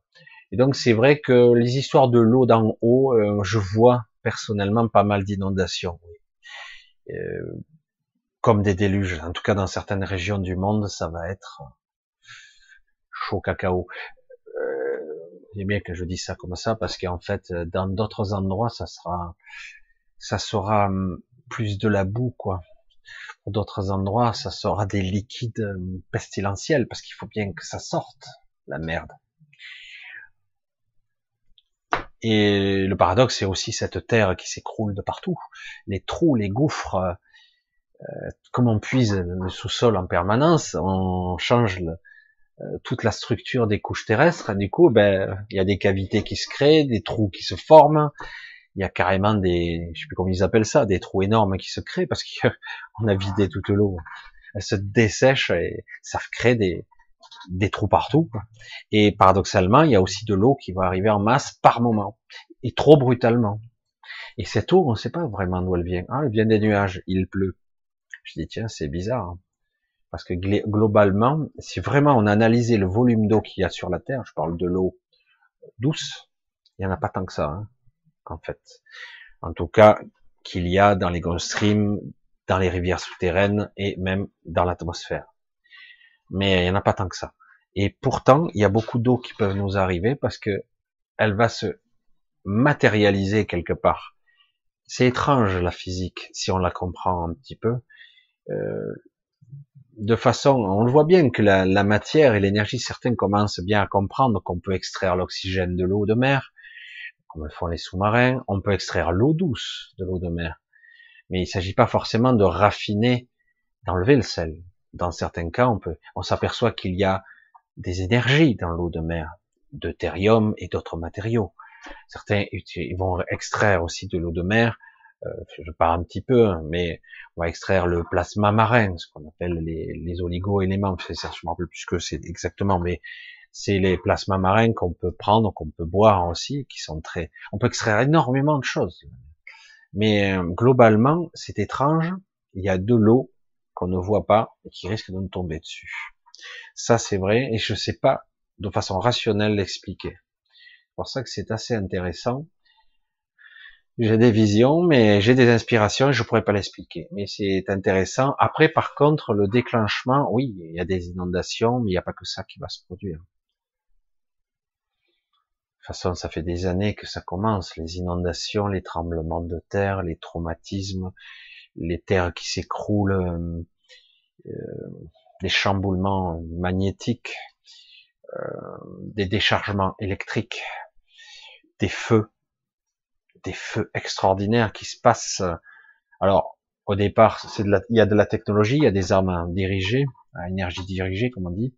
Et donc c'est vrai que les histoires de l'eau d'en haut, euh, je vois personnellement pas mal d'inondations. Euh, comme des déluges. En tout cas, dans certaines régions du monde, ça va être chaud cacao. Euh, bien que je dis ça comme ça parce qu'en fait, dans d'autres endroits, ça sera, ça sera hum, plus de la boue, quoi. Pour d'autres endroits, ça sera des liquides hum, pestilentiels parce qu'il faut bien que ça sorte, la merde. Et le paradoxe, c'est aussi cette terre qui s'écroule de partout. Les trous, les gouffres, euh, comme on puise le sous-sol en permanence, on change euh, toute la structure des couches terrestres. Du coup, ben, il y a des cavités qui se créent, des trous qui se forment. Il y a carrément des, je sais plus comment ils appellent ça, des trous énormes qui se créent parce qu'on a vidé toute l'eau. Elle se dessèche et ça crée des, des trous partout. Et paradoxalement, il y a aussi de l'eau qui va arriver en masse par moment, et trop brutalement. Et cette eau, on ne sait pas vraiment d'où elle vient. Ah, elle vient des nuages, il pleut. Je dis, tiens, c'est bizarre. Hein. Parce que globalement, si vraiment on analysait le volume d'eau qu'il y a sur la Terre, je parle de l'eau douce, il n'y en a pas tant que ça, hein, en fait. En tout cas, qu'il y a dans les Gulf Stream, dans les rivières souterraines et même dans l'atmosphère mais il n'y en a pas tant que ça. Et pourtant, il y a beaucoup d'eau qui peuvent nous arriver parce que elle va se matérialiser quelque part. C'est étrange la physique si on la comprend un petit peu. Euh, de façon, on le voit bien que la, la matière et l'énergie, certains commencent bien à comprendre qu'on peut extraire l'oxygène de l'eau de mer, comme font les sous-marins. On peut extraire l'eau douce de l'eau de mer, mais il ne s'agit pas forcément de raffiner, d'enlever le sel dans certains cas, on peut, on s'aperçoit qu'il y a des énergies dans l'eau de mer, deutérium et d'autres matériaux. Certains ils vont extraire aussi de l'eau de mer. Euh, je pars un petit peu, hein, mais on va extraire le plasma marin, ce qu'on appelle les, les oligo-éléments. Je me rappelle plus que c'est exactement, mais c'est les plasmas marins qu'on peut prendre, qu'on peut boire aussi, qui sont très. On peut extraire énormément de choses. Mais euh, globalement, c'est étrange. Il y a de l'eau qu'on ne voit pas et qui risque de nous tomber dessus. Ça, c'est vrai, et je ne sais pas de façon rationnelle l'expliquer. C'est pour ça que c'est assez intéressant. J'ai des visions, mais j'ai des inspirations et je pourrais pas l'expliquer. Mais c'est intéressant. Après, par contre, le déclenchement, oui, il y a des inondations, mais il n'y a pas que ça qui va se produire. Toute façon, ça fait des années que ça commence. Les inondations, les tremblements de terre, les traumatismes, les terres qui s'écroulent, euh, euh les chamboulements magnétiques, euh, des déchargements électriques, des feux, des feux extraordinaires qui se passent. Alors, au départ, c'est de la, il y a de la technologie, il y a des armes dirigées, à énergie dirigée, comme on dit.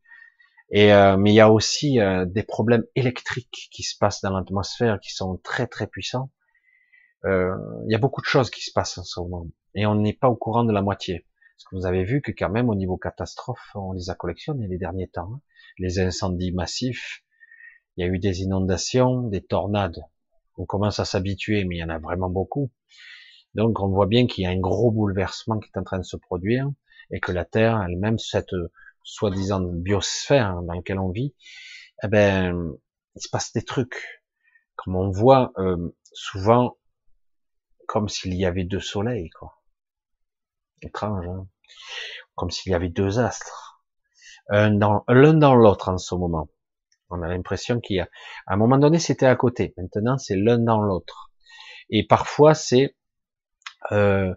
Et euh, mais il y a aussi euh, des problèmes électriques qui se passent dans l'atmosphère, qui sont très très puissants. Euh, il y a beaucoup de choses qui se passent en ce moment, et on n'est pas au courant de la moitié. Parce que vous avez vu que quand même au niveau catastrophe, on les a collectionnés les derniers temps. Hein. Les incendies massifs, il y a eu des inondations, des tornades. On commence à s'habituer, mais il y en a vraiment beaucoup. Donc on voit bien qu'il y a un gros bouleversement qui est en train de se produire et que la Terre elle-même, cette soi-disant biosphère dans laquelle on vit, eh ben, il se passe des trucs. Comme on voit euh, souvent, comme s'il y avait deux soleils, quoi. Étrange, hein comme s'il y avait deux astres, l'un dans l'autre en ce moment. On a l'impression qu'il y a, à un moment donné, c'était à côté. Maintenant, c'est l'un dans l'autre. Et parfois, c'est euh,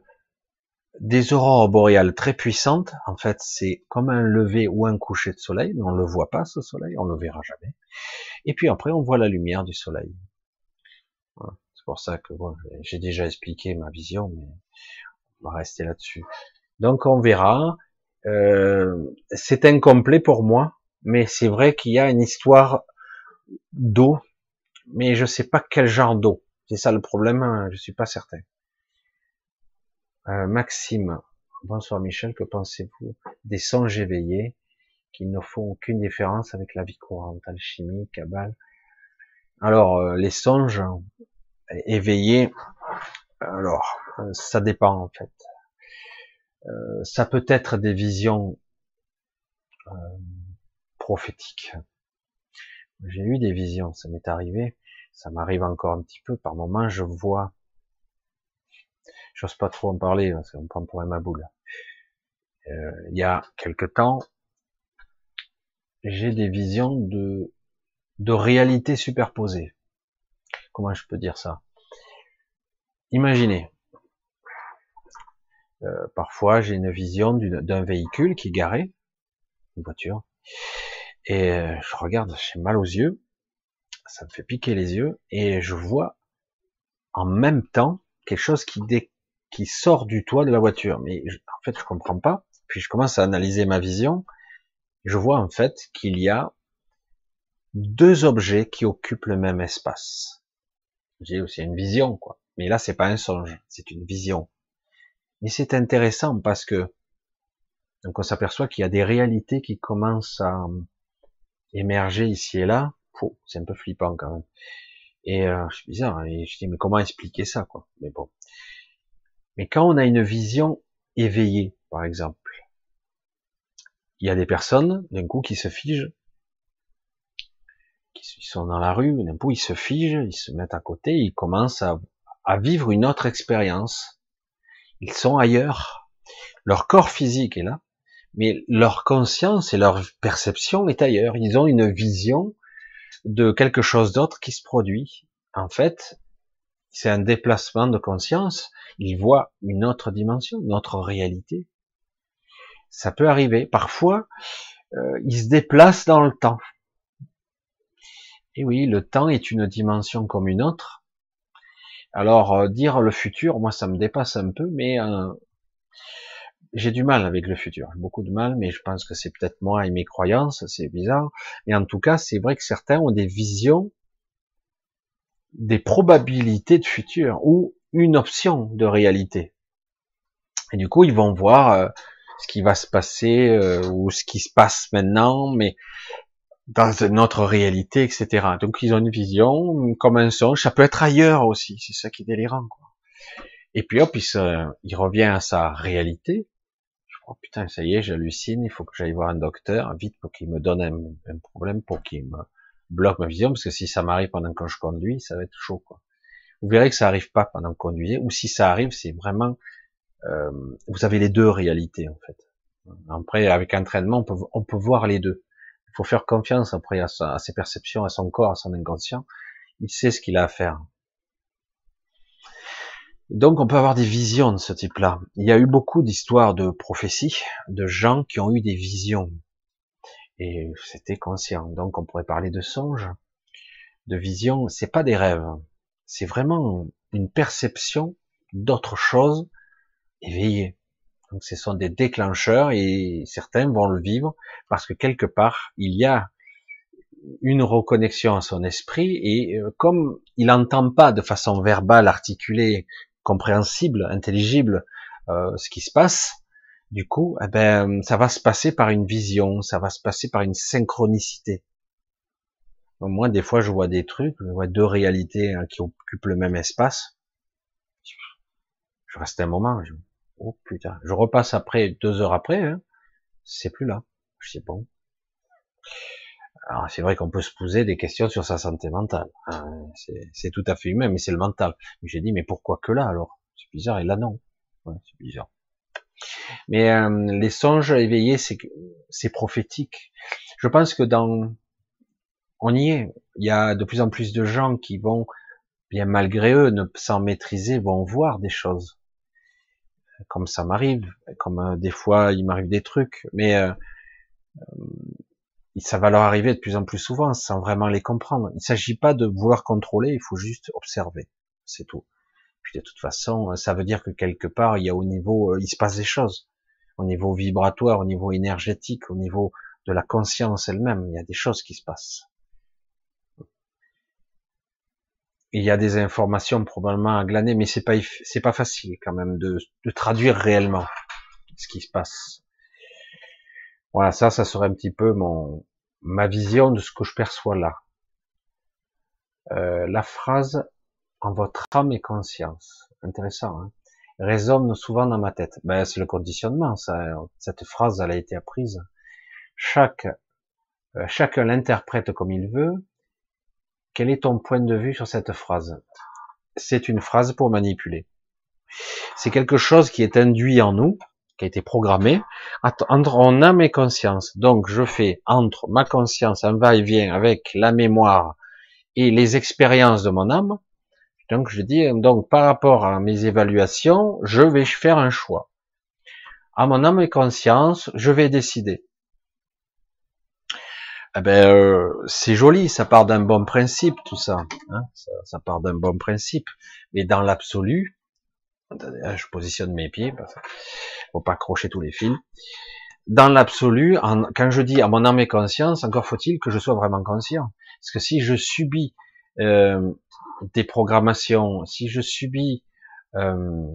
des aurores boréales très puissantes. En fait, c'est comme un lever ou un coucher de soleil, mais on le voit pas ce soleil, on le verra jamais. Et puis après, on voit la lumière du soleil. C'est pour ça que j'ai déjà expliqué ma vision, mais on va rester là-dessus. Donc on verra. Euh, c'est incomplet pour moi, mais c'est vrai qu'il y a une histoire d'eau, mais je sais pas quel genre d'eau. C'est ça le problème, hein, je suis pas certain. Euh, Maxime, bonsoir Michel, que pensez-vous des songes éveillés qui ne font aucune différence avec la vie courante, alchimie, cabale? Alors, euh, les songes éveillés, alors, ça dépend en fait. Euh, ça peut être des visions euh, prophétiques. J'ai eu des visions, ça m'est arrivé, ça m'arrive encore un petit peu. Par moments, je vois, j'ose pas trop en parler parce qu'on prend pour un maboule. Euh, il y a quelque temps, j'ai des visions de de réalité superposée. Comment je peux dire ça? Imaginez, euh, parfois, j'ai une vision d'un véhicule qui est garé, une voiture, et euh, je regarde, j'ai mal aux yeux, ça me fait piquer les yeux, et je vois en même temps quelque chose qui, qui sort du toit de la voiture. Mais en fait, je comprends pas. Puis je commence à analyser ma vision. Je vois en fait qu'il y a deux objets qui occupent le même espace. J'ai aussi une vision, quoi. Mais là, c'est pas un songe, c'est une vision. Mais c'est intéressant parce que donc on s'aperçoit qu'il y a des réalités qui commencent à émerger ici et là. C'est un peu flippant quand même. Et euh, c'est bizarre. Hein, et je dis mais comment expliquer ça quoi? Mais bon. Mais quand on a une vision éveillée, par exemple, il y a des personnes d'un coup qui se figent, qui sont dans la rue, d'un coup ils se figent, ils se mettent à côté, ils commencent à, vivre une autre expérience ils sont ailleurs. Leur corps physique est là, mais leur conscience et leur perception est ailleurs. Ils ont une vision de quelque chose d'autre qui se produit. En fait, c'est un déplacement de conscience. Ils voient une autre dimension, une autre réalité. Ça peut arriver. Parfois, euh, ils se déplacent dans le temps. Et oui, le temps est une dimension comme une autre. Alors euh, dire le futur, moi ça me dépasse un peu, mais euh, j'ai du mal avec le futur, beaucoup de mal, mais je pense que c'est peut-être moi et mes croyances, c'est bizarre. Et en tout cas, c'est vrai que certains ont des visions des probabilités de futur ou une option de réalité. Et du coup, ils vont voir euh, ce qui va se passer euh, ou ce qui se passe maintenant, mais dans notre réalité, etc. Donc ils ont une vision comme un songe. Ça peut être ailleurs aussi. C'est ça qui est délirant. Quoi. Et puis hop, il, revient à sa réalité. Oh putain, ça y est, j'hallucine. Il faut que j'aille voir un docteur vite pour qu'il me donne un, problème, pour qu'il me bloque ma vision, parce que si ça m'arrive pendant que je conduis, ça va être chaud. Quoi. Vous verrez que ça arrive pas pendant que vous conduisez, ou si ça arrive, c'est vraiment euh, vous avez les deux réalités en fait. Après, avec entraînement, on peut, on peut voir les deux. Il faut faire confiance après à, à, ses perceptions, à son corps, à son inconscient. Il sait ce qu'il a à faire. Donc, on peut avoir des visions de ce type-là. Il y a eu beaucoup d'histoires de prophéties, de gens qui ont eu des visions. Et c'était conscient. Donc, on pourrait parler de songes, de visions. C'est pas des rêves. C'est vraiment une perception d'autre chose éveillé. Donc ce sont des déclencheurs et certains vont le vivre parce que quelque part il y a une reconnexion à son esprit et euh, comme il n'entend pas de façon verbale, articulée, compréhensible, intelligible euh, ce qui se passe, du coup, eh ben, ça va se passer par une vision, ça va se passer par une synchronicité. Moi, des fois, je vois des trucs, je vois deux réalités hein, qui occupent le même espace. Je reste un moment, je, Oh putain, je repasse après, deux heures après, hein, c'est plus là. Je sais bon. Alors c'est vrai qu'on peut se poser des questions sur sa santé mentale. Hein, c'est tout à fait humain, mais c'est le mental. J'ai dit, mais pourquoi que là alors? C'est bizarre, et là non. c'est bizarre. Mais euh, les songes éveillés, c'est prophétique. Je pense que dans, on y est. Il y a de plus en plus de gens qui vont, bien malgré eux, ne sans maîtriser, vont voir des choses comme ça m'arrive, comme euh, des fois il m'arrive des trucs, mais euh, euh, ça va leur arriver de plus en plus souvent sans vraiment les comprendre. Il ne s'agit pas de vouloir contrôler, il faut juste observer, c'est tout. Puis de toute façon, ça veut dire que quelque part, il y a au niveau, il se passe des choses, au niveau vibratoire, au niveau énergétique, au niveau de la conscience elle-même, il y a des choses qui se passent il y a des informations probablement à glaner, mais c'est pas c'est pas facile quand même de, de, traduire réellement ce qui se passe. Voilà, ça, ça serait un petit peu mon ma vision de ce que je perçois là. Euh, la phrase en votre âme et conscience, intéressant, hein résonne souvent dans ma tête. Ben, c'est le conditionnement. Ça, cette phrase, elle a été apprise. Chaque euh, chacun l'interprète comme il veut, quel est ton point de vue sur cette phrase? C'est une phrase pour manipuler. C'est quelque chose qui est induit en nous, qui a été programmé, entre mon âme et conscience. Donc je fais entre ma conscience un va-et-vient avec la mémoire et les expériences de mon âme. Donc je dis, donc par rapport à mes évaluations, je vais faire un choix. À mon âme et conscience, je vais décider. Eh ben, euh, c'est joli, ça part d'un bon principe, tout ça. Hein ça, part d'un bon principe. Mais dans l'absolu, hein, je positionne mes pieds, parce faut pas accrocher tous les fils. Dans l'absolu, quand je dis à mon âme et conscience, encore faut-il que je sois vraiment conscient. Parce que si je subis euh, des programmations, si je subis euh,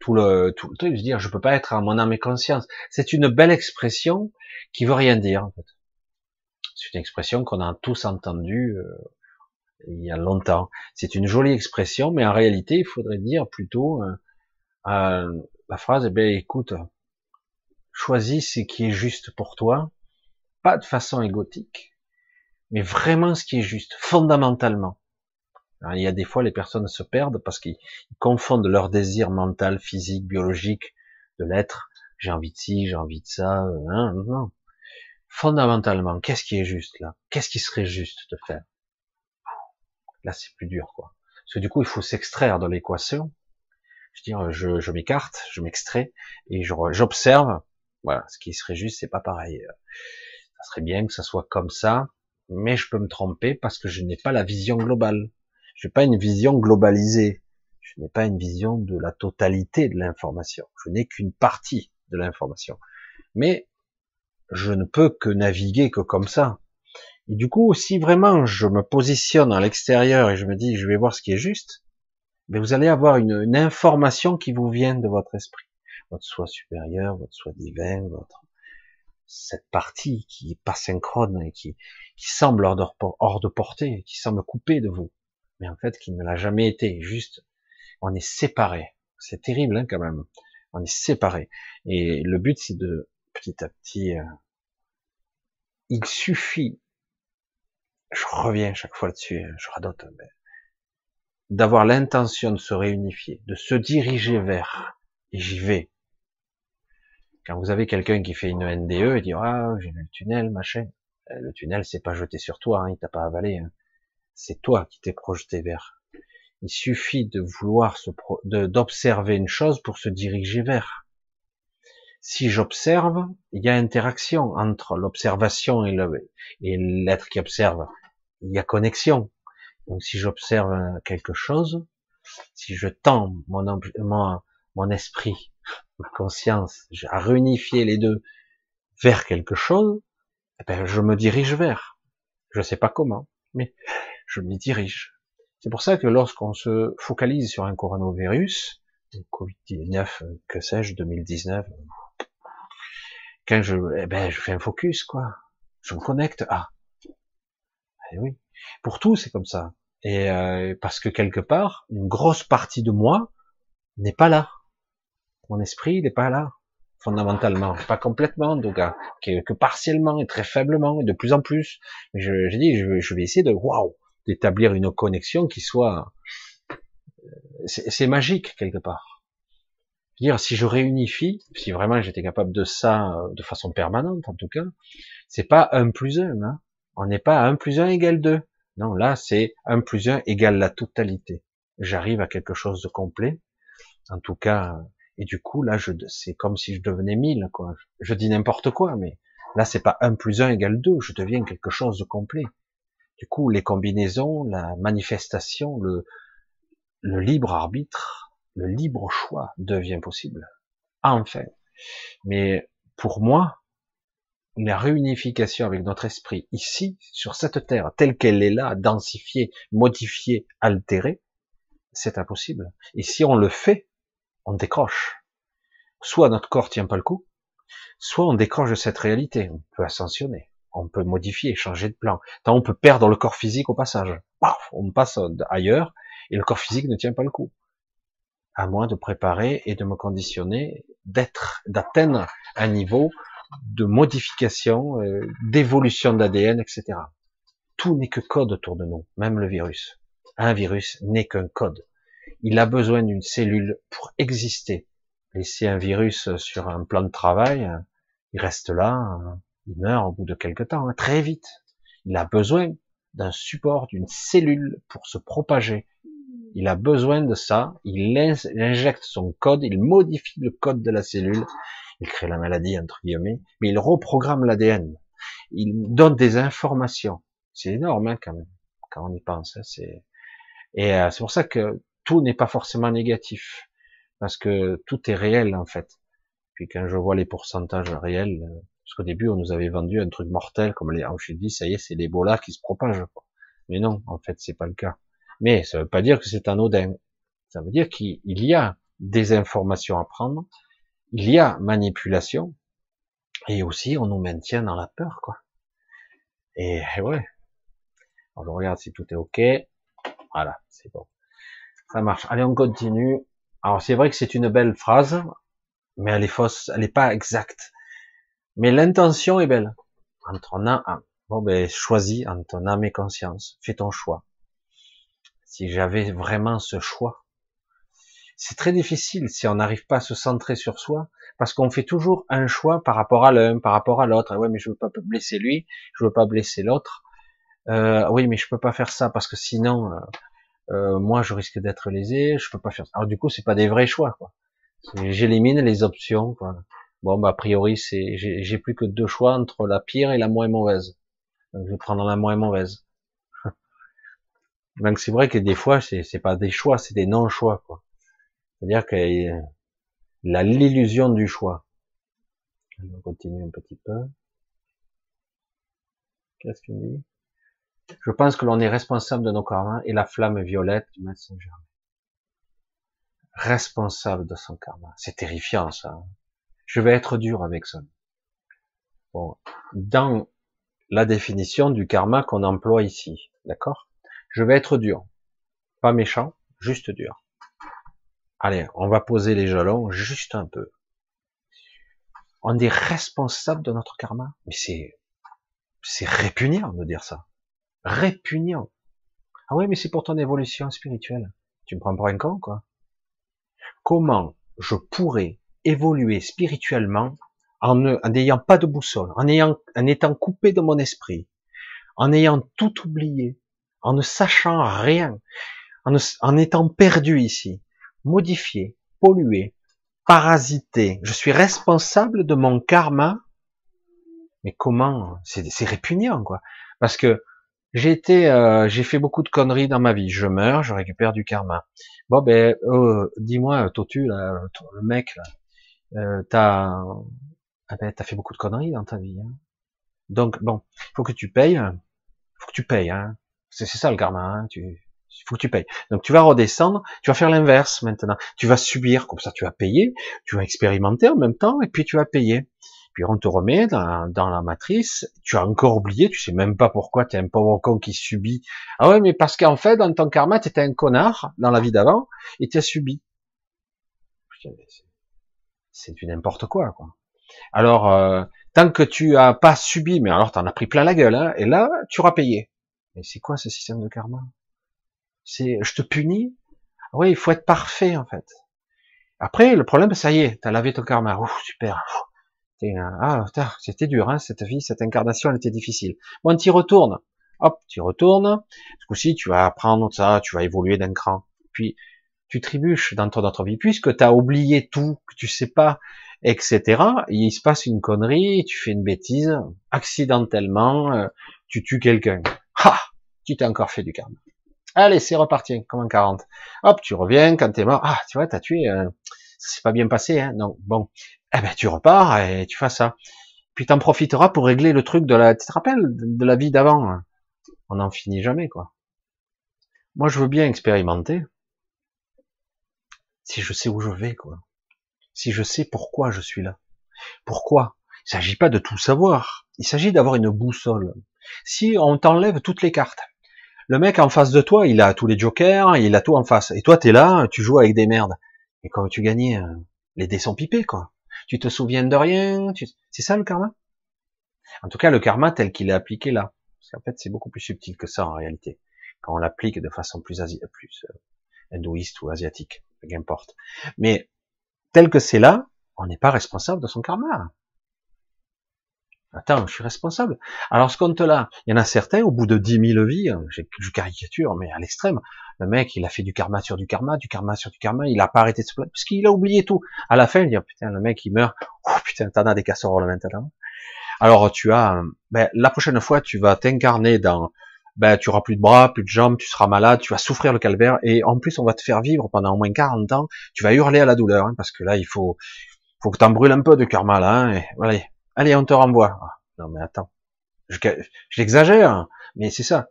tout le tout truc, je veux dire, je peux pas être à mon âme et conscience. C'est une belle expression qui veut rien dire en fait. C'est une expression qu'on a tous entendue euh, il y a longtemps. C'est une jolie expression, mais en réalité, il faudrait dire plutôt euh, euh, la phrase, eh écoute, choisis ce qui est juste pour toi, pas de façon égotique, mais vraiment ce qui est juste, fondamentalement. il y a des fois, les personnes se perdent parce qu'ils confondent leur désir mental, physique, biologique de l'être. J'ai envie de ci, j'ai envie de ça. Hein, fondamentalement, qu'est-ce qui est juste là? Qu'est-ce qui serait juste de faire? Là, c'est plus dur, quoi. Parce que du coup, il faut s'extraire de l'équation. Je dire, je, je m'écarte, je m'extrais et j'observe. Voilà, ce qui serait juste, c'est pas pareil. Ça serait bien que ça soit comme ça, mais je peux me tromper parce que je n'ai pas la vision globale. Je n'ai pas une vision globalisée. Je n'ai pas une vision de la totalité de l'information. Je n'ai qu'une partie de l'information. Mais je ne peux que naviguer que comme ça. Et du coup, si vraiment je me positionne à l'extérieur et je me dis, je vais voir ce qui est juste, mais ben, vous allez avoir une, une information qui vous vient de votre esprit, votre soi supérieur, votre soi divin, votre cette partie qui est pas synchrone et qui, qui semble hors de, hors de portée, qui semble coupée de vous, mais en fait qui ne l'a jamais été. Juste, on est séparés. C'est terrible hein, quand même. On est séparés. Et le but, c'est de petit à petit. Euh, il suffit. Je reviens chaque fois dessus, hein, je radote, mais d'avoir l'intention de se réunifier, de se diriger vers, et j'y vais. Quand vous avez quelqu'un qui fait une NDE et dit ah j'ai vu le tunnel machin, euh, le tunnel c'est pas jeté sur toi, hein, il t'a pas avalé, hein. c'est toi qui t'es projeté vers. Il suffit de vouloir se d'observer une chose pour se diriger vers. Si j'observe, il y a interaction entre l'observation et l'être qui observe. Il y a connexion. Donc si j'observe quelque chose, si je tends mon, esprit ma conscience, à réunifier les deux vers quelque chose, eh ben, je me dirige vers. Je sais pas comment, mais je m'y dirige. C'est pour ça que lorsqu'on se focalise sur un coronavirus, Covid-19, que sais-je, 2019, quand je, eh ben, je fais un focus, quoi. Je me connecte à. Eh oui. Pour tout, c'est comme ça. Et euh, parce que quelque part, une grosse partie de moi n'est pas là. Mon esprit, n'est pas là, fondamentalement, pas complètement, en tout cas, que, partiellement et très faiblement, et de plus en plus. Je, j'ai dit, je, vais essayer de, waouh, d'établir une connexion qui soit, euh, c'est magique quelque part. Dire, si je réunifie, si vraiment j'étais capable de ça euh, de façon permanente, en tout cas, c'est pas 1 plus 1, hein. On n'est pas à 1 plus 1 égale 2. Non, là, c'est 1 plus 1 égale la totalité. J'arrive à quelque chose de complet. En tout cas, et du coup, là, je, c'est comme si je devenais mille, quoi. Je dis n'importe quoi, mais là, c'est pas 1 plus 1 égale 2, je deviens quelque chose de complet. Du coup, les combinaisons, la manifestation, le, le libre arbitre, le libre choix devient possible. Enfin. Mais pour moi, la réunification avec notre esprit ici, sur cette terre, telle qu'elle est là, densifiée, modifiée, altérée, c'est impossible. Et si on le fait, on décroche. Soit notre corps tient pas le coup, soit on décroche de cette réalité. On peut ascensionner, on peut modifier, changer de plan. Tant on peut perdre le corps physique au passage. on passe ailleurs et le corps physique ne tient pas le coup. À moins de préparer et de me conditionner, d'être, d'atteindre un niveau de modification, euh, d'évolution d'ADN, etc. Tout n'est que code autour de nous, même le virus. Un virus n'est qu'un code il a besoin d'une cellule pour exister. Laisser un virus sur un plan de travail, il reste là, il meurt au bout de quelque temps, hein, très vite. Il a besoin d'un support, d'une cellule pour se propager. Il a besoin de ça, il injecte son code, il modifie le code de la cellule, il crée la maladie, entre guillemets, mais il reprogramme l'ADN. Il donne des informations. C'est énorme, hein, quand même, quand on y pense. Hein, c'est... Et euh, c'est pour ça que tout n'est pas forcément négatif, parce que tout est réel en fait. Puis quand je vois les pourcentages réels, euh, parce qu'au début on nous avait vendu un truc mortel comme les, je dit ça y est, c'est l'Ebola qui se propage. Mais non, en fait c'est pas le cas. Mais ça veut pas dire que c'est anodin. Ça veut dire qu'il y a des informations à prendre, il y a manipulation, et aussi on nous maintient dans la peur, quoi. Et ouais. Alors je regarde si tout est ok. Voilà, c'est bon. Ça marche. Allez, on continue. Alors, c'est vrai que c'est une belle phrase, mais elle est fausse, elle n'est pas exacte. Mais l'intention est belle. Entre âme, bon ben, choisis entre ton âme et conscience. Fais ton choix. Si j'avais vraiment ce choix, c'est très difficile si on n'arrive pas à se centrer sur soi, parce qu'on fait toujours un choix par rapport à l'un, par rapport à l'autre. Ouais, mais je veux pas blesser lui, je veux pas blesser l'autre. Euh, oui, mais je peux pas faire ça parce que sinon, euh, euh, moi je risque d'être lésé, je peux pas faire ça. Alors du coup, c'est pas des vrais choix, quoi. J'élimine les options, quoi. Bon, bah, a priori, c'est, j'ai plus que deux choix entre la pire et la moins mauvaise. Je vais prendre la moins mauvaise. Donc, c'est vrai que des fois, c'est, c'est pas des choix, c'est des non-choix, quoi. C'est-à-dire que l'illusion du choix. On continue un petit peu. Qu'est-ce qu'il dit? Je pense que l'on est responsable de nos karmas et la flamme violette du Maître Saint-Germain. Responsable de son karma. C'est terrifiant, ça. Hein. Je vais être dur avec ça. Bon. Dans la définition du karma qu'on emploie ici, d'accord? Je vais être dur. Pas méchant, juste dur. Allez, on va poser les jalons juste un peu. On est responsable de notre karma. Mais c'est, c'est répugnant de dire ça. Répugnant. Ah oui, mais c'est pour ton évolution spirituelle. Tu me prends pour un con, quoi. Comment je pourrais évoluer spirituellement en n'ayant pas de boussole, en, ayant, en étant coupé de mon esprit, en ayant tout oublié, en ne sachant rien, en, en étant perdu ici, modifié, pollué, parasité. Je suis responsable de mon karma. Mais comment? C'est répugnant, quoi. Parce que j'ai été, euh, j'ai fait beaucoup de conneries dans ma vie. Je meurs, je récupère du karma. Bon ben, euh, dis-moi, Totu, là, le mec, là, euh, t'as, ah ben, t'as fait beaucoup de conneries dans ta vie. Hein. Donc bon, faut que tu payes, faut que tu payes. Hein. C'est ça le karma. Hein. Tu, faut que tu payes. Donc tu vas redescendre, tu vas faire l'inverse maintenant. Tu vas subir, comme ça tu vas payer, tu vas expérimenter en même temps, et puis tu vas payer. Puis on te remet dans, dans la matrice, tu as encore oublié, tu sais même pas pourquoi, tu es un pauvre con qui subit. Ah ouais, mais parce qu'en fait, dans ton karma, tu étais un connard dans la vie d'avant, et tu as subi. C'est du n'importe quoi, quoi. Alors, euh, tant que tu as pas subi, mais alors tu en as pris plein la gueule, hein, et là, tu auras payé. Mais c'est quoi ce système de karma? C'est, je te punis? Oui, il faut être parfait, en fait. Après, le problème, ça y est, t'as lavé ton karma. Ouf, super. Ah, c'était dur, hein, cette vie, cette incarnation, elle était difficile. Bon, tu retournes. Hop, tu retournes. Ce coup-ci, tu vas apprendre ça, tu vas évoluer d'un cran. Puis, tu trébuches dans ton autre vie, puisque tu as oublié tout, que tu sais pas, etc. Il se passe une connerie, tu fais une bêtise, accidentellement, euh, tu tues quelqu'un. Tu t'es encore fait du karma. Allez, c'est reparti, comme en 40. Hop, tu reviens, quand t'es mort, ah, tu vois, t'as tué, euh, ça s'est pas bien passé, hein, donc bon, eh ben tu repars et tu fais ça. Puis t'en profiteras pour régler le truc de la, tu te rappelles, de la vie d'avant. Hein. On n'en finit jamais, quoi. Moi, je veux bien expérimenter. Si je sais où je vais, quoi. Si je sais pourquoi je suis là. Pourquoi? Il s'agit pas de tout savoir. Il s'agit d'avoir une boussole. Si on t'enlève toutes les cartes, le mec en face de toi, il a tous les jokers, il a tout en face. Et toi, t'es là, tu joues avec des merdes. Et quand tu gagnais, euh, les dés sont pipés, quoi. Tu te souviens de rien. C'est ça le karma? En tout cas, le karma tel qu'il est appliqué là. Parce qu'en fait, c'est beaucoup plus subtil que ça en réalité. Quand on l'applique de façon plus, plus euh, hindouiste ou asiatique, qu'importe. Mais tel que c'est là, on n'est pas responsable de son karma. Attends, je suis responsable. Alors ce compte-là, il y en a certains, au bout de 10 000 vies, hein, je caricature, mais à l'extrême, le mec, il a fait du karma sur du karma, du karma sur du karma, il a pas arrêté de se plaindre, parce qu'il a oublié tout. À la fin, il dit, oh, putain, le mec, il meurt, oh putain, t'en as des casseroles maintenant. Alors tu as, ben, la prochaine fois, tu vas t'incarner dans, ben, tu auras plus de bras, plus de jambes, tu seras malade, tu vas souffrir le calvaire, et en plus, on va te faire vivre pendant au moins 40 ans, tu vas hurler à la douleur, hein, parce que là, il faut, faut que t'en brûles un peu de karma, là, hein, et voilà Allez, on te renvoie. Ah, non, mais attends. J'exagère, hein, mais c'est ça.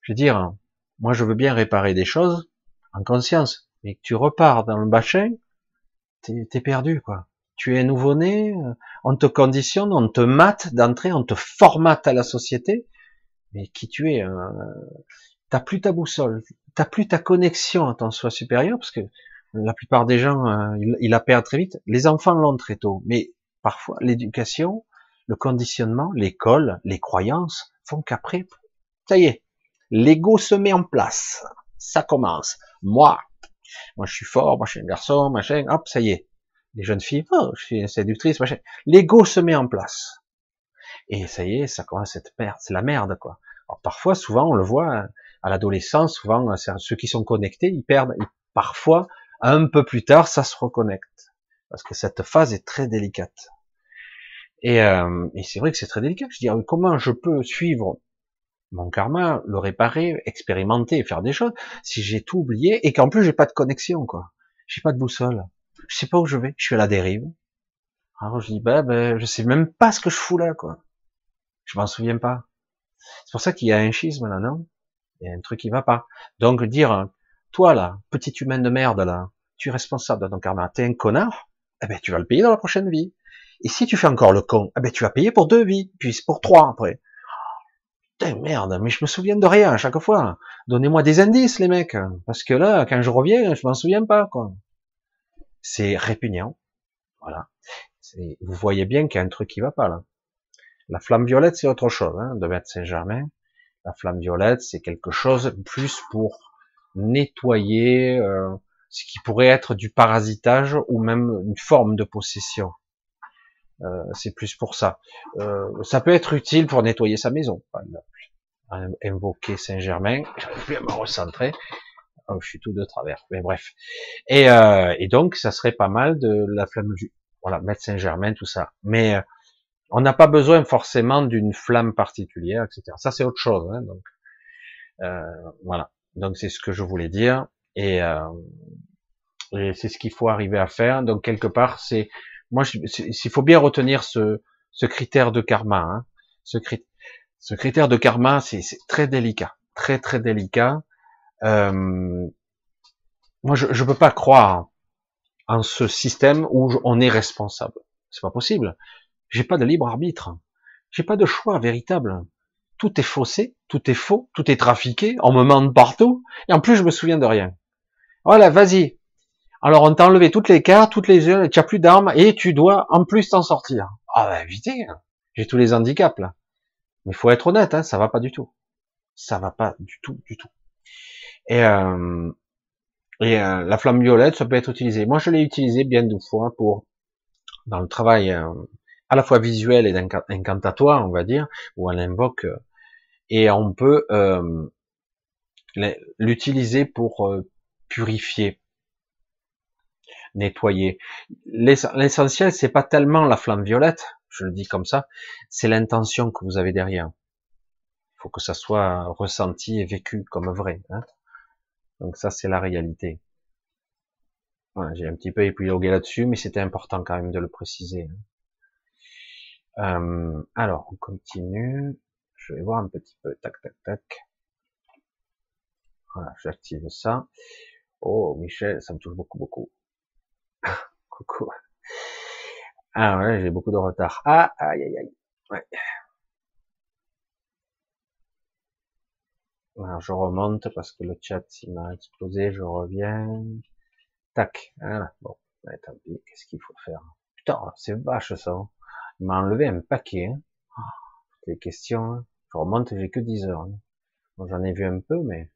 Je veux dire, moi, je veux bien réparer des choses en conscience, mais que tu repars dans le bachin, t'es es perdu, quoi. Tu es nouveau-né, euh, on te conditionne, on te mate d'entrée, on te formate à la société, mais qui tu es, euh, t'as plus ta boussole, t'as plus ta connexion à ton soi supérieur, parce que la plupart des gens, euh, ils la perdent très vite. Les enfants l'ont très tôt, mais Parfois, l'éducation, le conditionnement, l'école, les croyances font qu'après, ça y est, l'ego se met en place. Ça commence. Moi, moi je suis fort, moi je suis un garçon, machin, hop, ça y est. Les jeunes filles, oh, je suis une séductrice, machin. L'ego se met en place. Et ça y est, ça commence à être perdre. C'est la merde, quoi. Parfois, souvent, on le voit à l'adolescence, souvent, ceux qui sont connectés, ils perdent. Parfois, un peu plus tard, ça se reconnecte. Parce que cette phase est très délicate. Et, euh, et c'est vrai que c'est très délicat. Je dire, comment je peux suivre mon karma, le réparer, expérimenter, faire des choses, si j'ai tout oublié et qu'en plus j'ai pas de connexion, quoi. J'ai pas de boussole. Je sais pas où je vais. Je suis à la dérive. Alors je dis, bah, ben, je sais même pas ce que je fous là, quoi. Je m'en souviens pas. C'est pour ça qu'il y a un schisme là, non? Il y a un truc qui va pas. Donc dire, toi là, petit humain de merde là, tu es responsable de ton karma, t'es un connard, eh ben tu vas le payer dans la prochaine vie. Et si tu fais encore le con, eh ben tu vas payer pour deux vies, puis pour trois après. Putain, merde, mais je me souviens de rien à chaque fois. Donnez-moi des indices, les mecs, parce que là, quand je reviens, je m'en souviens pas, quoi. C'est répugnant. Voilà. Vous voyez bien qu'il y a un truc qui va pas là. La flamme violette, c'est autre chose, hein, de mettre Saint-Germain. La flamme violette, c'est quelque chose plus pour nettoyer euh, ce qui pourrait être du parasitage ou même une forme de possession. Euh, c'est plus pour ça. Euh, ça peut être utile pour nettoyer sa maison, par exemple. Invoquer Saint-Germain, j'arrive plus à me recentrer. Oh, je suis tout de travers, mais bref. Et, euh, et donc, ça serait pas mal de la flamme du, voilà, mettre Saint-Germain, tout ça. Mais euh, on n'a pas besoin forcément d'une flamme particulière, etc. Ça, c'est autre chose. Hein, donc, euh, voilà. Donc, c'est ce que je voulais dire. Et, euh, et c'est ce qu'il faut arriver à faire. Donc, quelque part, c'est moi, il faut bien retenir ce, ce critère de karma. Hein. Ce, critère de karma, c'est très délicat, très très délicat. Euh, moi, je ne peux pas croire en ce système où on est responsable. C'est pas possible. J'ai pas de libre arbitre. J'ai pas de choix véritable. Tout est faussé, tout est faux, tout est trafiqué. On me ment partout. Et en plus, je me souviens de rien. Voilà, vas-y. Alors on t'a enlevé toutes les cartes, toutes les yeux, tu as plus d'armes et tu dois en plus t'en sortir. Ah bah évitez, hein. j'ai tous les handicaps là. Mais faut être honnête, hein, ça va pas du tout. Ça va pas du tout, du tout. Et, euh, et euh, la flamme violette, ça peut être utilisé. Moi, je l'ai utilisé bien deux fois pour dans le travail euh, à la fois visuel et incantatoire, on va dire, où on invoque et on peut l'utiliser pour purifier nettoyer. L'essentiel, c'est pas tellement la flamme violette, je le dis comme ça, c'est l'intention que vous avez derrière. Il faut que ça soit ressenti et vécu comme vrai. Hein. Donc ça, c'est la réalité. J'ai un petit peu épilogué là-dessus, mais c'était important quand même de le préciser. Hein. Euh, alors, on continue. Je vais voir un petit peu. Tac, tac, tac. Voilà, j'active ça. Oh, Michel, ça me touche beaucoup, beaucoup. Coucou. Ah ouais, j'ai beaucoup de retard. Ah, aïe, aïe, aïe. Ouais. Alors, je remonte parce que le chat, il m'a explosé, je reviens. Tac, voilà. Bon, tant pis, qu'est-ce qu'il faut faire? Putain, c'est vache ça. Hein. Il m'a enlevé un paquet. Hein. toutes les questions. Hein. Je remonte, j'ai que 10 heures. Hein. Bon, J'en ai vu un peu, mais...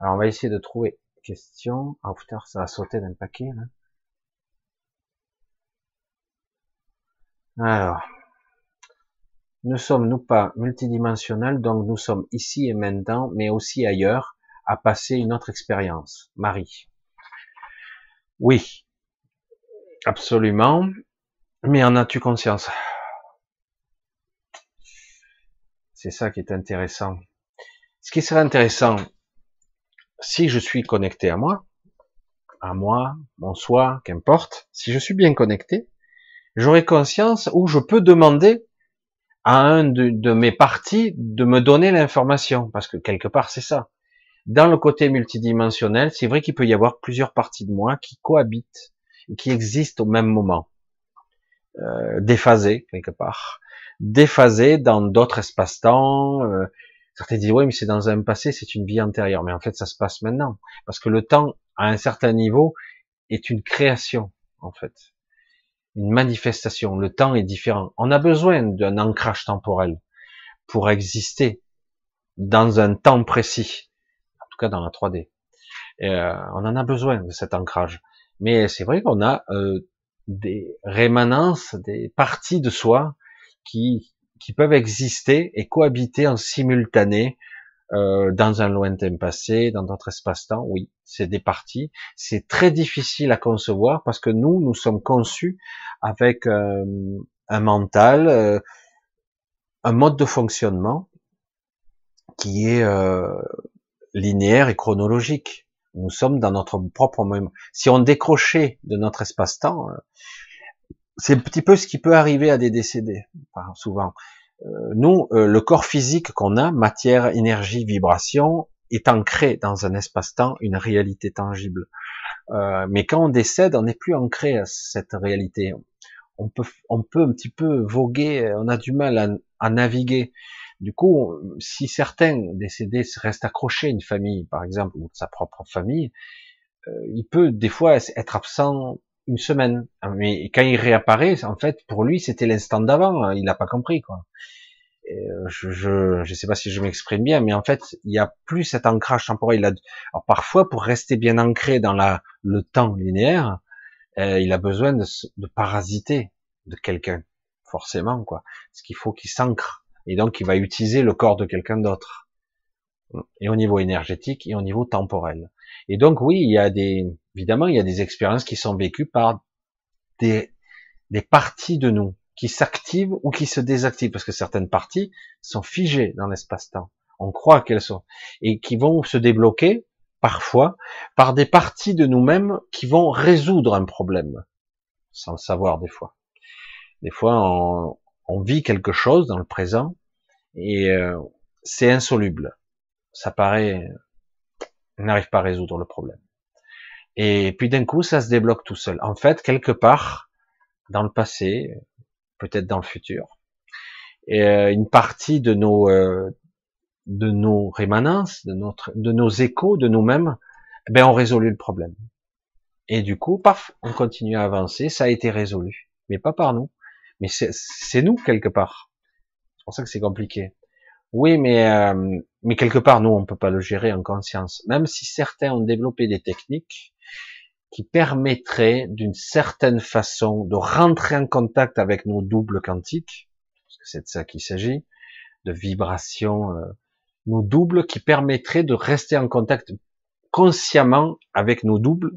Alors, on va essayer de trouver question. Ah, putain, ça a sauté d'un paquet. Alors, ne sommes-nous pas multidimensionnels, donc nous sommes ici et maintenant, mais aussi ailleurs, à passer une autre expérience? Marie. Oui, absolument, mais en as-tu conscience? C'est ça qui est intéressant. Ce qui serait intéressant, si je suis connecté à moi, à moi, mon soi, qu'importe, si je suis bien connecté, j'aurai conscience où je peux demander à un de, mes parties de me donner l'information, parce que quelque part c'est ça. Dans le côté multidimensionnel, c'est vrai qu'il peut y avoir plusieurs parties de moi qui cohabitent qui existent au même moment, euh, déphasées quelque part, déphasées dans d'autres espaces-temps. Euh, certains disent oui, mais c'est dans un passé, c'est une vie antérieure, mais en fait ça se passe maintenant, parce que le temps à un certain niveau est une création en fait une manifestation. Le temps est différent. On a besoin d'un ancrage temporel pour exister dans un temps précis, en tout cas dans la 3D. Euh, on en a besoin de cet ancrage. Mais c'est vrai qu'on a euh, des rémanences, des parties de soi qui, qui peuvent exister et cohabiter en simultané euh, dans un lointain passé, dans d'autres espaces-temps, oui, c'est des parties. C'est très difficile à concevoir parce que nous, nous sommes conçus avec euh, un mental, euh, un mode de fonctionnement qui est linéaire et chronologique. Nous sommes dans notre propre moment. Si on décrochait de notre espace-temps, c'est un petit peu ce qui peut arriver à des décédés, souvent. nous, le corps physique qu'on a, matière, énergie, vibration, est ancré dans un espace-temps, une réalité tangible. Euh, mais quand on décède, on n'est plus ancré à cette réalité. On peut, on peut un petit peu voguer, on a du mal à, à naviguer. Du coup, si certains décédés restent accrochés à une famille, par exemple, ou sa propre famille, euh, il peut des fois être absent une semaine. Mais quand il réapparaît, en fait, pour lui, c'était l'instant d'avant. Il n'a pas compris, quoi. Euh, je, je, je sais pas si je m'exprime bien, mais en fait, il y a plus cet ancrage temporel. Alors parfois, pour rester bien ancré dans la, le temps linéaire, euh, il a besoin de, de parasiter de quelqu'un, forcément, quoi. Ce qu'il faut qu'il s'ancre. Et donc, il va utiliser le corps de quelqu'un d'autre. Et au niveau énergétique et au niveau temporel. Et donc, oui, il y a des, évidemment, il y a des expériences qui sont vécues par des, des parties de nous qui s'activent ou qui se désactivent, parce que certaines parties sont figées dans l'espace-temps. On croit qu'elles sont. Et qui vont se débloquer, parfois, par des parties de nous-mêmes qui vont résoudre un problème, sans le savoir des fois. Des fois, on, on vit quelque chose dans le présent, et euh, c'est insoluble. Ça paraît... On n'arrive pas à résoudre le problème. Et puis d'un coup, ça se débloque tout seul. En fait, quelque part, dans le passé, peut-être dans le futur. Euh, une partie de nos euh, de nos rémanences, de notre de nos échos, de nous-mêmes, eh ben on résolu le problème. Et du coup, paf, on continue à avancer, ça a été résolu, mais pas par nous, mais c'est nous quelque part. C'est pour ça que c'est compliqué. Oui, mais euh, mais quelque part, nous, on peut pas le gérer en conscience. Même si certains ont développé des techniques, qui permettrait d'une certaine façon de rentrer en contact avec nos doubles quantiques, parce que c'est de ça qu'il s'agit, de vibrations, euh, nos doubles qui permettraient de rester en contact consciemment avec nos doubles,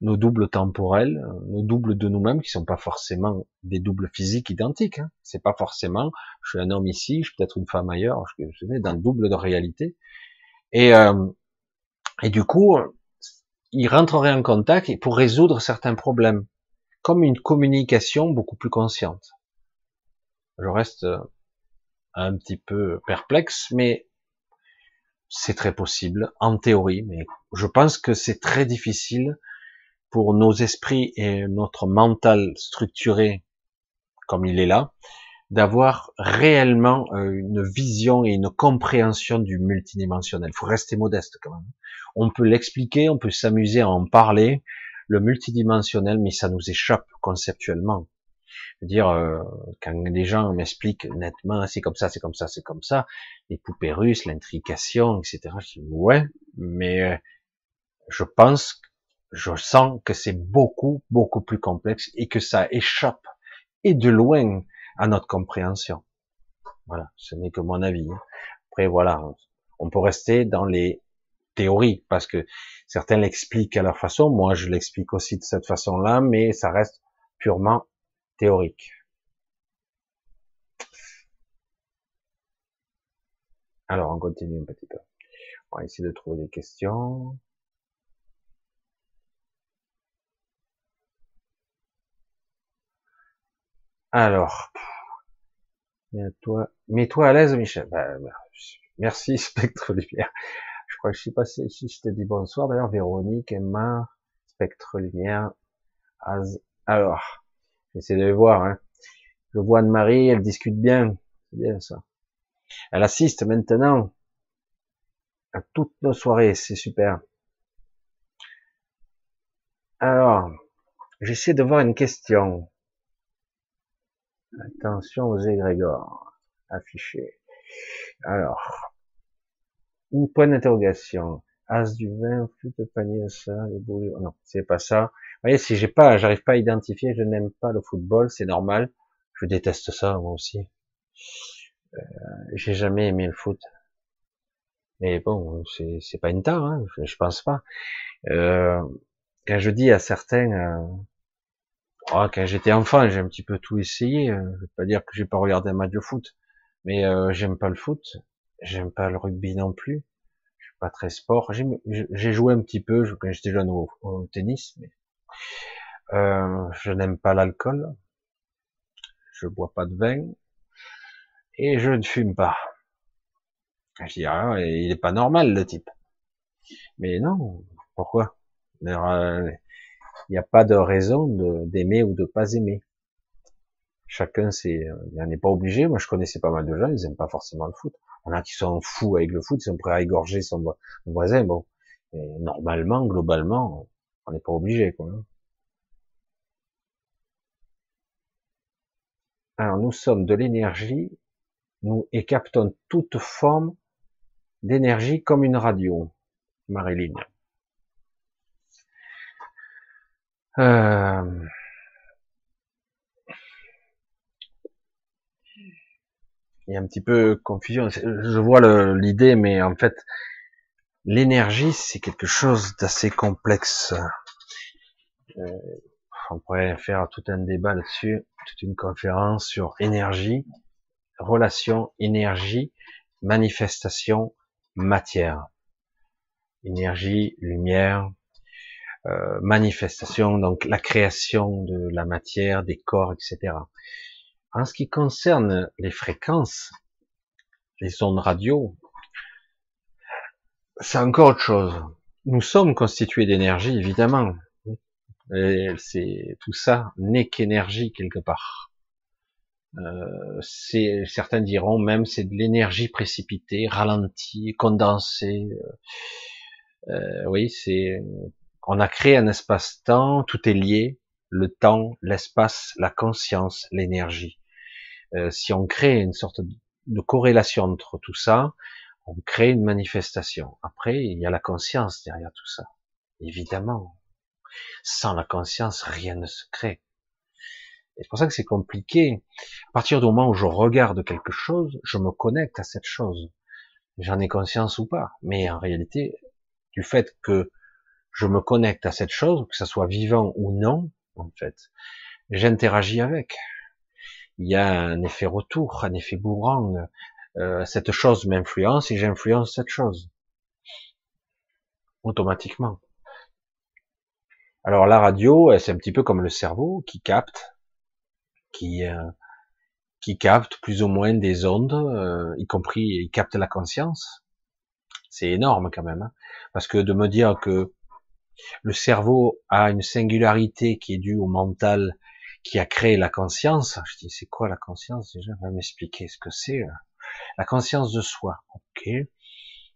nos doubles temporels, nos doubles de nous-mêmes, qui sont pas forcément des doubles physiques identiques. Hein. C'est pas forcément, je suis un homme ici, je suis peut-être une femme ailleurs, je suis dans le double de réalité. Et, euh, et du coup, il rentrerait en contact pour résoudre certains problèmes, comme une communication beaucoup plus consciente. Je reste euh, un petit peu perplexe, mais c'est très possible, en théorie, mais je pense que c'est très difficile pour nos esprits et notre mental structuré comme il est là, d'avoir réellement euh, une vision et une compréhension du multidimensionnel. Il faut rester modeste quand même. On peut l'expliquer, on peut s'amuser à en parler, le multidimensionnel, mais ça nous échappe conceptuellement. dire, euh, quand les gens m'expliquent nettement, c'est comme ça, c'est comme ça, c'est comme ça, les poupées russes, l'intrication, etc. Je dis, ouais, mais euh, je pense, je sens que c'est beaucoup, beaucoup plus complexe et que ça échappe et de loin à notre compréhension. Voilà, ce n'est que mon avis. Après, voilà, on peut rester dans les théories, parce que certains l'expliquent à leur façon, moi je l'explique aussi de cette façon-là, mais ça reste purement théorique. Alors, on continue un petit peu. On va essayer de trouver des questions. Alors, mets-toi, mets-toi à l'aise, Michel. Bah, merci, Spectre Lumière. Je crois que je sais pas si je t'ai dit bonsoir. D'ailleurs, Véronique, Emma, Spectre Lumière. Alors, j'essaie de les voir. Hein. Je vois Anne-Marie, elle discute bien. C'est bien ça. Elle assiste maintenant à toutes nos soirées. C'est super. Alors, j'essaie de voir une question. Attention aux égrégores affichés. Alors, une point d'interrogation. As du vin, flûte de panier, ça, les boules. Non, c'est pas ça. Vous voyez, si j'ai pas, j'arrive pas à identifier, je n'aime pas le football, c'est normal. Je déteste ça, moi aussi. Euh, j'ai jamais aimé le foot. Mais bon, c'est pas une tare, hein, je, je, pense pas. Euh, quand je dis à certains, euh, Oh, quand j'étais enfant, j'ai un petit peu tout essayé. Euh, je vais pas dire que j'ai pas regardé un match de foot, mais euh, j'aime pas le foot, j'aime pas le rugby non plus. Je suis pas très sport. J'ai joué un petit peu quand j'étais jeune au, tennis, mais euh, je n'aime pas l'alcool. Je bois pas de vin. et je ne fume pas. Je dis, ah, il est pas normal le type. Mais non, pourquoi? Il n'y a pas de raison d'aimer ou de pas aimer. Chacun, c'est, euh, il n'est pas obligé. Moi, je connaissais pas mal de gens, ils n'aiment pas forcément le foot. Il y en a qui sont fous avec le foot, ils sont prêts à égorger son voisin. Bon, normalement, globalement, on n'est pas obligé, quoi. Alors, nous sommes de l'énergie, nous et captons toute forme d'énergie comme une radio, Marilyn. Euh... Il y a un petit peu confusion. Je vois l'idée, mais en fait, l'énergie, c'est quelque chose d'assez complexe. Euh, on pourrait faire tout un débat là-dessus, toute une conférence sur énergie, relation, énergie, manifestation, matière. Énergie, lumière, euh, manifestation, donc la création de la matière, des corps, etc. En ce qui concerne les fréquences, les ondes radio, c'est encore autre chose. Nous sommes constitués d'énergie, évidemment. C'est tout ça n'est qu'énergie quelque part. Euh, certains diront même c'est de l'énergie précipitée, ralentie, condensée. Euh, euh, oui, c'est on a créé un espace-temps, tout est lié, le temps, l'espace, la conscience, l'énergie. Euh, si on crée une sorte de corrélation entre tout ça, on crée une manifestation. Après, il y a la conscience derrière tout ça. Évidemment. Sans la conscience, rien ne se crée. c'est pour ça que c'est compliqué. À partir du moment où je regarde quelque chose, je me connecte à cette chose. J'en ai conscience ou pas. Mais en réalité, du fait que je me connecte à cette chose, que ça soit vivant ou non, en fait, j'interagis avec. Il y a un effet retour, un effet boomerang. Euh, cette chose m'influence et j'influence cette chose. Automatiquement. Alors la radio, c'est un petit peu comme le cerveau qui capte, qui euh, capte plus ou moins des ondes, euh, y compris, il capte la conscience. C'est énorme quand même, hein. parce que de me dire que le cerveau a une singularité qui est due au mental qui a créé la conscience. Je dis, c'est quoi la conscience déjà? Va m'expliquer ce que c'est. La conscience de soi. Ok.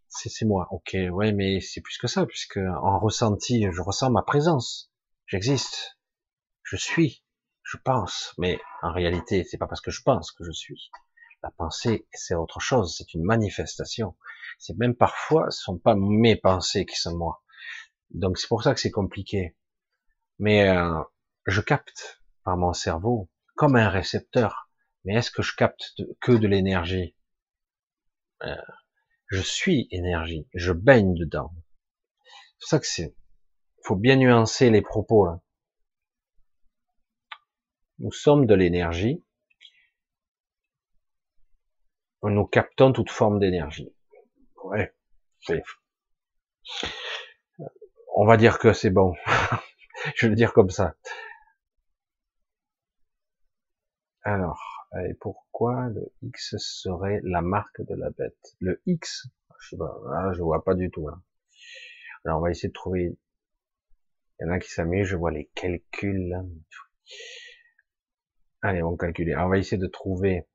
C'est moi. Ok. Ouais, mais c'est plus que ça, puisque en ressenti, je ressens ma présence. J'existe. Je suis. Je pense. Mais en réalité, c'est pas parce que je pense que je suis. La pensée, c'est autre chose. C'est une manifestation. C'est même parfois, ce sont pas mes pensées qui sont moi. Donc c'est pour ça que c'est compliqué. Mais euh, je capte par mon cerveau comme un récepteur. Mais est-ce que je capte que de l'énergie? Euh, Je suis énergie, je baigne dedans. C'est ça que c'est. faut bien nuancer les propos. Nous sommes de l'énergie. Nous captons toute forme d'énergie. Ouais, on va dire que c'est bon. Je vais le dire comme ça. Alors, et pourquoi le X serait la marque de la bête? Le X, je sais là, je vois pas du tout. Hein. Alors, on va essayer de trouver. Il y en a qui s'amusent, je vois les calculs. Allez, on va calculer. on va essayer de trouver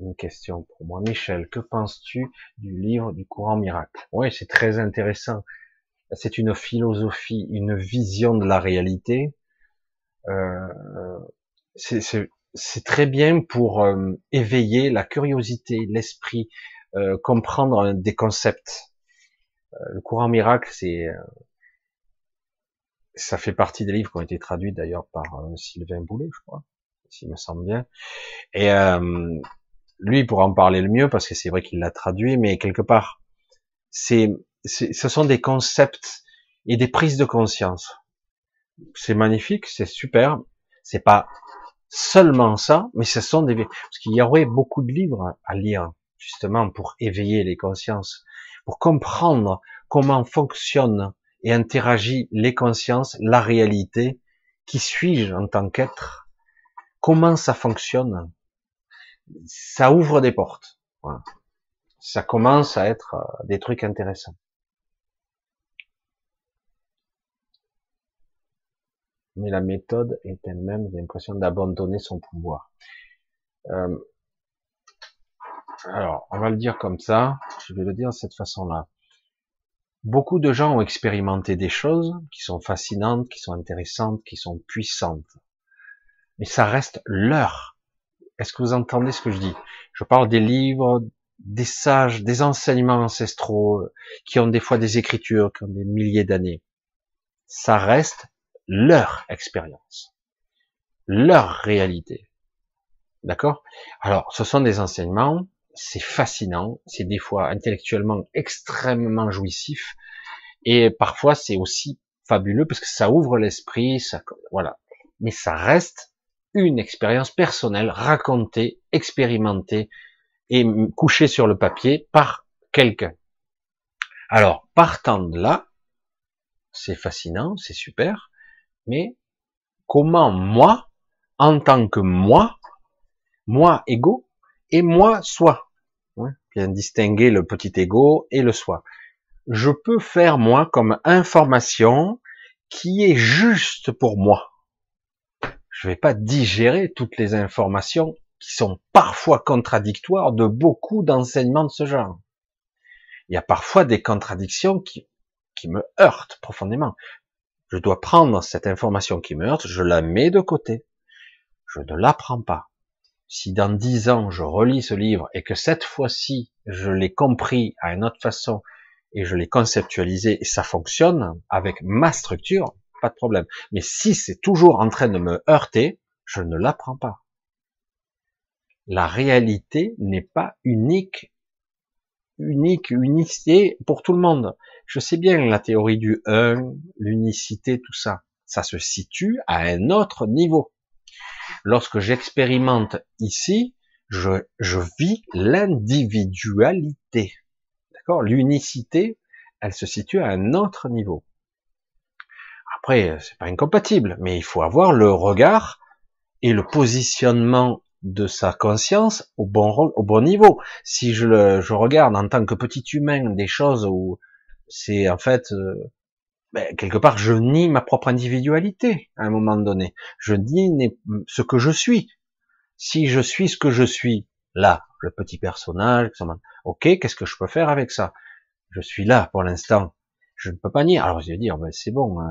une question pour moi. Michel, que penses-tu du livre du courant miracle? Oui, c'est très intéressant c'est une philosophie, une vision de la réalité. Euh, c'est très bien pour euh, éveiller la curiosité, l'esprit, euh, comprendre des concepts. le courant miracle, c'est ça fait partie des livres qui ont été traduits d'ailleurs par Sylvain Boulet, je crois, s'il me semble bien. Et lui, pourra en parler le mieux parce que c'est vrai qu'il l'a traduit, mais quelque part, c'est ce sont des concepts et des prises de conscience. C'est magnifique, c'est super. C'est pas seulement ça, mais ce sont des, parce qu'il y aurait beaucoup de livres à lire, justement, pour éveiller les consciences, pour comprendre comment fonctionnent et interagit les consciences, la réalité, qui suis-je en tant qu'être, comment ça fonctionne. ça ouvre des portes. Ça commence à être euh, des trucs intéressants. Mais la méthode est elle-même, l'impression d'abandonner son pouvoir. Euh, alors, on va le dire comme ça, je vais le dire de cette façon-là. Beaucoup de gens ont expérimenté des choses qui sont fascinantes, qui sont intéressantes, qui sont puissantes. Mais ça reste leur. Est-ce que vous entendez ce que je dis? Je parle des livres, des sages, des enseignements ancestraux, qui ont des fois des écritures, qui ont des milliers d'années. Ça reste leur expérience, leur réalité. D'accord? Alors, ce sont des enseignements c'est fascinant, c'est des fois intellectuellement extrêmement jouissif, et parfois c'est aussi fabuleux parce que ça ouvre l'esprit, ça, voilà. Mais ça reste une expérience personnelle, racontée, expérimentée et couchée sur le papier par quelqu'un. Alors, partant de là, c'est fascinant, c'est super, mais comment moi, en tant que moi, moi égaux, et moi soi, bien distinguer le petit ego et le soi. Je peux faire moi comme information qui est juste pour moi. Je vais pas digérer toutes les informations qui sont parfois contradictoires de beaucoup d'enseignements de ce genre. Il y a parfois des contradictions qui me heurtent profondément. Je dois prendre cette information qui me heurte, je la mets de côté. Je ne l'apprends pas si dans dix ans je relis ce livre et que cette fois-ci je l'ai compris à une autre façon et je l'ai conceptualisé et ça fonctionne avec ma structure, pas de problème. Mais si c'est toujours en train de me heurter, je ne l'apprends pas. La réalité n'est pas unique, unique, unicité pour tout le monde. Je sais bien la théorie du un, l'unicité, tout ça. Ça se situe à un autre niveau. Lorsque j'expérimente ici, je, je vis l'individualité. D'accord? L'unicité, elle se situe à un autre niveau. Après, c'est pas incompatible, mais il faut avoir le regard et le positionnement de sa conscience au bon, au bon niveau. Si je, le, je regarde en tant que petit humain des choses où c'est en fait euh, ben, quelque part, je nie ma propre individualité à un moment donné. Je nie ce que je suis. Si je suis ce que je suis, là, le petit personnage, ok, qu'est-ce que je peux faire avec ça? Je suis là pour l'instant. Je ne peux pas nier. Alors je vais dire, ben, c'est bon, euh,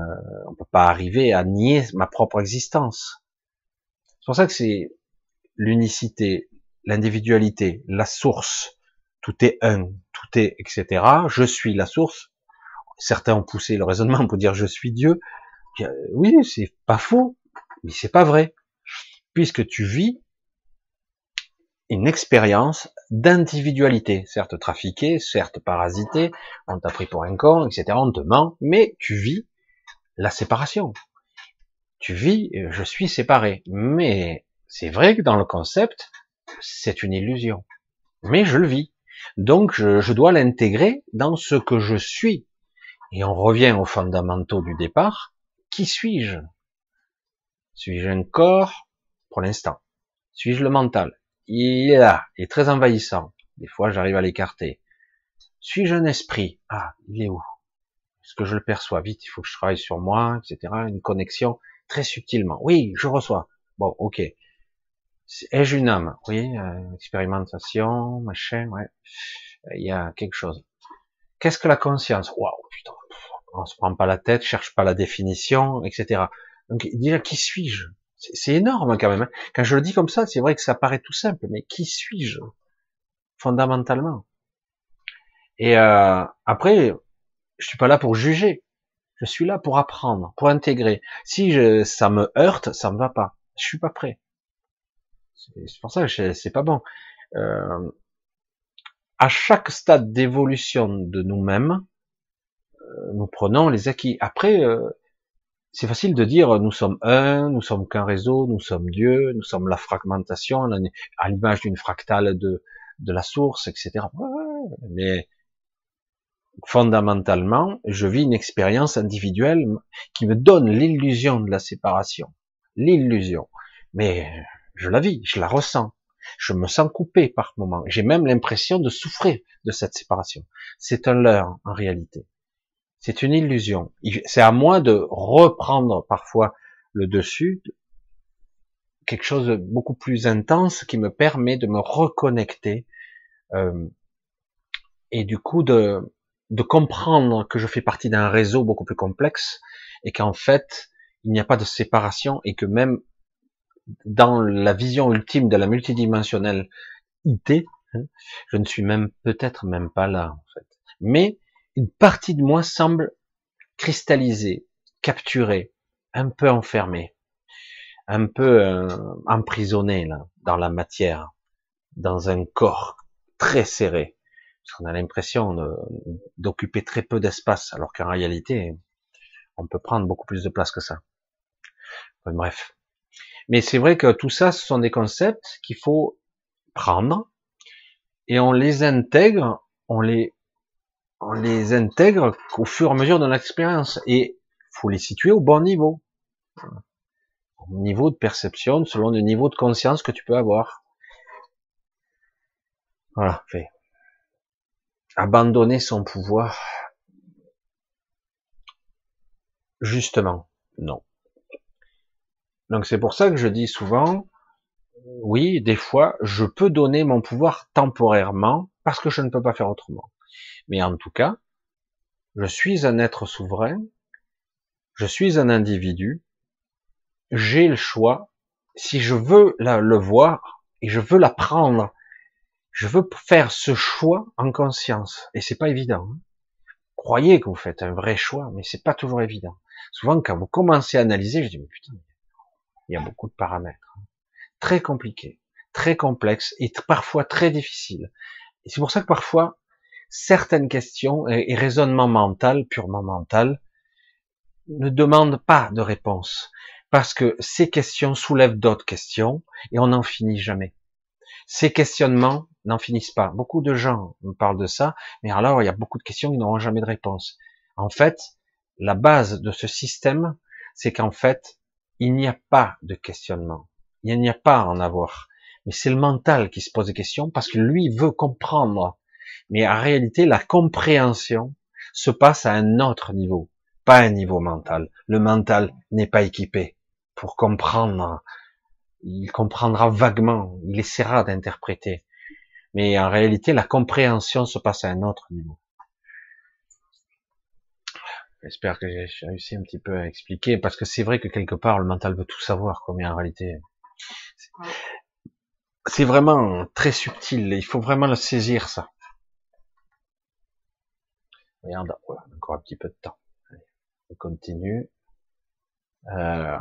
on peut pas arriver à nier ma propre existence. C'est pour ça que c'est l'unicité, l'individualité, la source. Tout est un, tout est, etc. Je suis la source certains ont poussé le raisonnement pour dire je suis Dieu. Oui, c'est pas faux, mais c'est pas vrai. Puisque tu vis une expérience d'individualité, certes trafiquée, certes parasitée, on t'a pris pour un con, etc., on te ment, mais tu vis la séparation. Tu vis, euh, je suis séparé. Mais c'est vrai que dans le concept, c'est une illusion. Mais je le vis. Donc je, je dois l'intégrer dans ce que je suis. Et on revient aux fondamentaux du départ. Qui suis-je? Suis-je un corps? Pour l'instant. Suis-je le mental? Il est là, il est très envahissant. Des fois, j'arrive à l'écarter. Suis-je un esprit? Ah, il est où? Est-ce que je le perçois? Vite, il faut que je travaille sur moi, etc. Une connexion très subtilement. Oui, je reçois. Bon, ok. Ai-je une âme? Oui, euh, expérimentation, machin, ouais. Il y a quelque chose. Qu'est-ce que la conscience? Waouh, putain, on se prend pas la tête, cherche pas la définition, etc. Donc déjà, qui suis-je? C'est énorme quand même. Hein. Quand je le dis comme ça, c'est vrai que ça paraît tout simple, mais qui suis-je fondamentalement? Et euh, après, je suis pas là pour juger. Je suis là pour apprendre, pour intégrer. Si je, ça me heurte, ça me va pas. Je suis pas prêt. C'est pour ça que c'est pas bon. Euh, à chaque stade d'évolution de nous-mêmes, euh, nous prenons les acquis. Après, euh, c'est facile de dire nous sommes un, nous sommes qu'un réseau, nous sommes Dieu, nous sommes la fragmentation, à l'image d'une fractale de, de la source, etc. Mais fondamentalement, je vis une expérience individuelle qui me donne l'illusion de la séparation. L'illusion. Mais je la vis, je la ressens. Je me sens coupé par moment. J'ai même l'impression de souffrir de cette séparation. C'est un leurre en réalité. C'est une illusion. C'est à moi de reprendre parfois le dessus, quelque chose de beaucoup plus intense qui me permet de me reconnecter euh, et du coup de, de comprendre que je fais partie d'un réseau beaucoup plus complexe et qu'en fait il n'y a pas de séparation et que même dans la vision ultime de la multidimensionnelle IT, hein, je ne suis même peut-être même pas là en fait. Mais une partie de moi semble cristallisée, capturée, un peu enfermée, un peu euh, emprisonnée là dans la matière, dans un corps très serré. Parce qu'on a l'impression d'occuper très peu d'espace, alors qu'en réalité, on peut prendre beaucoup plus de place que ça. bref. Mais c'est vrai que tout ça, ce sont des concepts qu'il faut prendre et on les intègre, on les, on les intègre au fur et à mesure de l'expérience et faut les situer au bon niveau, au niveau de perception, selon le niveau de conscience que tu peux avoir. Voilà. Abandonner son pouvoir. Justement, non. Donc c'est pour ça que je dis souvent, oui, des fois, je peux donner mon pouvoir temporairement parce que je ne peux pas faire autrement. Mais en tout cas, je suis un être souverain, je suis un individu, j'ai le choix. Si je veux le voir et je veux l'apprendre, je veux faire ce choix en conscience. Et c'est pas évident. Hein. Croyez que vous faites un vrai choix, mais c'est pas toujours évident. Souvent, quand vous commencez à analyser, je dis, mais putain, il y a beaucoup de paramètres. Hein. Très compliqués, très complexes et parfois très difficiles. Et c'est pour ça que parfois, certaines questions et, raisonnement mental, purement mental, ne demandent pas de réponse. Parce que ces questions soulèvent d'autres questions et on n'en finit jamais. Ces questionnements n'en finissent pas. Beaucoup de gens me parlent de ça, mais alors il y a beaucoup de questions qui n'auront jamais de réponse. En fait, la base de ce système, c'est qu'en fait, il n'y a pas de questionnement. Il n'y a pas à en avoir. Mais c'est le mental qui se pose des questions parce que lui veut comprendre. Mais en réalité, la compréhension se passe à un autre niveau, pas un niveau mental. Le mental n'est pas équipé pour comprendre. Il comprendra vaguement, il essaiera d'interpréter. Mais en réalité, la compréhension se passe à un autre niveau. J'espère que j'ai réussi un petit peu à expliquer, parce que c'est vrai que quelque part, le mental veut tout savoir, comme en réalité. C'est vraiment très subtil, il faut vraiment le saisir, ça. Regarde, encore un petit peu de temps. on continue. Euh...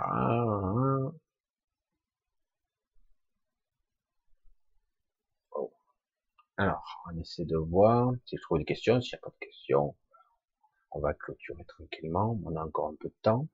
Oh. Alors, on essaie de voir si je trouve des questions, s'il n'y a pas de questions on va clôturer tranquillement, on a encore un peu de temps.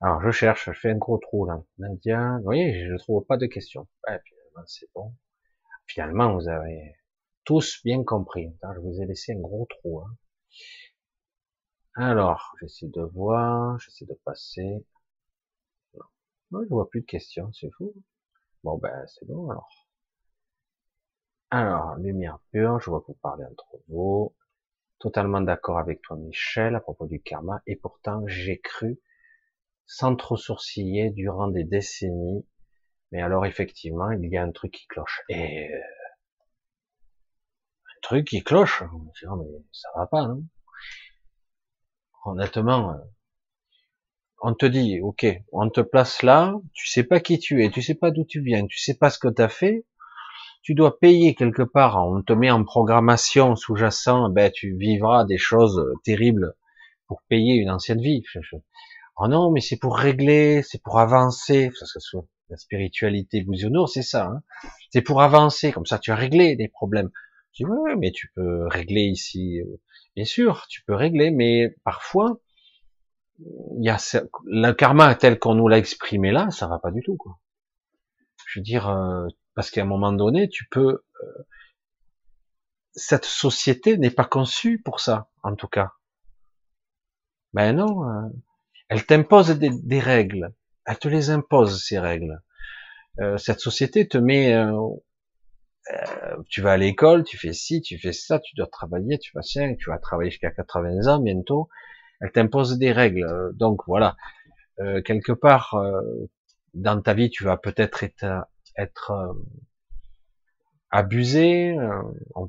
Alors je cherche, je fais un gros trou là. Nadia, vous voyez, je ne trouve pas de questions. finalement, c'est bon. Finalement, vous avez tous bien compris. Je vous ai laissé un gros trou. Hein. Alors, j'essaie de voir, j'essaie de passer. Non, je vois plus de questions, c'est fou. Bon, ben, c'est bon, alors. Alors, lumière pure, je vois que vous parlez entre vous. Totalement d'accord avec toi, Michel, à propos du karma. Et pourtant, j'ai cru, sans trop sourciller, durant des décennies. Mais alors, effectivement, il y a un truc qui cloche. Et, euh, un truc qui cloche. mais ça va pas, non? Honnêtement, euh, on te dit, ok, on te place là, tu sais pas qui tu es, tu sais pas d'où tu viens, tu sais pas ce que tu as fait, tu dois payer quelque part, on te met en programmation sous-jacent, ben tu vivras des choses terribles pour payer une ancienne vie. Oh non, mais c'est pour régler, c'est pour avancer, ça soit la spiritualité bouillonnour, c'est ça, hein. c'est pour avancer, comme ça tu as réglé des problèmes. Je dis, ouais, mais tu peux régler ici euh, Bien sûr, tu peux régler, mais parfois, il y a le karma tel qu'on nous l'a exprimé là, ça va pas du tout, quoi. Je veux dire, euh, Parce qu'à un moment donné, tu peux. Euh, cette société n'est pas conçue pour ça, en tout cas. Ben non, euh, elle t'impose des, règles, elle te les impose ces règles. Cette société te met, tu vas à l'école, tu fais ci, tu fais ça, tu dois travailler, tu vas tu vas travailler jusqu'à 80 ans bientôt. Elle t'impose des règles, donc voilà. quelque part, dans ta vie, tu vas peut-être être, être euh, abusé, euh,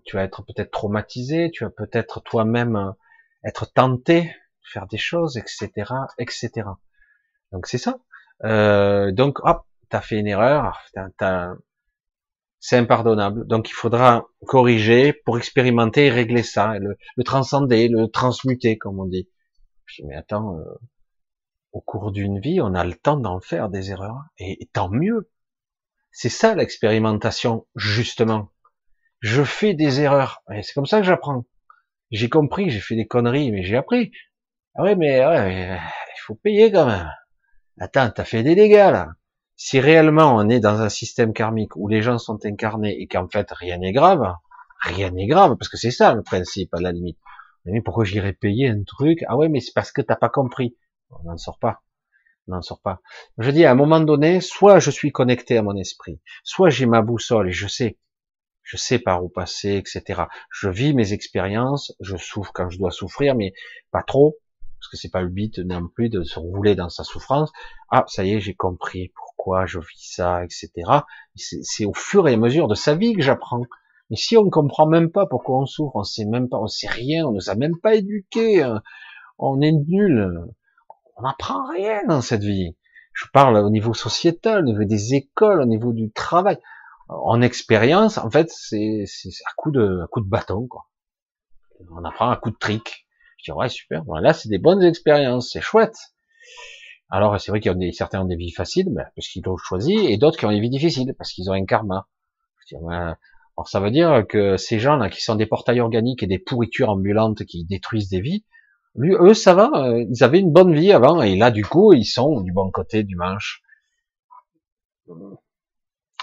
tu vas être peut-être traumatisé, tu vas peut-être toi-même euh, être tenté de faire des choses, etc., etc. Donc c'est ça. donc hop, t'as fait une erreur, c'est impardonnable. Donc il faudra corriger pour expérimenter et régler ça, le, transcender, le transmuter, comme on dit. Je mais attends, au cours d'une vie, on a le temps d'en faire des erreurs, et, tant mieux. C'est ça l'expérimentation, justement. Je fais des erreurs, et c'est comme ça que j'apprends. J'ai compris, j'ai fait des conneries, mais j'ai appris. Ah ouais, mais il faut payer quand même. Attends, t'as fait des dégâts là. Si réellement on est dans un système karmique où les gens sont incarnés et qu'en fait rien n'est grave, rien n'est grave, parce que c'est ça le principe à la limite. Mais pourquoi j'irais payer un truc? Ah ouais, mais c'est parce que t'as pas compris. On n'en sort pas. On n'en sort pas. Je dis à un moment donné, soit je suis connecté à mon esprit, soit j'ai ma boussole et je sais, je sais par où passer, etc. Je vis mes expériences, je souffre quand je dois souffrir, mais pas trop, parce que c'est pas le but non plus de se rouler dans sa souffrance. Ah, ça y est, j'ai compris pourquoi je vis ça, etc. C'est au fur et à mesure de sa vie que j'apprends. Mais si on comprend même pas pourquoi on souffre, on sait même pas, on sait rien, on nous a même pas éduqués, hein, on est nul on n'apprend rien dans cette vie. Je parle au niveau sociétal, au niveau des écoles, au niveau du travail. En expérience, en fait, c'est à coup de à coup de bâton, quoi. On apprend à coup de trick. Ouais super. Là, c'est des bonnes expériences, c'est chouette. Alors c'est vrai qu'il y a des, certains ont des vies faciles, ben, parce qu'ils l'ont choisi, et d'autres qui ont des vies difficiles parce qu'ils ont un karma. Je dis, alors ça veut dire que ces gens-là qui sont des portails organiques et des pourritures ambulantes qui détruisent des vies, lui, eux, ça va. Euh, ils avaient une bonne vie avant, et là, du coup, ils sont du bon côté du manche.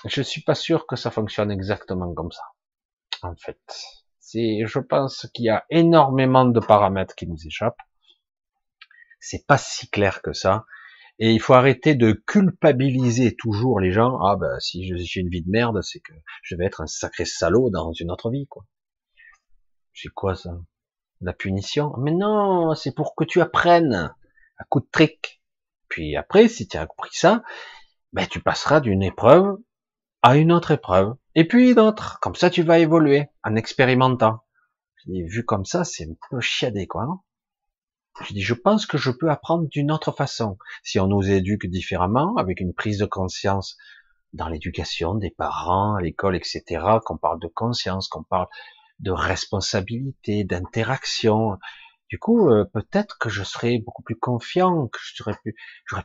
Je suis pas sûr que ça fonctionne exactement comme ça. En fait, je pense qu'il y a énormément de paramètres qui nous échappent. C'est pas si clair que ça. Et il faut arrêter de culpabiliser toujours les gens. Ah ben, si j'ai une vie de merde, c'est que je vais être un sacré salaud dans une autre vie, quoi. C'est quoi ça? La punition? Mais non, c'est pour que tu apprennes à coup de trick. Puis après, si tu as appris ça, ben, tu passeras d'une épreuve à une autre épreuve, et puis une autre. Comme ça, tu vas évoluer en expérimentant. Je vu comme ça, c'est un peu chiadé, quoi. Je dis, je pense que je peux apprendre d'une autre façon. Si on nous éduque différemment, avec une prise de conscience dans l'éducation des parents, à l'école, etc., qu'on parle de conscience, qu'on parle de responsabilité, d'interaction. Du coup, euh, peut-être que je serais beaucoup plus confiant, que j'aurais plus,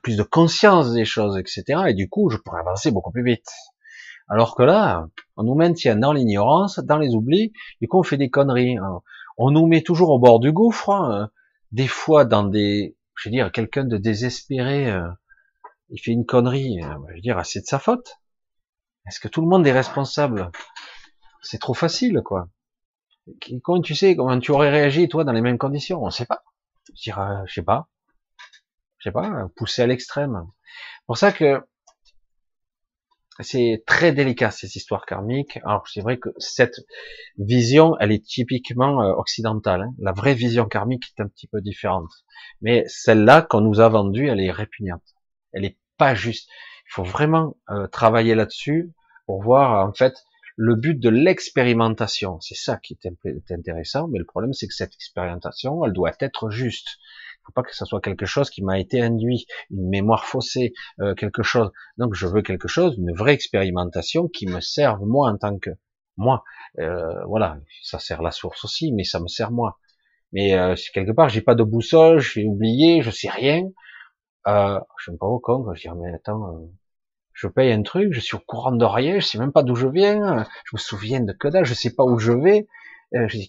plus de conscience des choses, etc. Et du coup, je pourrais avancer beaucoup plus vite. Alors que là, on nous maintient dans l'ignorance, dans les oublis. Du coup, on fait des conneries. On nous met toujours au bord du gouffre. Hein. Des fois, dans des, je veux dire, quelqu'un de désespéré, euh, il fait une connerie. Euh, je veux dire, c'est de sa faute. Est-ce que tout le monde est responsable? C'est trop facile, quoi. Comment tu sais comment tu aurais réagi toi dans les mêmes conditions? On sait pas. Je dirais, je sais pas. Je sais pas, poussé à l'extrême. Pour ça que c'est très délicat ces histoires karmiques. Alors c'est vrai que cette vision, elle est typiquement euh, occidentale. Hein. La vraie vision karmique est un petit peu différente. Mais celle-là qu'on nous a vendue, elle est répugnante. Elle est pas juste. Il faut vraiment euh, travailler là-dessus pour voir en fait le but de l'expérimentation. C'est ça qui est intéressant, mais le problème c'est que cette expérimentation, elle doit être juste. Pas que ce soit quelque chose qui m'a été induit, une mémoire faussée, euh, quelque chose. Donc je veux quelque chose, une vraie expérimentation qui me serve moi en tant que moi. Euh, voilà, ça sert la source aussi, mais ça me sert moi. Mais euh, quelque part j'ai pas de boussole, j'ai oublié, je sais rien, euh, je me pas au con, je dis mais attends, euh, je paye un truc, je suis au courant de rien, je sais même pas d'où je viens, je me souviens de que dalle, je sais pas où je vais. Euh, je dis,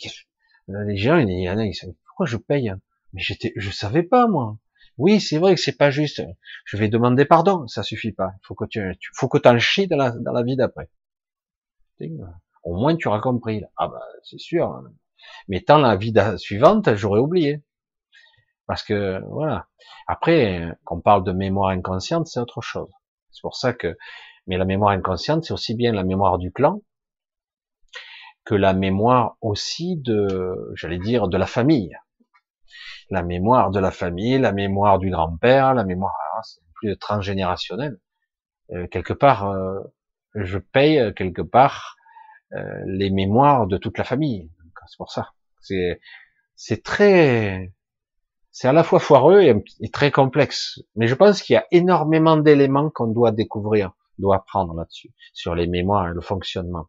les gens, il y en a, ils savent pourquoi je paye? Mais j'étais, je savais pas moi. Oui, c'est vrai que c'est pas juste. Je vais demander pardon, ça suffit pas. Il faut que tu, faut que t'en chies dans la, dans la vie d'après. Au moins tu auras compris. Ah bah c'est sûr. Mais tant la vie suivante, j'aurais oublié. Parce que voilà. Après, qu'on parle de mémoire inconsciente, c'est autre chose. C'est pour ça que, mais la mémoire inconsciente, c'est aussi bien la mémoire du clan que la mémoire aussi de, j'allais dire, de la famille. La mémoire de la famille, la mémoire du grand-père, la mémoire, c'est plus transgénérationnel. Euh, quelque part, euh, je paye euh, quelque part euh, les mémoires de toute la famille. C'est pour ça. C'est très c'est à la fois foireux et, très complexe. Mais je pense qu'il y a énormément d'éléments qu'on doit découvrir, doit apprendre là-dessus, sur les mémoires et le fonctionnement.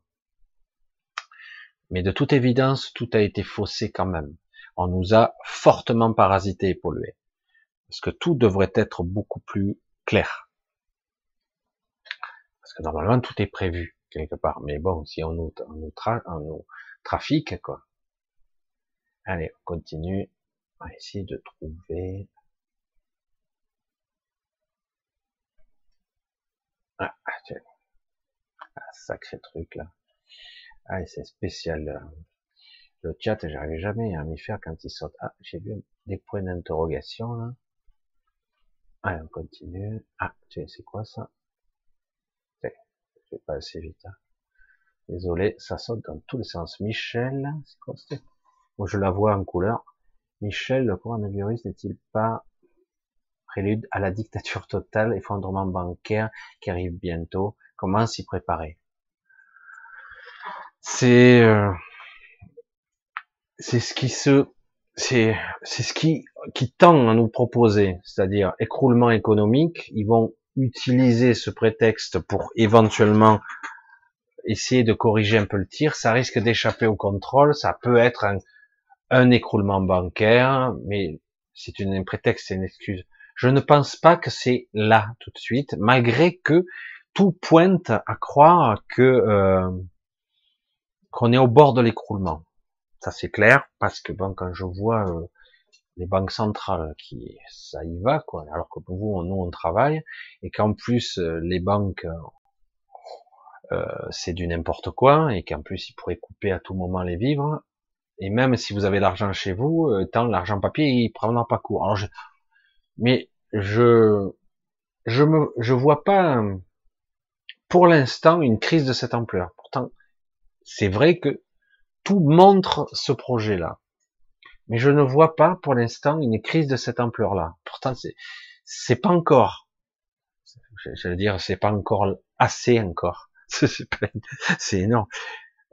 Mais de toute évidence, tout a été faussé quand même. On nous a fortement parasité et pollué. Parce que tout devrait être beaucoup plus clair. Parce que normalement, tout est prévu quelque part. Mais bon, si on nous, on on nous trafique, quoi. Allez, on continue. On va essayer de trouver. Ah, tiens. Ah, sacré truc là. Ah, c'est spécial. Le chat, j'arrive jamais à m'y faire quand il saute. Ah, j'ai vu des points d'interrogation là. Allez, on continue. Ah, tiens, c'est quoi ça? Je vais pas assez vite. Hein. Désolé, ça saute dans tous les sens. Michel, c'est quoi Moi, je la vois en couleur. Michel, le coronavirus n'est-il pas prélude à la dictature totale, effondrement bancaire qui arrive bientôt? Comment s'y préparer? C'est euh, c'est ce qui se c'est c'est ce qui qui tend à nous proposer, c'est-à-dire écroulement économique. Ils vont utiliser ce prétexte pour éventuellement essayer de corriger un peu le tir. Ça risque d'échapper au contrôle. Ça peut être un, un écroulement bancaire, mais c'est une, prétexte, c'est une excuse. Je ne pense pas que c'est là tout de suite, malgré que tout pointe à croire que euh, qu'on est au bord de l'écroulement. Ça c'est clair, parce que bon, quand je vois euh, les banques centrales qui ça y va quoi, alors que pour vous nous on travaille et qu'en plus euh, les banques euh, c'est du n'importe quoi et qu'en plus ils pourraient couper à tout moment les vivres, et même si vous avez l'argent chez vous, euh, tant l'argent papier, il prendra pas court. Alors je, mais je, je me, je vois pas, pour l'instant, une crise de cette ampleur. Pourtant, c'est vrai que tout montre ce projet-là. Mais je ne vois pas, pour l'instant, une crise de cette ampleur-là. Pourtant, c'est, c'est pas encore, j'allais dire, c'est pas encore assez encore. c'est énorme.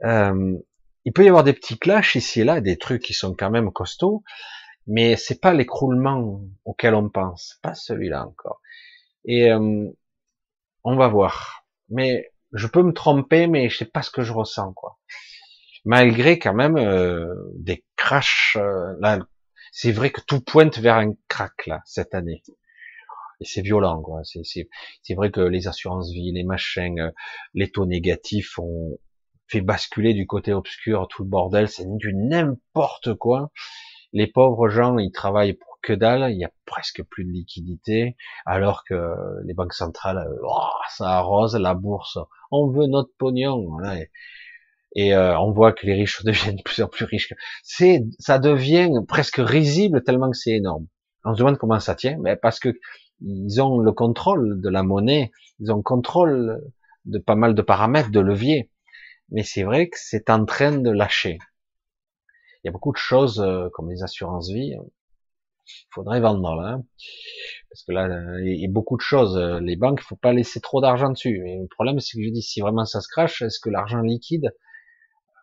Euh, il peut y avoir des petits clashs ici et là, des trucs qui sont quand même costauds, mais c'est pas l'écroulement auquel on pense, pas celui-là encore. Et euh, on va voir. Mais je peux me tromper, mais je sais pas ce que je ressens, quoi. Malgré quand même euh, des crashs, euh, là, c'est vrai que tout pointe vers un crack là cette année. Et c'est violent, quoi. C'est vrai que les assurances vie, les machins, les taux négatifs ont, fait basculer du côté obscur tout le bordel, c'est du n'importe quoi. Les pauvres gens, ils travaillent pour que dalle, il y a presque plus de liquidité, alors que les banques centrales, oh, ça arrose la bourse, on veut notre pognon, euh, on voit que les riches deviennent de plus en plus riches. C'est, ça devient presque risible tellement que c'est énorme. On se demande comment ça tient, mais parce que ils ont le contrôle de la monnaie, ils ont le contrôle de pas mal de paramètres, de leviers mais c'est vrai que c'est en train de lâcher. Il y a beaucoup de choses euh, comme les assurances vie. Il faudrait vendre là, hein. parce que là, il y a beaucoup de choses. Euh, les banques, il faut pas laisser trop d'argent dessus. Le problème, c'est que je dis, si vraiment ça se crache, est-ce que l'argent liquide,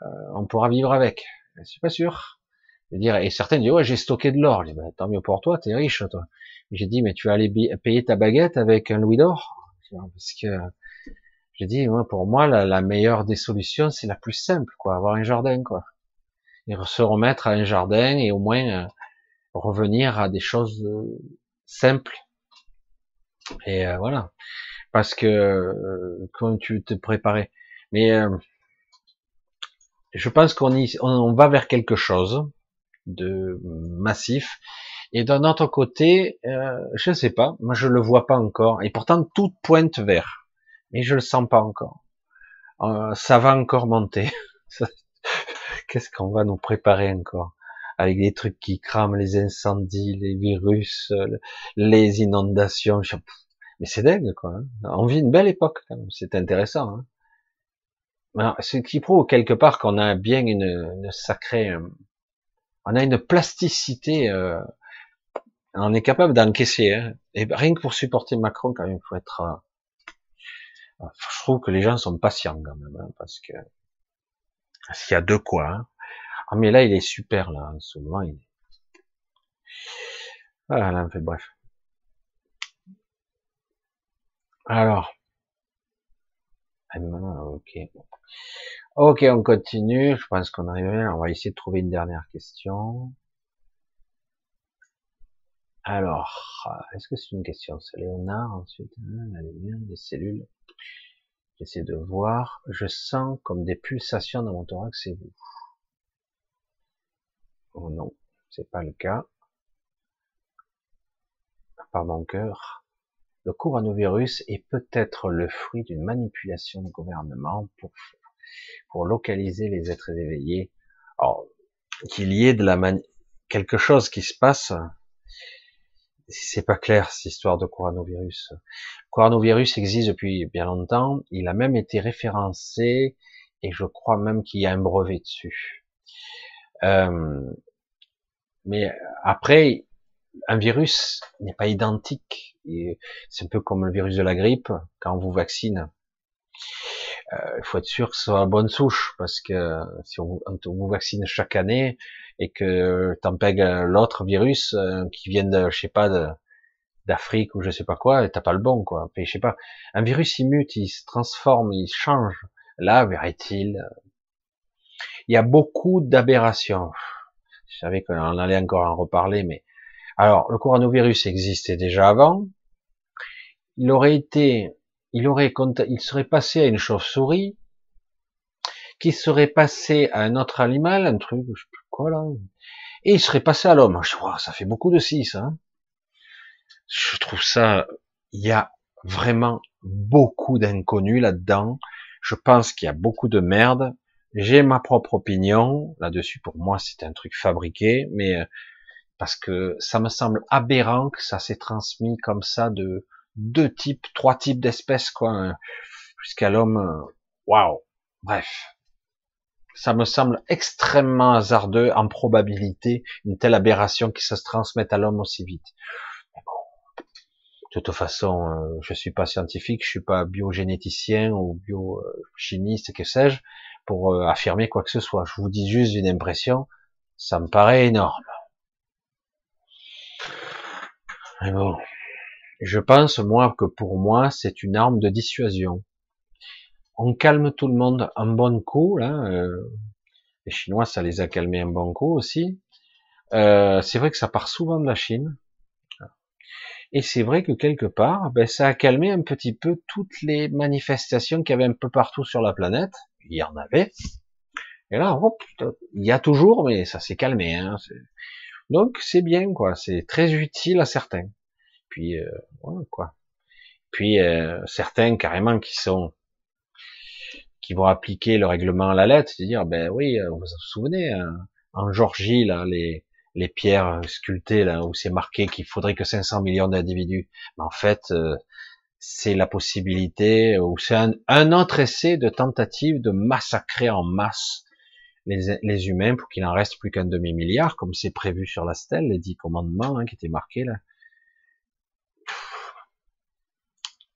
euh, on pourra vivre avec Je suis pas sûr. Je dire, et certains disent, ouais, j'ai stocké de l'or. Je dis, ben, tant mieux pour toi, t'es riche, toi. J'ai dit, mais tu vas aller payer ta baguette avec un louis d'or? Parce que j'ai dit, moi, pour moi, la, meilleure des solutions, c'est la plus simple, quoi, avoir un jardin, quoi. Et se remettre à un jardin et au moins euh, revenir à des choses euh, simples. Et euh, voilà. Parce que, quand tu te préparais? Mais je pense qu'on on, va vers quelque chose de massif. Et d'un autre côté, je ne sais pas, moi je le vois pas encore. Et pourtant, tout pointe vers mais je le sens pas encore. euh, ça va encore monter. Qu'est-ce qu'on va nous préparer encore? Avec des trucs qui crament les incendies, les virus, euh, les inondations. Mais c'est dingue, quoi. Hein. On vit une belle époque, quand même. C'est intéressant. Hein. Ce qui prouve quelque part qu'on a bien une, une, sacrée, euh, on a une plasticité. Euh, on est capable d'encaisser. Hein. Et rien que pour supporter Macron, quand même, faut être. Euh, je trouve que les gens sont patients quand même, hein, parce que parce qu'il y a deux quoi. Hein. Ah mais là, il est super là, en ce moment. Il. Voilà, en fait, bref. Alors. Ah, ok. Ok, on continue. Je pense qu'on arrive. On va essayer de trouver une dernière question. Alors, est-ce que c'est une question C'est Léonard ensuite? La lumière, les cellules. J'essaie de voir. Je sens comme des pulsations dans mon thorax, c'est vous. Oh non, c'est pas le cas. Par mon cœur. Le coronavirus est peut-être le fruit d'une manipulation du gouvernement pour, pour localiser les êtres éveillés. Alors, qu'il y ait de la quelque chose qui se passe, c'est pas clair cette histoire de coronavirus. Le coronavirus existe depuis bien longtemps. Il a même été référencé et je crois même qu'il y a un brevet dessus. Euh, mais après, un virus n'est pas identique. C'est un peu comme le virus de la grippe quand on vous vaccine. Euh, il faut être sûr que ce soit la bonne souche parce que si on, vous vaccine chaque année, et que t'empègues l'autre virus euh, qui vient de, je sais pas, d'Afrique ou je sais pas quoi, t'as pas le bon, quoi. je sais pas. Un virus, il mute, il se transforme, il change. Là, verrait-il, il y a beaucoup d'aberrations. Je savais qu'on allait encore en reparler, mais alors, le coronavirus existait déjà avant. Il aurait été, il aurait, il serait passé à une chauve-souris, qui serait passé à un autre animal, un truc, je sais plus quoi là, et il serait passé à l'homme. Je vois, ça fait beaucoup de 6, hein. Je trouve ça, il y a vraiment beaucoup d'inconnus là-dedans. Je pense qu'il y a beaucoup de merde. J'ai ma propre opinion là-dessus. Pour moi, c'est un truc fabriqué, mais euh, parce que ça me semble aberrant que ça s'est transmis comme ça de deux types, trois types d'espèces, quoi, hein, jusqu'à l'homme. Euh, waouh. Bref ça me semble extrêmement hasardeux en probabilité une telle aberration qui se transmette à l'homme aussi vite. de toute façon, euh, je suis pas scientifique, je suis pas biogénéticien ou biochimiste, que sais-je, pour euh, affirmer quoi que ce soit. Je vous dis juste une impression, ça me paraît énorme. Bon, je pense moi que pour moi c'est une arme de dissuasion on calme tout le monde un bon coup. Là, euh, les Chinois, ça les a calmés un bon coup aussi. Euh, c'est vrai que ça part souvent de la Chine. Et c'est vrai que quelque part, ben, ça a calmé un petit peu toutes les manifestations qu'il y avait un peu partout sur la planète. Il y en avait. Et là, il y a toujours, mais ça s'est calmé. Hein. Donc c'est bien, quoi. C'est très utile à certains. Puis euh, quoi. Puis euh, certains carrément qui sont qui vont appliquer le règlement à la lettre, c'est-à-dire, ben oui, euh, vous vous souvenez, hein, en Georgie, là, les, les pierres sculptées, là, où c'est marqué qu'il faudrait que 500 millions d'individus. Mais en fait, euh, c'est la possibilité, ou c'est un, autre essai de tentative de massacrer en masse les, les humains pour qu'il en reste plus qu'un demi-milliard, comme c'est prévu sur la stèle, les dix commandements hein, qui étaient marqués là.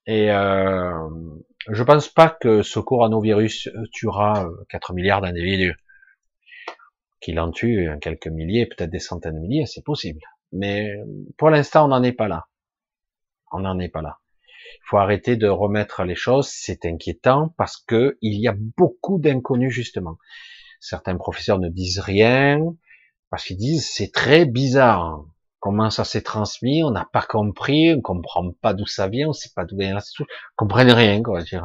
Et euh, je pense pas que ce coronavirus tuera 4 milliards d'individus. Qu'il en tue quelques milliers, peut-être des centaines de milliers, c'est possible. Mais pour l'instant, on n'en est pas là. On n'en est pas là. Il faut arrêter de remettre les choses. C'est inquiétant parce que il y a beaucoup d'inconnus justement. Certains professeurs ne disent rien parce qu'ils disent c'est très bizarre comment ça s'est transmis, on n'a pas compris, on comprend pas d'où ça vient, on sait pas d'où vient la on comprend rien, quoi. Le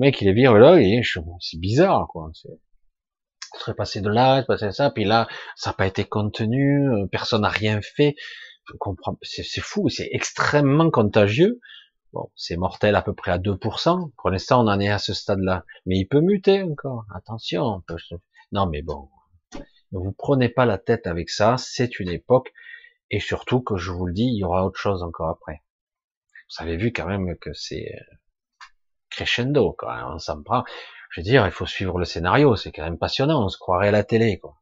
mec, il est virologue, et c'est bizarre, quoi. Il serait passé de là, il passé de ça, puis là, ça n'a pas été contenu, euh, personne n'a rien fait. Je comprends, c'est fou, c'est extrêmement contagieux. Bon, c'est mortel à peu près à 2%. Pour l'instant, on en est à ce stade-là. Mais il peut muter encore. Attention. Non, mais bon. Ne vous prenez pas la tête avec ça. C'est une époque. Et surtout que je vous le dis, il y aura autre chose encore après. Vous avez vu quand même que c'est euh, crescendo, quoi. On s'en prend. Je veux dire, il faut suivre le scénario. C'est quand même passionnant. On se croirait à la télé, quoi.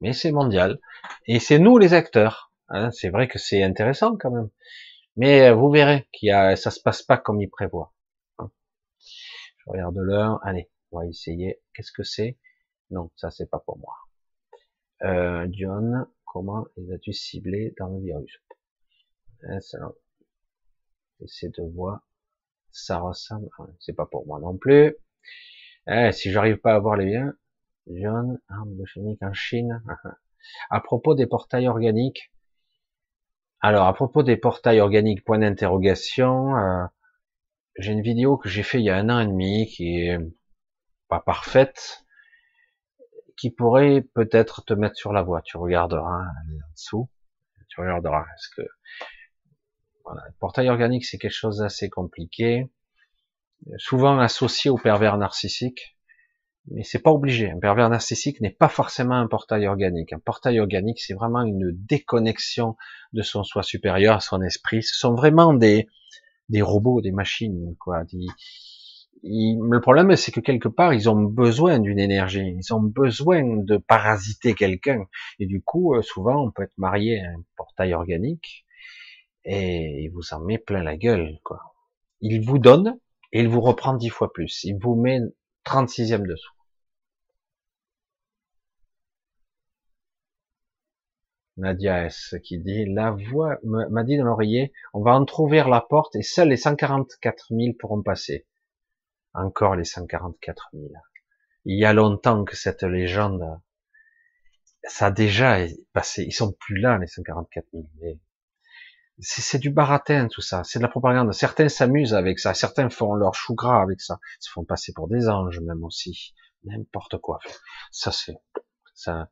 Mais c'est mondial. Et c'est nous les acteurs. Hein. c'est vrai que c'est intéressant quand même. Mais euh, vous verrez qu'il y a, ça se passe pas comme il prévoit. Hein. Je regarde l'heure. Allez, on va essayer. Qu'est-ce que c'est? Non, ça c'est pas pour moi. Euh, John, comment les as-tu ciblés dans le virus? J'essaie de voir. Ça ressemble. Ah, c'est pas pour moi non plus. Eh, si j'arrive pas à voir les liens, John, arme chimique en Chine. à propos des portails organiques, alors, à propos des portails organiques, point d'interrogation, euh, j'ai une vidéo que j'ai fait il y a un an et demi qui est pas parfaite, qui pourrait peut-être te mettre sur la voie. Tu regarderas, en dessous. Tu regarderas. Est-ce que voilà, le portail organique c'est quelque chose d'assez compliqué, souvent associé au pervers narcissique mais c'est pas obligé. Un pervers narcissique n'est pas forcément un portail organique. Un portail organique, c'est vraiment une déconnexion de son soi supérieur à son esprit. Ce sont vraiment des, des robots, des machines, quoi. Le problème, c'est que quelque part, ils ont besoin d'une énergie. Ils ont besoin de parasiter quelqu'un. Et du coup, euh, souvent, on peut être marié à un portail organique et il vous en met plein la gueule, quoi. Il vous donne et il vous reprend dix fois plus. Il vous met 36e dessous. Nadia S qui dit la voix m'a dit dans l'oreiller on va entrouvrir la porte et seuls les 144 000 pourront passer. Encore les 144 000. Il y a longtemps que cette légende, ça a déjà passé. Ils sont plus là les 144 000. C'est du baratin tout ça, c'est de la propagande. Certains s'amusent avec ça, certains font leur chou gras avec ça, ils se font passer pour des anges même aussi, n'importe quoi. Ça c'est ça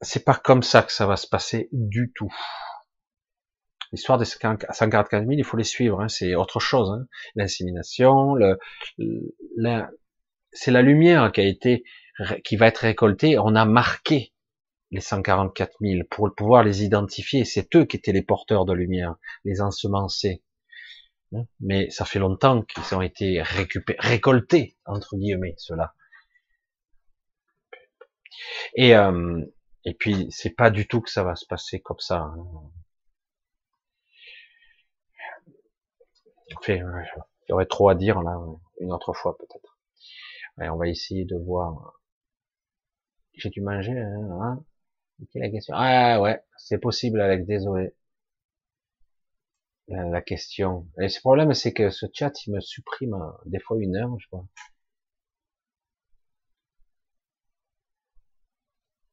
c'est pas comme ça que ça va se passer du tout. L'histoire des 144 000, il faut les suivre, hein, c'est autre chose. Hein. L'insémination, le, c'est la lumière qui a été, qui va être récoltée. On a marqué les 144 000 pour pouvoir les identifier. C'est eux qui étaient les porteurs de lumière, les ensemencés. Hein. Mais ça fait longtemps qu'ils ont été récupérés, récoltés entre guillemets, cela. Et euh, et puis, c'est pas du tout que ça va se passer comme ça. Hein. Enfin, il y aurait trop à dire là, une autre fois peut-être. on va essayer de voir. J'ai dû manger, hein, hein la question Ah ouais, c'est possible avec, désolé. La, question. Et ce problème, c'est que ce chat, il me supprime euh, des fois une heure, je crois.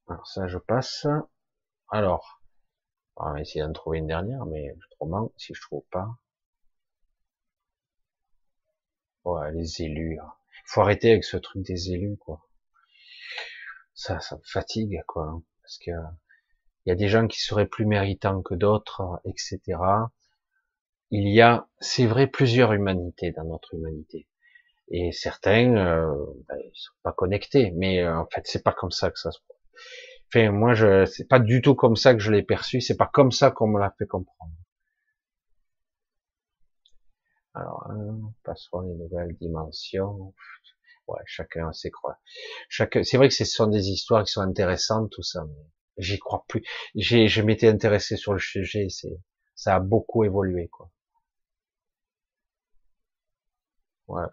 Alors ça, je passe. Alors, on va essayer d'en trouver une dernière, mais autrement, si je trouve pas. Ouais, les élus. Hein. Faut arrêter avec ce truc des élus, quoi. Ça, ça me fatigue, quoi. Hein, parce que il y a des gens qui seraient plus méritants que d'autres, etc. Il y a, c'est vrai, plusieurs humanités dans notre humanité. Et certains, euh, ben, sont pas connectés. Mais euh, en fait, c'est pas comme ça que ça se Enfin, moi, je, c'est pas du tout comme ça que je l'ai perçu. C'est pas comme ça qu'on me l'a fait comprendre. Alors, hein, passons les nouvelles dimensions. Ouais, chacun ses croix. Chacun, c'est vrai que ce sont des histoires qui sont intéressantes, tout ça, mais j'y crois plus. J'ai, je m'étais intéressé sur le sujet, c'est, ça a beaucoup évolué, quoi. Ouais.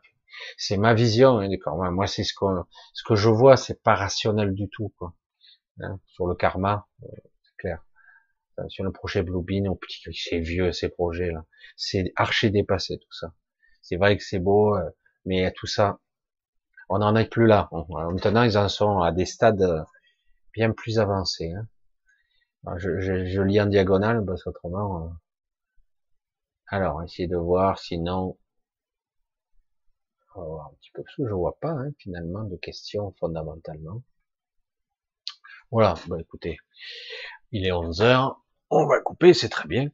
C'est ma vision, hein, d'accord. Moi, c'est ce que, ce que je vois, c'est pas rationnel du tout, quoi. Hein, sur le karma, euh, c'est clair. Euh, sur le projet Bluebeam, c'est vieux ces projets là, c'est archi dépassé tout ça. C'est vrai que c'est beau, euh, mais tout ça, on n'en est plus là. Maintenant, ils en sont à des stades bien plus avancés. Hein. Je, je, je, lis en diagonale parce qu'autrement. Alors, essayer de voir, sinon, un petit peu parce je vois pas hein, finalement de questions fondamentalement. Voilà, bah écoutez, il est 11 heures, on va couper, c'est très bien.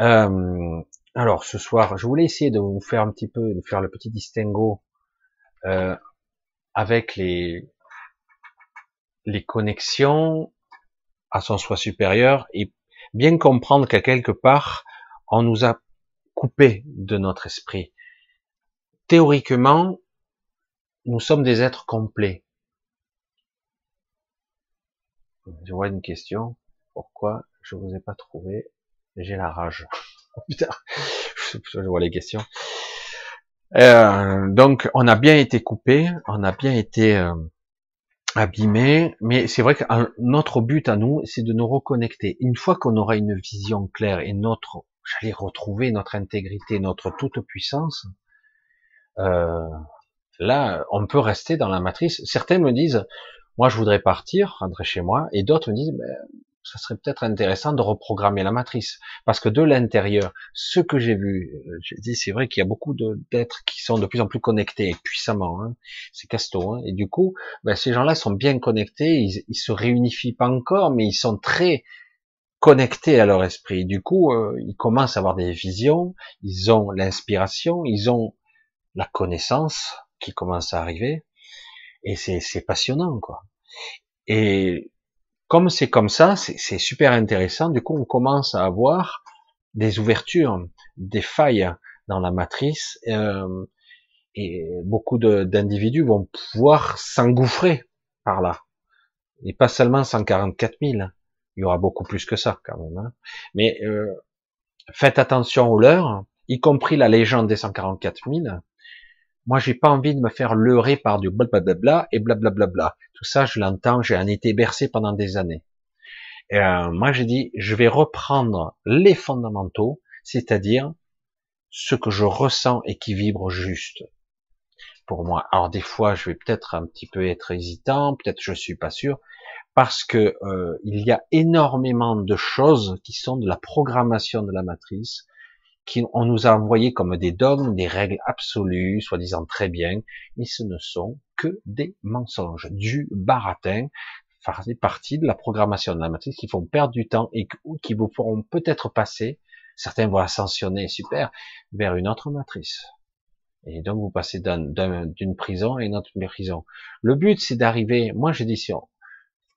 Euh, Alors ce soir, je voulais essayer de vous faire un petit peu, de faire le petit distinguo euh, avec les les connexions à son soi supérieur et bien comprendre qu'à quelque part on nous a coupé de notre esprit. Théoriquement, nous sommes des êtres complets. Je vois une question. Pourquoi je vous ai pas trouvé J'ai la rage. Oh, putain, je vois les questions. Euh, donc, on a bien été coupé, on a bien été euh, abîmé, mais c'est vrai que notre but à nous, c'est de nous reconnecter. Une fois qu'on aura une vision claire et notre, j'allais retrouver notre intégrité, notre toute puissance, euh, là, on peut rester dans la matrice. Certains me disent, moi, je voudrais partir, rentrer chez moi, et d'autres me disent, ben, ça serait peut-être intéressant de reprogrammer la matrice, parce que de l'intérieur, ce que j'ai vu, euh, j'ai dit, c'est vrai qu'il y a beaucoup d'êtres qui sont de plus en plus connectés puissamment, hein, c'est casto, hein, et du coup, ben, ces gens-là sont bien connectés, ils, ils se réunifient pas encore, mais ils sont très connectés à leur esprit. Du coup, euh, ils commencent à avoir des visions, ils ont l'inspiration, ils ont la connaissance qui commence à arriver, et c'est passionnant, quoi. Et comme c'est comme ça, c'est super intéressant. Du coup, on commence à avoir des ouvertures, des failles dans la matrice, euh, et beaucoup d'individus vont pouvoir s'engouffrer par là. Et pas seulement 144 000, il y aura beaucoup plus que ça quand même. Hein. Mais euh, faites attention aux leurs, y compris la légende des 144 000. Moi, j'ai pas envie de me faire leurrer par du blablabla et blablabla. Tout ça, je l'entends, j'ai en été bercé pendant des années. Et euh, moi, j'ai dit, je vais reprendre les fondamentaux, c'est-à-dire ce que je ressens et qui vibre juste pour moi. Alors des fois, je vais peut-être un petit peu être hésitant, peut-être je suis pas sûr, parce que euh, il y a énormément de choses qui sont de la programmation de la matrice, qui on nous a envoyé comme des dogmes, des règles absolues, soi-disant très bien, mais ce ne sont que des mensonges, du baratin, fait partie de la programmation de la matrice qui font perdre du temps et qui vous feront peut-être passer, certains vont ascensionner, super, vers une autre matrice. Et donc vous passez d'une prison à une autre prison. Le but c'est d'arriver, moi j'ai dit,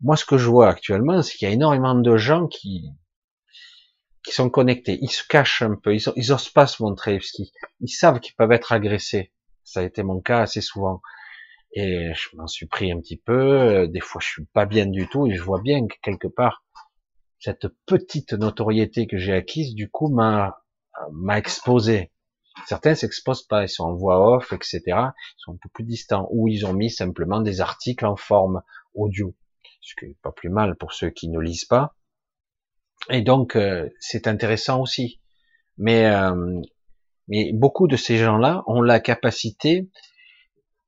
moi ce que je vois actuellement, c'est qu'il y a énormément de gens qui, qui sont connectés. Ils se cachent un peu, ils, osent pas se montrer parce qu'ils ils savent qu'ils peuvent être agressés. Ça a été mon cas assez souvent. Et je m'en suis pris un petit peu. Des fois, je suis pas bien du tout et je vois bien que quelque part, cette petite notoriété que j'ai acquise, du coup, m'a m'a exposé. Certains s'exposent pas, ils sont en voix off, etc. Ils sont un peu plus distants, ou ils ont mis simplement des articles en forme audio, ce qui est pas plus mal pour ceux qui ne lisent pas. Et donc, euh, c'est intéressant aussi. Mais, euh, mais beaucoup de ces gens-là ont la capacité,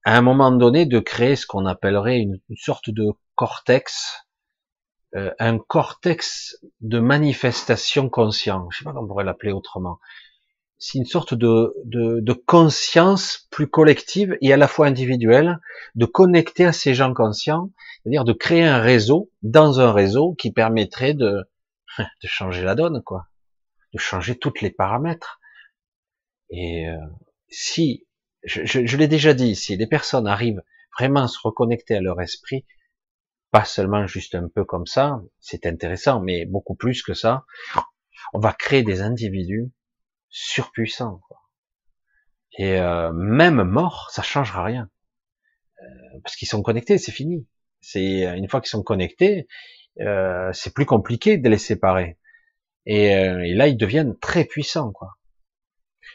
à un moment donné, de créer ce qu'on appellerait une, sorte de cortex, euh, un cortex de manifestation conscient. Je sais pas comment on pourrait l'appeler autrement. C'est une sorte de, de, de, conscience plus collective et à la fois individuelle, de connecter à ces gens conscients, c'est-à-dire de créer un réseau dans un réseau qui permettrait de, de changer la donne, quoi, de changer toutes les paramètres. Et euh, si, je, je, l'ai déjà dit, si les personnes arrivent vraiment à se reconnecter à leur esprit, pas seulement juste un peu comme ça, c'est intéressant, mais beaucoup plus que ça, on va créer des individus surpuissants. Quoi. Et euh, même mort, ça changera rien. Euh, parce qu'ils sont connectés, c'est fini. C'est une fois qu'ils sont connectés, euh, c'est plus compliqué de les séparer. Et, euh, et, là, ils deviennent très puissants, quoi.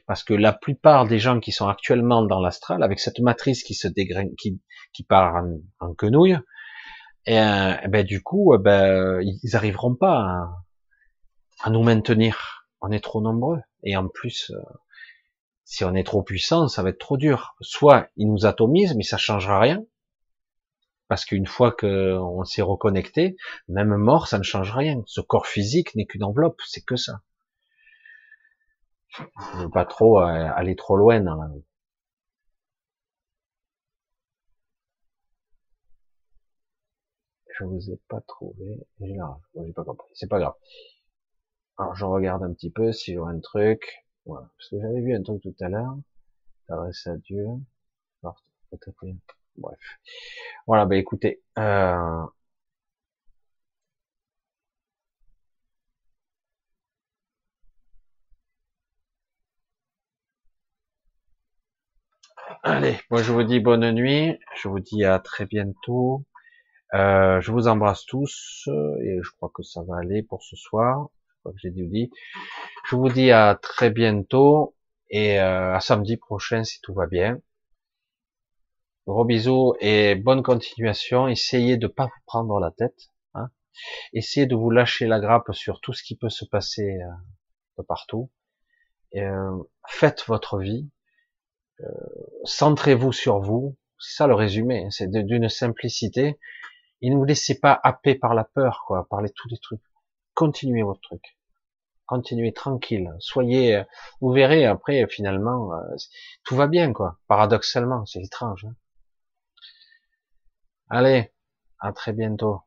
Parce que la plupart des gens qui sont actuellement dans l'astral, avec cette matrice qui se dégraine, qui, qui part en, en quenouille, et, euh, ben du coup, ben, ils arriveront pas à, à, nous maintenir. On est trop nombreux. Et en plus, si on est trop puissant, ça va être trop dur. Soit ils nous atomisent, mais ça changera rien. Parce qu'une fois qu'on s'est reconnecté, même mort, ça ne change rien. Ce corps physique n'est qu'une enveloppe, c'est que ça. Je ne veux pas trop euh, aller trop loin dans la... Je vous ai pas trouvé. J'ai pas compris. C'est pas grave. Alors je regarde un petit peu si vois un truc. Voilà. Parce que j'avais vu un truc tout à l'heure. T'adresser à Dieu. Bref. Voilà, ben écoutez, euh... Allez, moi je vous dis bonne nuit, je vous dis à très bientôt. Euh, je vous embrasse tous et je crois que ça va aller pour ce soir. Je crois que j'ai dit. Je vous dis à très bientôt et euh, à samedi prochain si tout va bien. Gros bisous et bonne continuation. Essayez de pas vous prendre la tête. Hein. Essayez de vous lâcher la grappe sur tout ce qui peut se passer euh, de partout. Euh, faites votre vie. Euh, centrez-vous sur vous. C'est ça le résumé. Hein. C'est d'une simplicité. Et ne vous laissez pas happer par la peur, quoi, par les, tous les trucs. Continuez votre truc. Continuez tranquille. Soyez, vous verrez après, finalement, tout va bien, quoi. Paradoxalement, c'est étrange. Hein. Allez, à très bientôt.